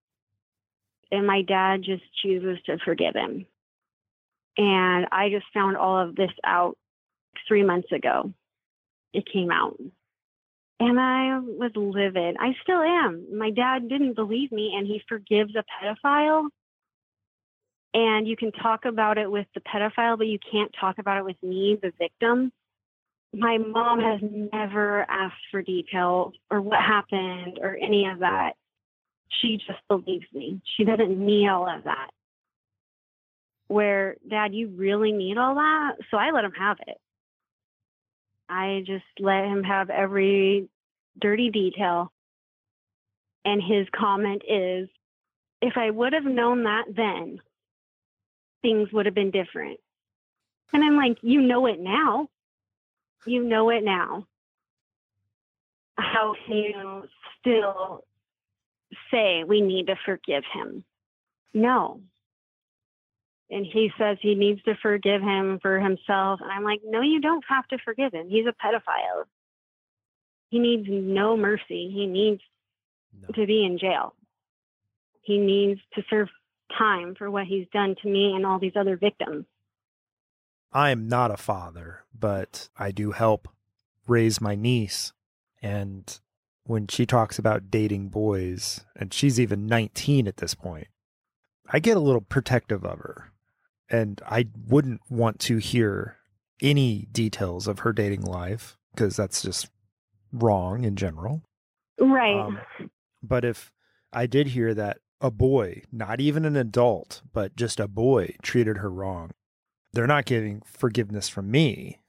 E: And my dad just chooses to forgive him. And I just found all of this out three months ago. It came out. And I was livid. I still am. My dad didn't believe me and he forgives a pedophile. And you can talk about it with the pedophile, but you can't talk about it with me, the victim my mom has never asked for details or what happened or any of that. She just believes me. She doesn't need all of that. Where, Dad, you really need all that? So I let him have it. I just let him have every dirty detail. And his comment is if I would have known that then, things would have been different. And I'm like, you know it now you know it now. How can you still say we need to forgive him? No. And he says he needs to forgive him for himself. And I'm like, no, you don't have to forgive him. He's a pedophile. He needs no mercy. He needs no. to be in jail. He needs to serve time for what he's done to me and all these other victims.
A: I am not a father, but I do help raise my niece. And when she talks about dating boys, and she's even 19 at this point, I get a little protective of her. And I wouldn't want to hear any details of her dating life because that's just wrong in general.
E: Right. Um,
A: but if I did hear that a boy, not even an adult, but just a boy treated her wrong, they're not giving forgiveness from me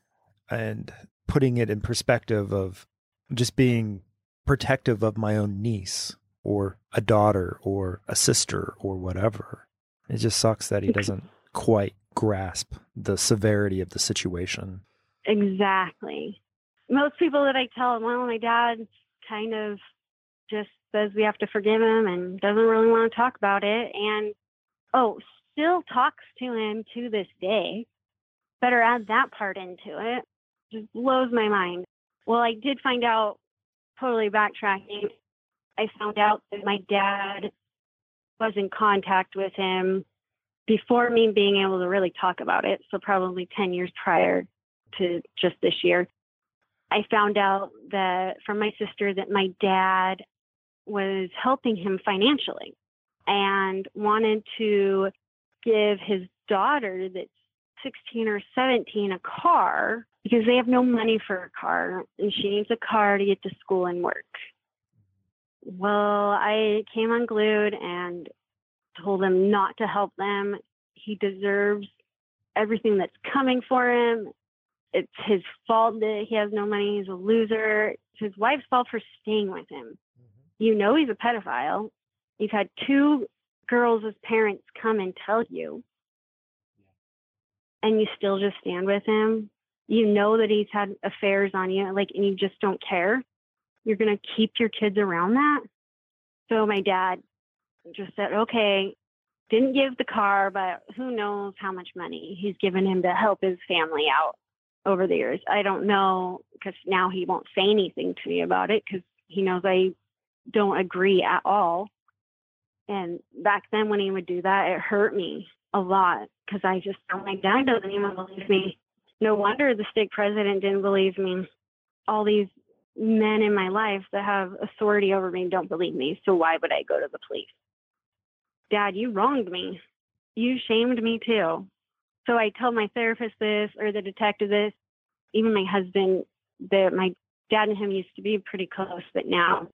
A: and putting it in perspective of just being protective of my own niece or a daughter or a sister or whatever. It just sucks that he doesn't quite grasp the severity of the situation.
E: Exactly. Most people that I tell, well, my dad kind of just says we have to forgive him and doesn't really want to talk about it. And oh, still talks to him to this day. Better add that part into it. Just blows my mind. Well, I did find out, totally backtracking, I found out that my dad was in contact with him before me being able to really talk about it. So, probably 10 years prior to just this year. I found out that from my sister that my dad was helping him financially and wanted to give his daughter that's 16 or 17 a car because they have no money for a car and she needs a car to get to school and work. Well, I came unglued and told him not to help them. He deserves everything that's coming for him. It's his fault that he has no money. He's a loser. It's his wife's fault for staying with him. Mm-hmm. You know he's a pedophile. You've had two girls as parents come and tell you and you still just stand with him you know that he's had affairs on you, like, and you just don't care, you're going to keep your kids around that. So my dad just said, okay, didn't give the car, but who knows how much money he's given him to help his family out over the years. I don't know because now he won't say anything to me about it because he knows I don't agree at all. And back then, when he would do that, it hurt me a lot because I just felt like dad doesn't even believe me. No wonder the stake president didn't believe me. All these men in my life that have authority over me don't believe me. So why would I go to the police? Dad, you wronged me. You shamed me too. So I tell my therapist this or the detective this, even my husband, that my dad and him used to be pretty close, but now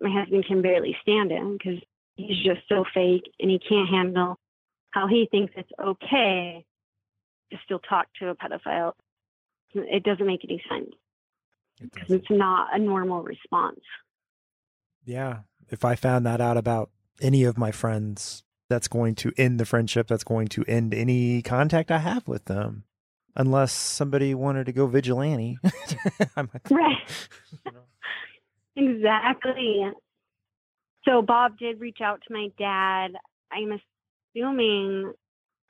E: my husband can barely stand him because he's just so fake and he can't handle how he thinks it's okay to still talk to a pedophile. It doesn't make any sense.
A: It
E: because
A: doesn't.
E: it's not a normal response.
A: Yeah. If I found that out about any of my friends, that's going to end the friendship. That's going to end any contact I have with them. Unless somebody wanted to go vigilante. [LAUGHS]
E: Right. Exactly. So Bob did reach out to my dad. I'm assuming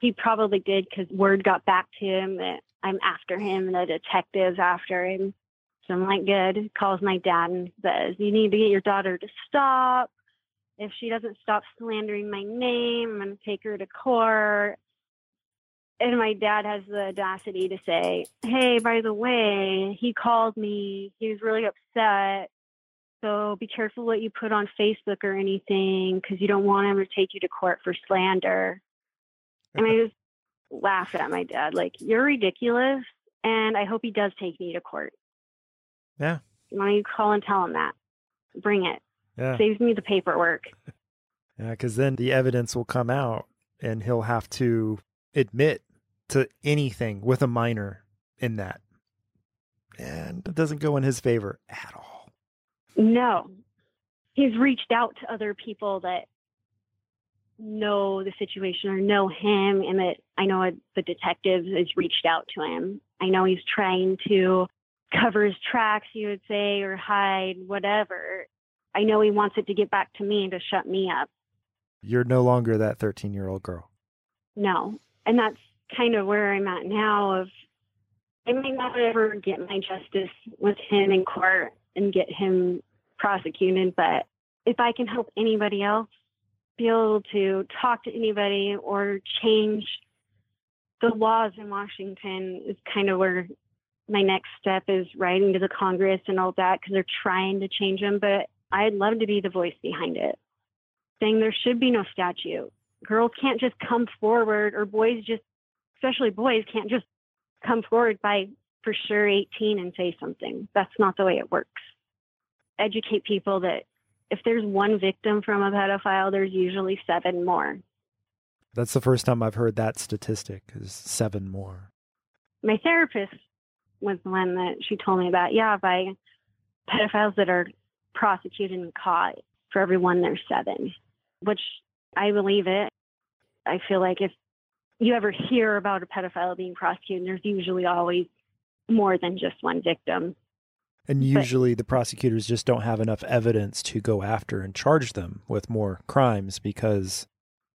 E: he probably did because word got back to him that I'm after him and the detective's after him. So I'm like, good. Calls my dad and says, You need to get your daughter to stop. If she doesn't stop slandering my name, I'm going to take her to court. And my dad has the audacity to say, Hey, by the way, he called me. He was really upset. So be careful what you put on Facebook or anything because you don't want him to take you to court for slander. And I [LAUGHS] just laughed at my dad, like, You're ridiculous. And I hope he does take me to court.
A: Yeah.
E: Why don't you call and tell him that? Bring it.
A: Yeah.
E: Saves me the paperwork. [LAUGHS]
A: Yeah. Because then the evidence will come out and he'll have to admit to anything with a minor in that. And it doesn't go in his favor at all.
E: No. He's reached out to other people that know the situation or know him, and that I know the detective has reached out to him. I know he's trying to cover his tracks, you would say, or hide, whatever. I know he wants it to get back to me and to shut me up.
A: You're no longer that 13 year old girl.
E: No. And that's kind of where I'm at now of I may not ever get my justice with him in court and get him prosecuted, but if I can help anybody else be able to talk to anybody or change the laws in Washington is kind of where my next step is writing to the Congress and all that because they're trying to change them. But I'd love to be the voice behind it, saying there should be no statute. Girls can't just come forward, or boys just, especially boys, can't just come forward by for sure 18 and say something. That's not the way it works. Educate people that if there's one victim from a pedophile, there's usually seven more.
A: That's the first time I've heard that statistic is seven more.
E: My therapist was the one that she told me about. Yeah, by pedophiles that are prosecuted and caught, for every one, there's seven, which I believe it. I feel like if you ever hear about a pedophile being prosecuted, there's usually always more than just one victim.
A: And
E: But-
A: usually the prosecutors just don't have enough evidence to go after and charge them with more crimes because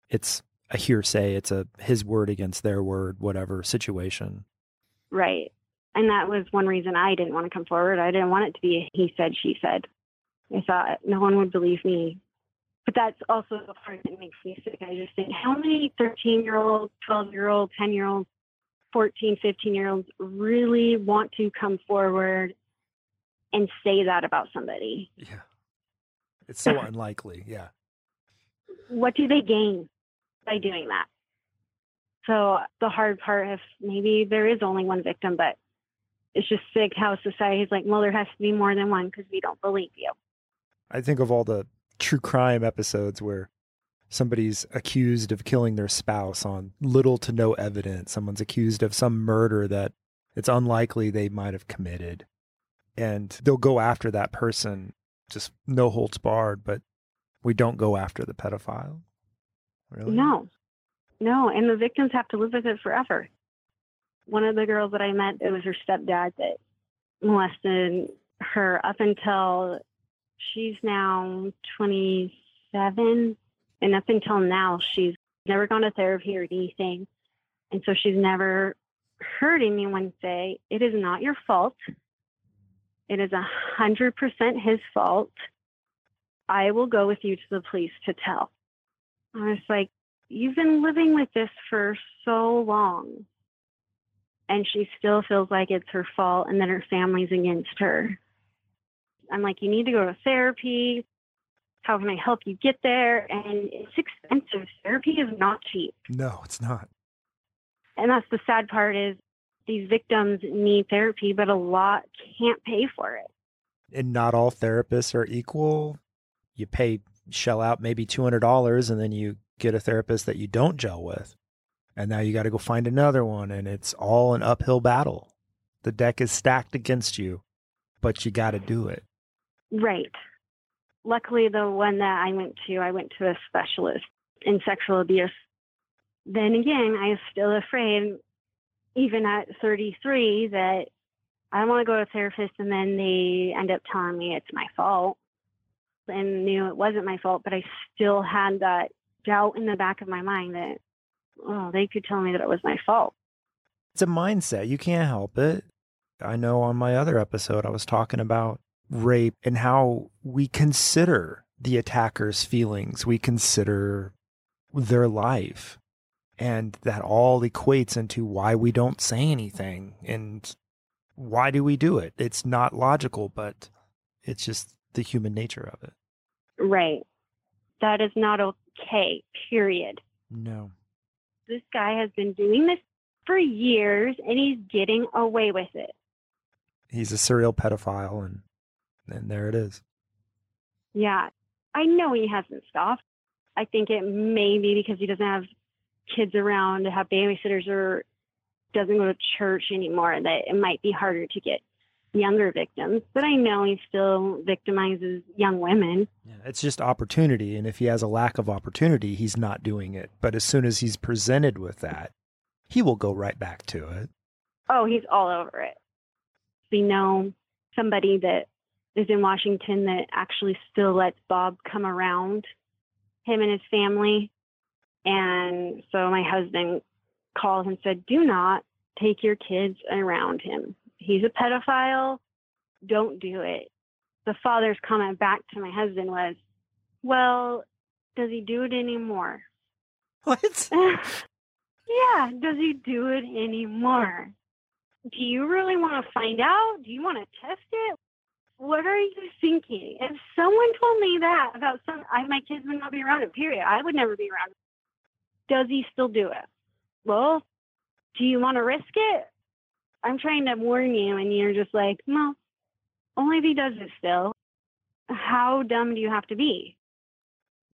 A: it's a hearsay, it's a his word against their word, whatever situation.
E: Right. And that was one reason I didn't want to come forward. I didn't want it to be a he said, she said. I thought no one would believe me. But that's also the part that makes me sick. I just think how many 13 year olds, 12 year olds, 10 year olds, 14, 15 year olds really want to come forward and say that about somebody?
A: Yeah. It's so [LAUGHS] unlikely. Yeah.
E: what do they gain by doing that? So the hard part, if maybe there is only one victim, but it's just sick how society's like, well, there has to be more than one because we don't believe you.
A: I think of all the true crime episodes where somebody's accused of killing their spouse on little to no evidence. Someone's accused of some murder that it's unlikely they might have committed. And they'll go after that person, just no holds barred, but we don't go after the pedophile. Really?
E: No, no. And the victims have to live with it forever. One of the girls that I met, it was her stepdad that molested her up until she's now 27. And up until now, she's never gone to therapy or anything. And so she's never heard anyone say, It is not your fault. It is a hundred percent his fault. I will go with you to the police to tell. I was like, You've been living with this for so long. And she still feels like it's her fault and that her family's against her. I'm like, You need to go to therapy. How can I help you get there? And it's expensive. Therapy is not cheap.
A: No, it's not.
E: And that's the sad part is these victims need therapy, but a lot can't pay for it.
A: And not all therapists are equal. You pay, shell out maybe $200 and then you get a therapist that you don't gel with. And now you got to go find another one. And it's all an uphill battle. The deck is stacked against you, but you got to do it.
E: Right. Luckily, the one that I went to, I went to a specialist in sexual abuse. Then again, I was still afraid even at 33 that I want to go to a therapist and then they end up telling me it's my fault and knew it wasn't my fault, but I still had that doubt in the back of my mind that, oh, they could tell me that it was my fault.
A: It's a mindset. You can't help it. I know on my other episode, I was talking about rape and how we consider the attacker's feelings, we consider their life and that all equates into why we don't say anything and why do we do it it's not logical but it's just the human nature of it
E: Right. That is not okay, period.
A: no
E: This guy has been doing this for years and he's getting away with it.
A: he's a serial pedophile and and there it is
E: Yeah. I know he hasn't stopped. I think it may be because he doesn't have kids around to have babysitters or doesn't go to church anymore that it might be harder to get younger victims. But I know he still victimizes young women.
A: yeah, it's just opportunity and if he has a lack of opportunity he's not doing it but as soon as he's presented with that he will go right back to it
E: Oh, he's all over it. We know somebody that is in Washington that actually still lets Bob come around him and his family. And so my husband called and said, Do not take your kids around him. He's a pedophile. Don't do it. The father's comment back to my husband was, Well, does he do it anymore?
A: what [LAUGHS]
E: yeah, does he do it anymore? Do you really want to find out? Do you want to test it? What are you thinking? If someone told me that about some, I, my kids would not be around it, period. I would never be around it. Does he still do it? Well, do you want to risk it? I'm trying to warn you, and you're just like, no, only if he does it still. How dumb do you have to be?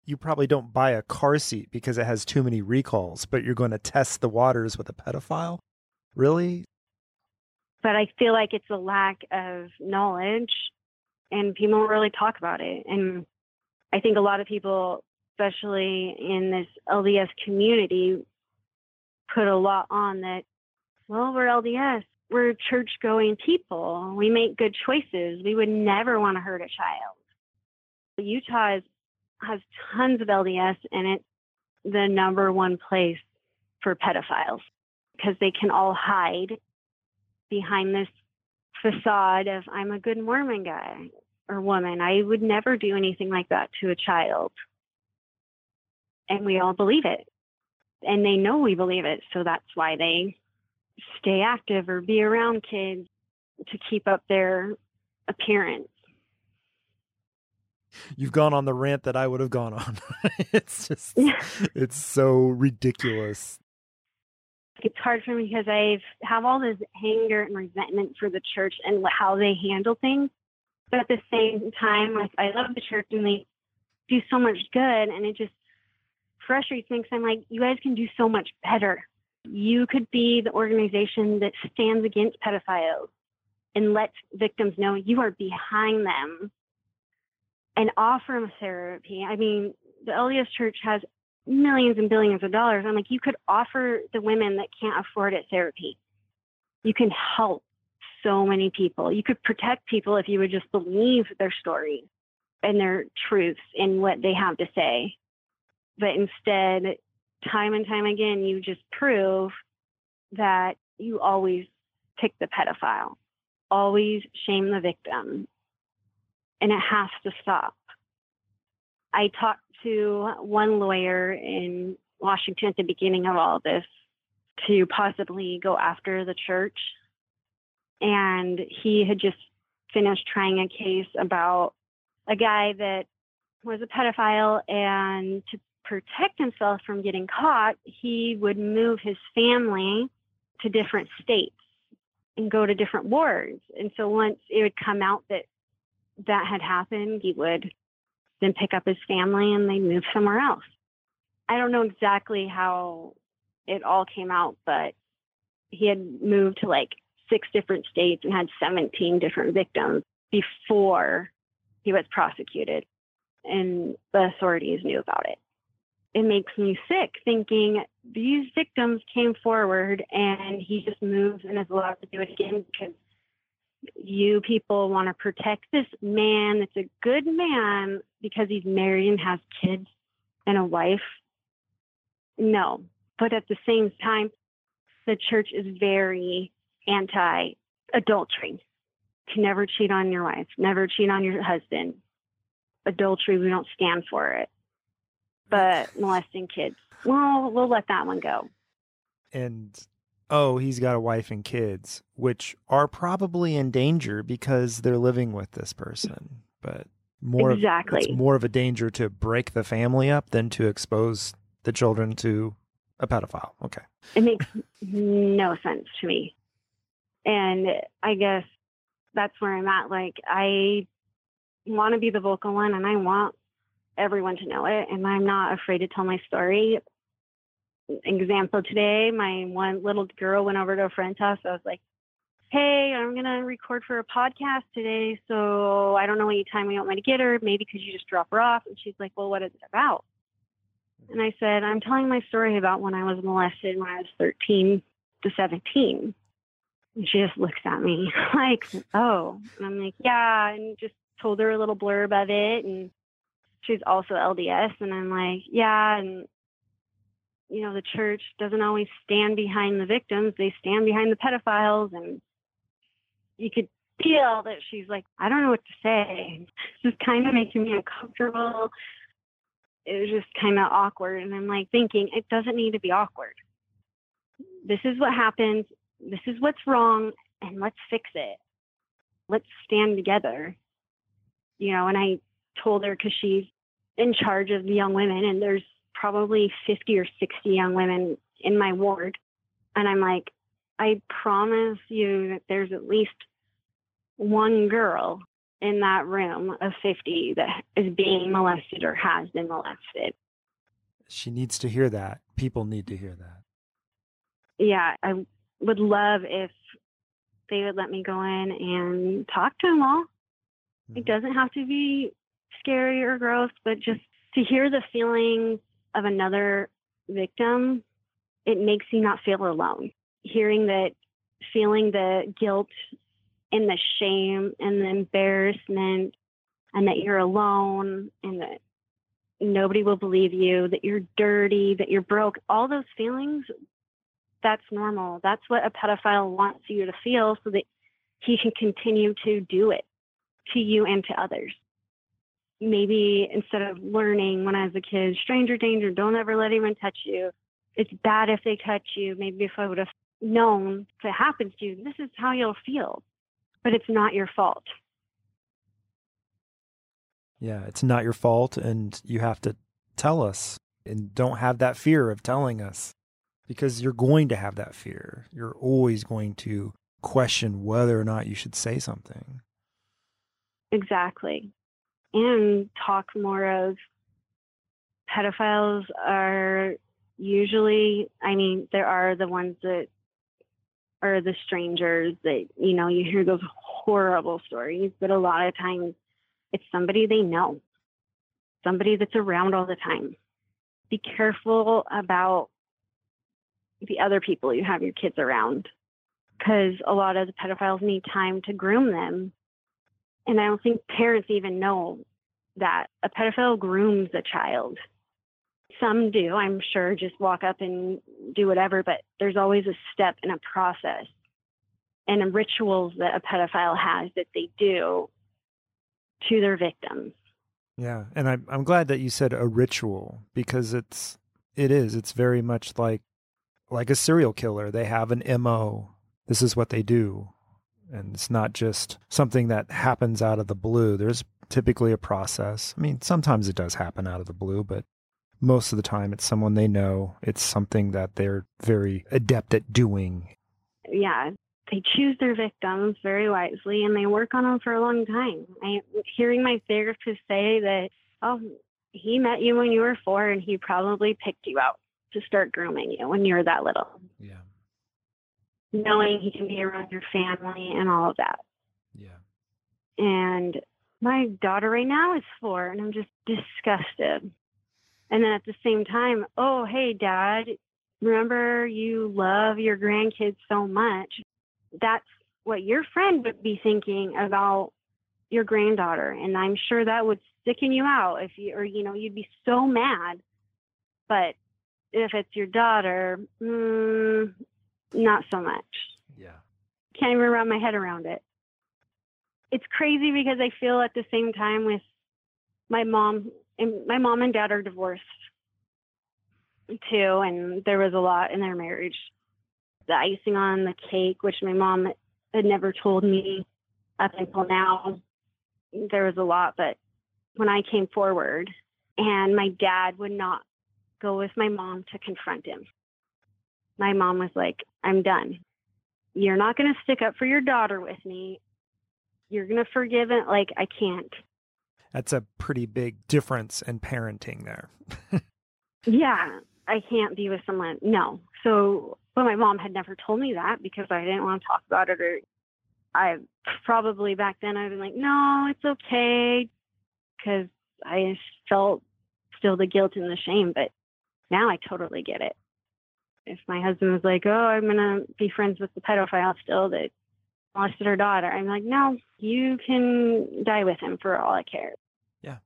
A: you probably don't buy a car seat because it has too many recalls, but you're going to test the waters with a pedophile? Really?
E: But I feel like it's a lack of knowledge and people don't really talk about it. And I think a lot of people, especially in this LDS community, put a lot on that, well, we're LDS. We're church going people. We make good choices. We would never want to hurt a child. Utah is, has tons of LDS and it's the number one place for pedophiles because they can all hide behind this facade of I'm a good Mormon guy or woman. I would never do anything like that to a child. And we all believe it. And they know we believe it. So that's why they stay active or be around kids to keep up their appearance.
A: You've gone on the rant that I would have gone on. [LAUGHS] it's just, [LAUGHS] it's so ridiculous.
E: It's hard for me because I have all this anger and resentment for the church and how they handle things. But at the same time, like I love the church and they do so much good, and it just frustrates me because I'm like, you guys can do so much better. You could be the organization that stands against pedophiles and lets victims know you are behind them and offer them therapy. I mean, the LDS Church has millions and billions of dollars. I'm like, you could offer the women that can't afford it therapy. You can help so many people. You could protect people if you would just believe their stories and their truths and what they have to say. But instead, time and time again, you just prove that you always pick the pedophile, always shame the victim. And it has to stop. I talked to one lawyer in Washington at the beginning of all this to possibly go after the church. And he had just finished trying a case about a guy that was a pedophile and to protect himself from getting caught, he would move his family to different states and go to different wards. And so once it would come out that that had happened, he would then pick up his family and they move somewhere else. I don't know exactly how it all came out, but he had moved to like six different states and had 17 different victims before he was prosecuted and the authorities knew about it. It makes me sick thinking these victims came forward and he just moves and is allowed to do it again because you people want to protect this man that's a good man because he's married and has kids and a wife. No. But at the same time, the church is very anti adultery. To never cheat on your wife, never cheat on your husband. Adultery, we don't stand for it. But molesting kids, well, we'll let that one go.
A: And oh, he's got a wife and kids, which are probably in danger because they're living with this person. But more
E: exactly,
A: of, it's more of a danger to break the family up than to expose the children to a pedophile. Okay,
E: it makes no sense to me, and I guess that's where I'm at. Like I want to be the vocal one, and I want everyone to know it, and I'm not afraid to tell my story example today, my one little girl went over to a friend's house. I was like, hey, I'm going to record for a podcast today. So I don't know any time you want me to get her. Maybe could you just drop her off? And she's like, well, what is it about? And I said, I'm telling my story about when I was molested when I was 13 to 17. And she just looks at me [LAUGHS] like, oh. And I'm like, yeah. And just told her a little blurb of it. And she's also LDS. And I'm like, yeah. And you know, the church doesn't always stand behind the victims, they stand behind the pedophiles. And you could feel that she's like, I don't know what to say. [LAUGHS] This is kind of making me uncomfortable. It was just kind of awkward. And I'm like thinking, it doesn't need to be awkward. This is what happens. This is what's wrong. And let's fix it. Let's stand together. You know, and I told her because she's in charge of the young women and there's probably 50 or 60 young women in my ward. And I'm like, I promise you that there's at least one girl in that room of 50 that is being molested or has been molested.
A: She needs to hear that. People need to hear that.
E: Yeah, I would love if they would let me go in and talk to them all. Mm-hmm. It doesn't have to be scary or gross, but just to hear the feelings of another victim, it makes you not feel alone. Hearing that, feeling the guilt and the shame and the embarrassment, and that you're alone and that nobody will believe you, that you're dirty, that you're broke, all those feelings, that's normal. That's what a pedophile wants you to feel so that he can continue to do it to you and to others maybe instead of learning when I was a kid, stranger danger, don't ever let anyone touch you. It's bad if they touch you. Maybe if I would have known if it happens to you, this is how you'll feel. But it's not your fault.
A: Yeah, it's not your fault. And you have to tell us and don't have that fear of telling us because you're going to have that fear. You're always going to question whether or not you should say something.
E: Exactly and talk more of pedophiles are usually, I mean, there are the ones that are the strangers that, you know, you hear those horrible stories, but a lot of times it's somebody they know, somebody that's around all the time. Be careful about the other people you have your kids around. because a lot of the pedophiles need time to groom them. And I don't think parents even know that a pedophile grooms a child. Some do, I'm sure, just walk up and do whatever, but there's always a step and a process and rituals that a pedophile has that they do to their victims.
A: Yeah, and I'm I'm glad that you said a ritual because it's it is it's very much like like a serial killer. They have an MO. This is what they do. And it's not just something that happens out of the blue. There's typically a process. I mean, sometimes it does happen out of the blue, but most of the time it's someone they know. It's something that they're very adept at doing.
E: Yeah, they choose their victims very wisely and they work on them for a long time. I hearing my therapist say that, oh, he met you when you were four and he probably picked you out to start grooming you when you were that little.
C: Yeah.
E: Knowing he can be around your family and all of that.
C: Yeah.
E: And my daughter right now is four and I'm just disgusted. And then at the same time, oh, hey, dad, remember you love your grandkids so much. That's what your friend would be thinking about your granddaughter. And I'm sure that would sicken you out if you, or, you know, you'd be so mad. But if it's your daughter, mm, not so much.
C: Yeah.
E: Can't even wrap my head around it. It's crazy because I feel at the same time with my mom and my mom and dad are divorced too, and there was a lot in their marriage. The icing on the cake, which my mom had never told me up until now, there was a lot. But when I came forward, and my dad would not go with my mom to confront him. My mom was like, I'm done. You're not going to stick up for your daughter with me. You're going to forgive it. Like, I can't.
A: That's a pretty big difference in parenting there. [LAUGHS]
E: yeah, I can't be with someone. No. So, but my mom had never told me that because I didn't want to talk about it or I probably back then I'd been like, no, it's okay. Cause I felt still the guilt and the shame, but now I totally get it. If my husband was like, "Oh, I'm gonna be friends with the pedophile still that molested her daughter," I'm like, "No, you can die with him for all I care."
C: Yeah.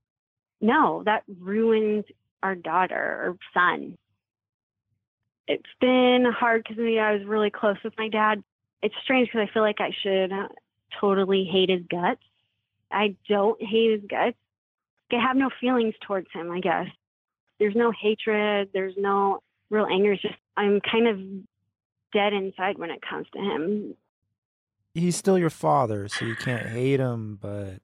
E: No, that ruined our daughter or son. It's been hard because I was really close with my dad. It's strange because I feel like I should uh, totally hate his guts. I don't hate his guts. I have no feelings towards him, I guess there's no hatred, there's no real anger. is just I'm kind of dead inside when it comes to him.
A: He's still your father, so you can't hate him, but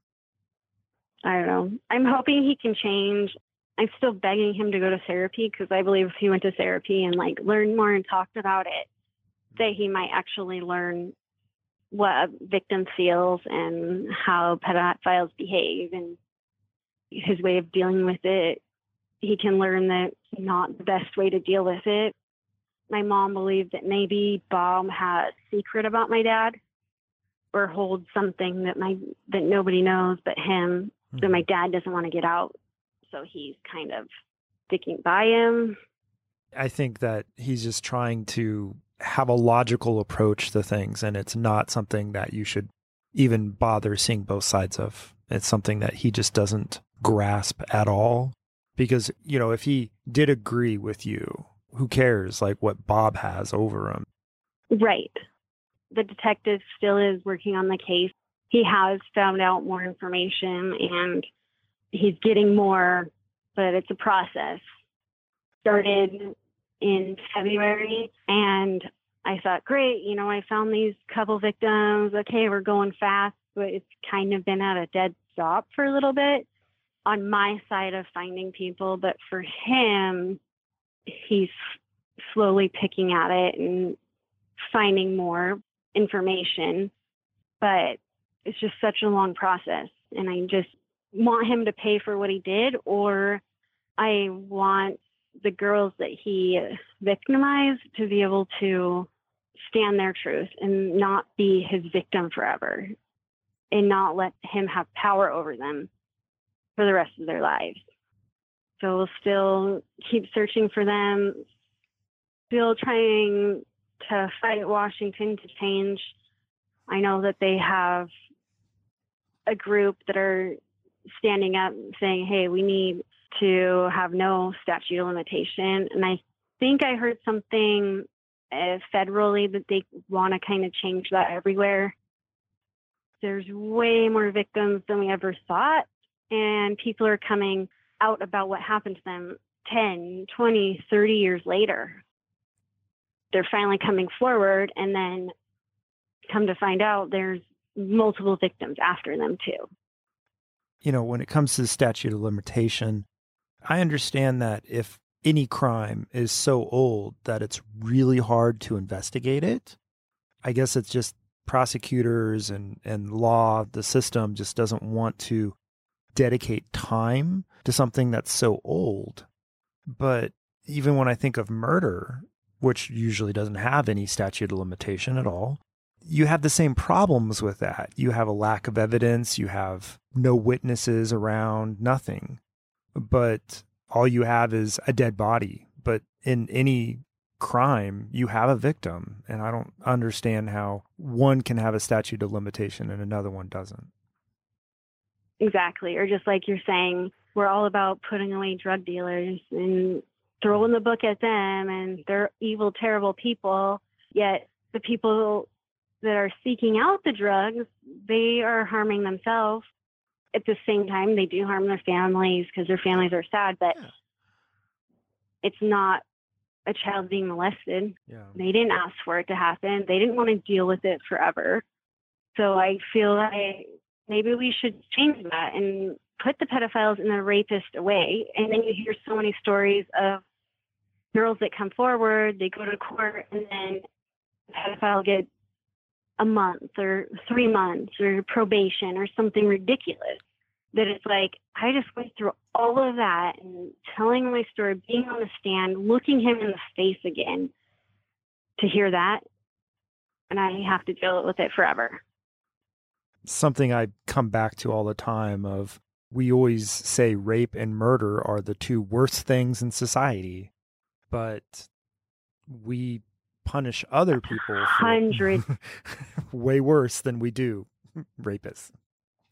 E: I don't know. I'm hoping he can change. I'm still begging him to go to therapy because I believe if he went to therapy and like learned more and talked about it, that he might actually learn what a victim feels and how pedophiles behave and his way of dealing with it he can learn that not the best way to deal with it. My mom believed that maybe Bob had a secret about my dad or holds something that my that nobody knows but him mm-hmm. that my dad doesn't want to get out. So he's kind of sticking by him.
A: I think that he's just trying to have a logical approach to things and it's not something that you should even bother seeing both sides of. It's something that he just doesn't grasp at all because you know if he did agree with you who cares like what bob has over him?
E: Right. The detective still is working on the case. He has found out more information and he's getting more but it's a process. Started in february and i thought great you know i found these couple victims. Okay we're going fast but it's kind of been at a dead stop for a little bit on my side of finding people, but for him, he's slowly picking at it and finding more information. But it's just such a long process. And I just want him to pay for what he did, or I want the girls that he victimized to be able to stand their truth and not be his victim forever and not let him have power over them for the rest of their lives. So we'll still keep searching for them, still trying to fight Washington to change. I know that they have a group that are standing up saying, hey, we need to have no statute of limitation. And I think I heard something uh, federally that they want to kind of change that everywhere. There's way more victims than we ever thought, and people are coming out about what happened to them 10, 20, 30 years later. They're finally coming forward, and then come to find out there's multiple victims after them, too.
A: You know, when it comes to the statute of limitation, I understand that if any crime is so old that it's really hard to investigate it, I guess it's just prosecutors and, and law, the system just doesn't want to dedicate time to something that's so old. But even when I think of murder, which usually doesn't have any statute of limitation at all, you have the same problems with that. You have a lack of evidence, you have no witnesses around, nothing. But all you have is a dead body. But in any crime, you have a victim. And I don't understand how one can have a statute of limitation and another one doesn't.
E: Exactly. Or just like you're saying, we're all about putting away drug dealers and throwing the book at them and they're evil, terrible people. Yet the people that are seeking out the drugs, they are harming themselves. At the same time, they do harm their families because their families are sad, but yeah. it's not a child being molested. Yeah. They didn't ask for it to happen. They didn't want to deal with it forever. So I feel like maybe we should change that and put the pedophiles and the rapist away. And then you hear so many stories of girls that come forward, they go to court, and then the pedophile gets a month or three months or probation or something ridiculous that it's like I just went through all of that and telling my story, being on the stand, looking him in the face again to hear that, and I have to deal with it forever.
A: Something I come back to all the time of we always say rape and murder are the two worst things in society, but we punish other people
E: hundred [LAUGHS]
A: way worse than we do rapists.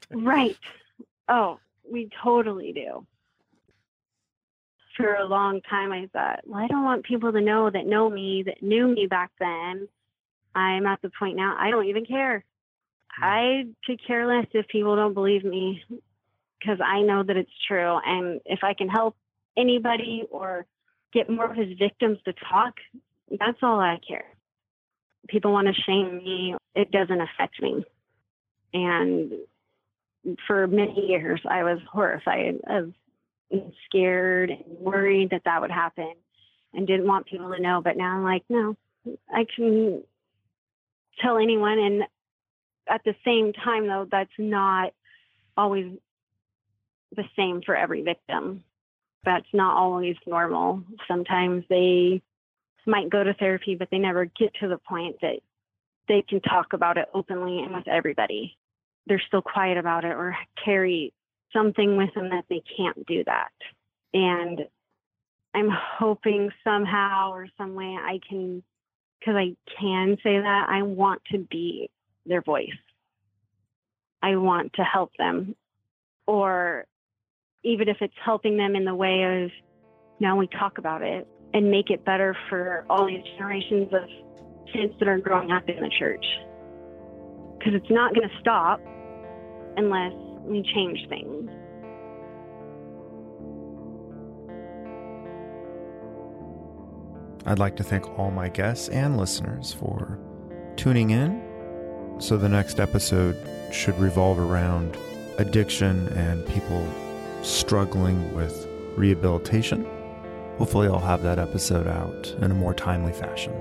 E: Right. Oh, we totally do. For a long time, I thought, well, I don't want people to know that know me, that knew me back then. I'm at the point now, I don't even care. I could care less if people don't believe me because I know that it's true. And if I can help anybody or get more of his victims to talk, that's all I care. People want to shame me, it doesn't affect me. And for many years, I was horrified of scared and worried that that would happen and didn't want people to know. But now I'm like, no, I can tell anyone. And at the same time, though, that's not always the same for every victim. That's not always normal. Sometimes they might go to therapy, but they never get to the point that they can talk about it openly and with everybody. They're still quiet about it or carry something with them that they can't do that. And I'm hoping somehow or some way I can, because I can say that, I want to be their voice. I want to help them. Or even if it's helping them in the way of now we talk about it and make it better for all these generations of kids that are growing up in the church. Because it's not going to stop unless we change things.
C: I'd like to thank all my guests and listeners for tuning in. So, the next episode should revolve around addiction and people struggling with rehabilitation. Hopefully, I'll have that episode out in a more timely fashion.